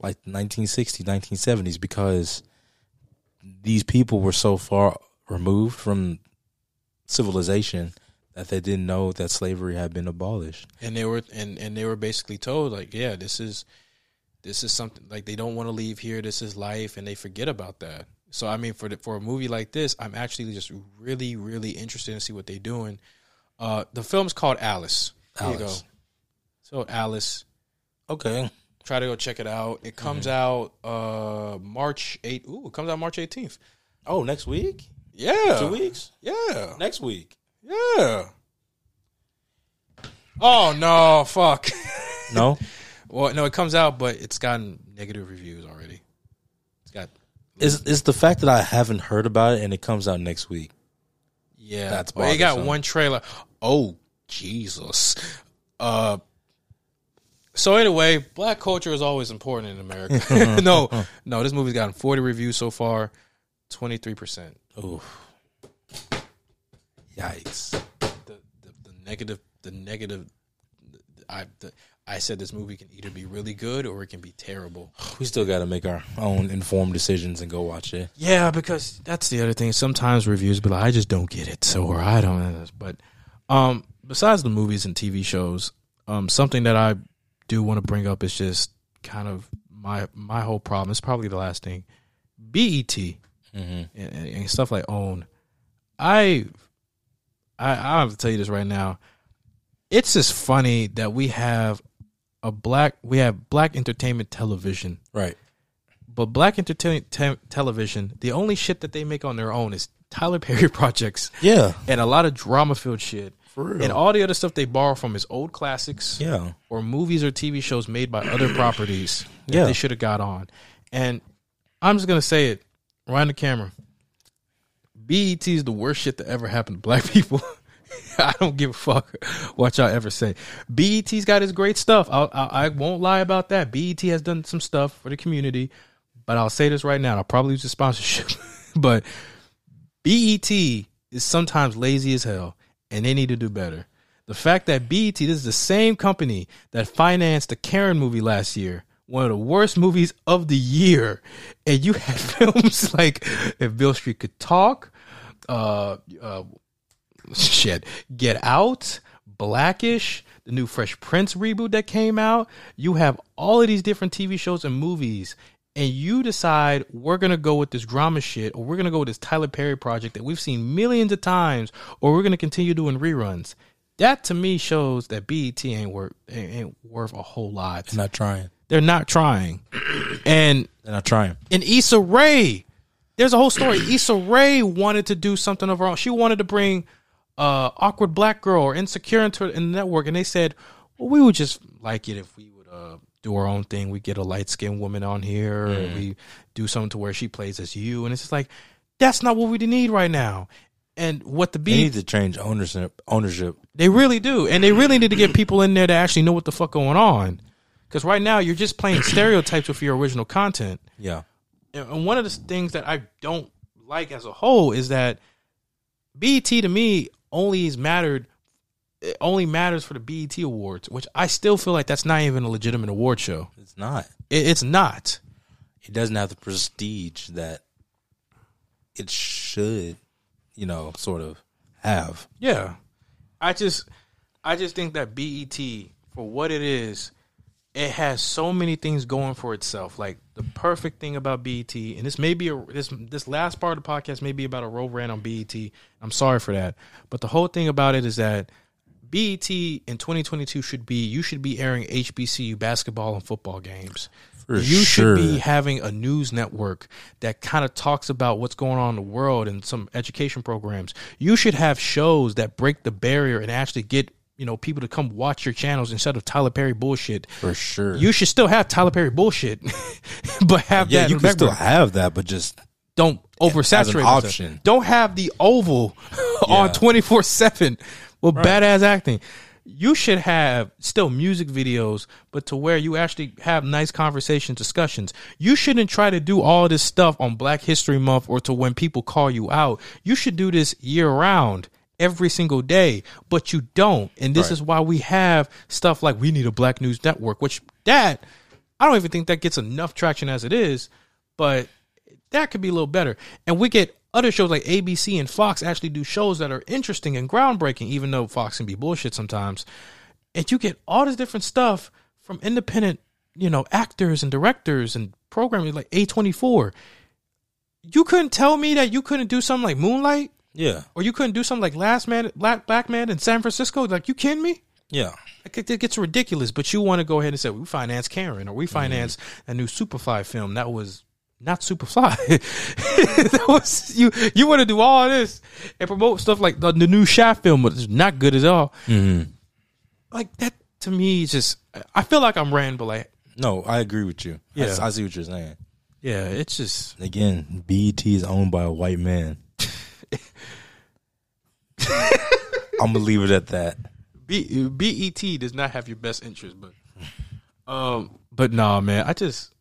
Speaker 3: like 1960, 1970s, because these people were so far removed from civilization that they didn't know that slavery had been abolished.
Speaker 2: and they were and and they were basically told like, yeah, this is this is something like they don't want to leave here. This is life, and they forget about that. So I mean, for the, for a movie like this, I'm actually just really really interested to see what they're doing. Uh, the film's called Alice. There you go. So Alice,
Speaker 3: Okay.
Speaker 2: try to go check it out. It comes out uh March 8th. Ooh, it comes out March 18th.
Speaker 3: Oh, next week?
Speaker 2: Yeah.
Speaker 3: Two weeks?
Speaker 2: Yeah.
Speaker 3: Next week.
Speaker 2: Yeah. Oh no, fuck.
Speaker 3: No? [laughs]
Speaker 2: well, no, it comes out, but it's gotten negative reviews already. It's
Speaker 3: Is is the fact that I haven't heard about it and it comes out next week?
Speaker 2: yeah.
Speaker 3: That's
Speaker 2: well, it got one trailer. Oh Jesus. Uh. So anyway, black culture is always important in America. [laughs] [laughs] no, no, this movie's gotten 40 reviews so far, 23%.
Speaker 3: Oof. Yikes.
Speaker 2: the, the, the negative the negative I the, I said this movie can either be really good or it can be terrible. [sighs]
Speaker 3: We still got to make our own informed decisions and go watch it.
Speaker 2: Yeah, because that's the other thing. Sometimes reviews be like, I just don't get it, so or I don't know this. But um besides the movies and TV shows, um something that I do want to bring up is just kind of my my whole problem. It's probably the last thing. BET and, and, and stuff like OWN. I I I have to tell you this right now. It's just funny that we have a black we have black entertainment television,
Speaker 3: Right.
Speaker 2: but black entertainment te- television, the only shit that they make on their own is Tyler Perry [laughs] projects
Speaker 3: Yeah.
Speaker 2: and a lot of drama filled shit.
Speaker 3: For real.
Speaker 2: And all the other stuff they borrow from is old classics
Speaker 3: Yeah.
Speaker 2: or movies or TV shows made by other [clears throat] properties that
Speaker 3: Yeah.
Speaker 2: they should have got on. And I'm just gonna say it right in the camera. BET is the worst shit that ever happened to black [laughs] people. [laughs] I don't give a fuck what y'all ever say. BET's got its great stuff. I'll, I, I won't lie about that. BET has done some stuff for the community, but I'll say this right now. I'll probably use the sponsorship, [laughs] but BET is sometimes lazy as hell, and they need to do better. The fact that BET, this is the same company that financed the Karen movie last year, one of the worst movies of the year, and you had [laughs] films like If Beale Street Could Talk, uh, uh, shit, Get Out, Blackish, the new Fresh Prince reboot that came out. You have all of these different TV shows and movies, and you decide we're gonna go with this drama shit, or we're gonna go with this Tyler Perry project that we've seen millions of times, or we're gonna continue doing reruns. That to me shows that BET ain't worth ain't worth a whole lot.
Speaker 3: They're not trying.
Speaker 2: They're not trying, and
Speaker 3: They're not trying.
Speaker 2: and Issa Rae. There's a whole story. Issa Rae wanted to do something of her own. She wanted to bring uh awkward black girl or insecure into in the network, and they said, "Well, we would just like it if we would uh do our own thing. We get a light skinned woman on here, and we do something to where she plays as you." And it's just like that's not what we need right now. And what the
Speaker 3: They
Speaker 2: B
Speaker 3: need to change ownership. Ownership.
Speaker 2: they really do, and they really need to get people in there to actually know what the fuck going on. Because right now you're just playing [clears throat] stereotypes with your original content.
Speaker 3: Yeah.
Speaker 2: And and one of the things that I don't like as a whole is that BET to me only is mattered it only matters for the BET awards, which I still feel like that's not even a legitimate award show.
Speaker 3: It's not.
Speaker 2: It, it's not.
Speaker 3: It doesn't have the prestige that it should, you know, sort of have.
Speaker 2: Yeah. I just I just think that BET for what it is, it has so many things going for itself. Like the perfect thing about BET, and this may be a this this last part of the podcast may be about a road rant on BET. I'm sorry for that. But the whole thing about it is that BET in 2022 should be you should be airing HBCU basketball and football games.
Speaker 3: For
Speaker 2: you
Speaker 3: sure.
Speaker 2: should be having a news network that kind of talks about what's going on in the world and some education programs. You should have shows that break the barrier and actually get you know people to come watch your channels instead of Tyler Perry bullshit.
Speaker 3: For sure.
Speaker 2: You should still have Tyler Perry bullshit, [laughs] but have
Speaker 3: yeah,
Speaker 2: that
Speaker 3: you
Speaker 2: in
Speaker 3: can still have that, but just
Speaker 2: don't oversaturate
Speaker 3: as an
Speaker 2: yourself.
Speaker 3: option.
Speaker 2: Don't have the oval [laughs] on twenty four seven with badass acting. You should have still music videos, but to where you actually have nice conversation discussions. You shouldn't try to do all this stuff on Black History Month or to when people call you out. You should do this year round. Every single day, but you don't, and this
Speaker 3: Right.
Speaker 2: is why we have stuff like we need a Black News Network, which that I don't even think that gets enough traction as it is, but that could be a little better. And we get other shows like ABC and Fox actually do shows that are interesting and groundbreaking, even though Fox can be bullshit sometimes. And you get all this different stuff from independent, you know, actors and directors and programming like A24. You couldn't tell me that you couldn't do something like Moonlight
Speaker 3: yeah,
Speaker 2: or you couldn't do something like Last Man, Black, Black Man in San Francisco. Like, you kidding me?
Speaker 3: yeah.
Speaker 2: Like, it, it gets ridiculous, but you want to go ahead and say we finance Karen or we finance a new Superfly film that was not Superfly. [laughs] that was you. You want to do all this and promote stuff like the, the new Shaft film, but it's not good at all.
Speaker 3: Mm-hmm.
Speaker 2: Like that to me, is just I feel like I'm rambling.
Speaker 3: No, I agree with you. I-
Speaker 2: Yeah.
Speaker 3: I, see what you're saying.
Speaker 2: Yeah, it's just
Speaker 3: Again, BET is owned by a white man. I'm gonna leave it at that.
Speaker 2: B, BET does not have your best interest, but um, but nah, man, I just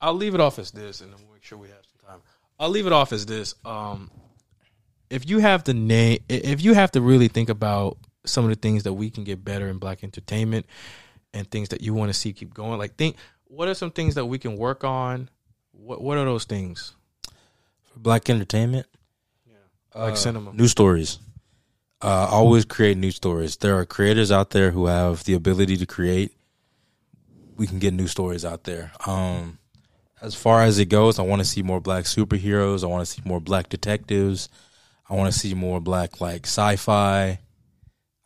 Speaker 2: I'll leave it off as this, and then we'll make sure we have some time. I'll leave it off as this. Um, if you have the name, if you have to really think about some of the things that we can get better in black entertainment and things that you want to see keep going, like think what are some things that we can work on? What what are those things?
Speaker 3: For black entertainment, Yeah,
Speaker 2: Like
Speaker 3: uh,
Speaker 2: cinema.
Speaker 3: new stories. Uh, always create new stories. There are creators out there who have the ability to create. We can get new stories out there. Um, as far as it goes, I want to see more black superheroes. I want to see more black detectives. I want to see more black like sci-fi.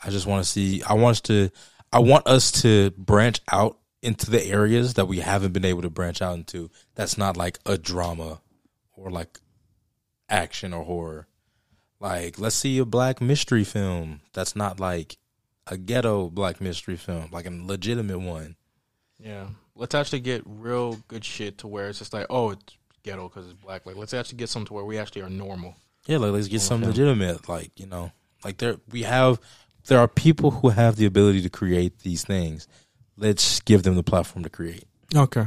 Speaker 3: I just want to see. I want us to. I want us to branch out into the areas that we haven't been able to branch out into. That's not like a drama or like action or horror. Like, let's see a black mystery film that's not like a ghetto black mystery film, like a legitimate one.
Speaker 2: Yeah, let's actually get real good shit to where it's just like, oh, it's ghetto because it's black. Like, let's actually get something to where we actually are normal.
Speaker 3: Yeah, like let's get something
Speaker 2: Okay.
Speaker 3: legitimate. Like, you know, like there we have there are people who have the ability to create these things. Let's give them the platform to create.
Speaker 2: Okay.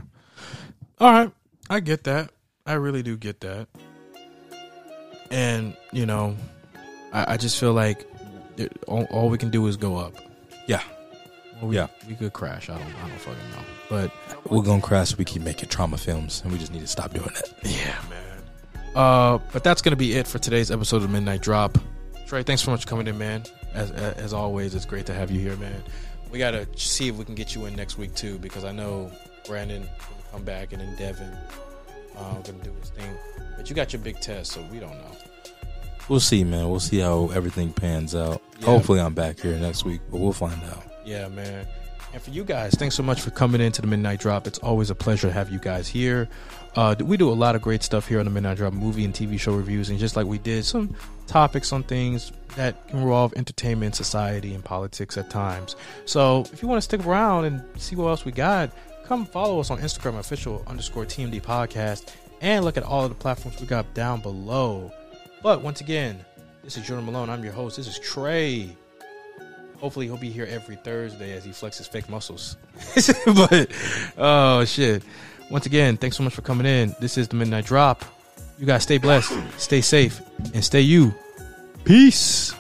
Speaker 2: All right. I get that. I really do get that. And, you know, I, I just feel like it, all, all we can do is go up.
Speaker 3: Yeah.
Speaker 2: Or we,
Speaker 3: Yeah.
Speaker 2: We could crash. I don't, I don't fucking know. But
Speaker 3: We're gonna crash. We keep making trauma films, and we just need to stop doing it.
Speaker 2: yeah, man. Uh, but that's going to be it for today's episode of Midnight Drop. Trey, thanks so much for coming in, man. As, as always, it's great to have you here, man. We got to see if we can get you in next week, too, because I know Brandon come back and then Devin uh, to do his thing. But you got your big test, so we don't know.
Speaker 3: We'll see, man. We'll see how everything pans out.
Speaker 2: Yeah.
Speaker 3: Hopefully, I'm back here next week, but we'll find out.
Speaker 2: Yeah, man. And for you guys, thanks so much for coming into the Midnight Drop. It's always a pleasure to have you guys here. Uh, we do a lot of great stuff here on the Midnight Drop movie and TV show reviews, and just like we did, some topics on things that involve entertainment, society, and politics at times. So if you want to stick around and see what else we got, come follow us on Instagram, official underscore TMD podcast, and look at all of the platforms we got down below. But once again, This is Jordan Malone. I'm your host. This is Trey. Hopefully, he'll be here every Thursday as he flexes fake muscles. [laughs] but, oh, shit. Once again, thanks so much for coming in. This is the Midnight Drop. You guys stay blessed, stay safe, and stay you. Peace.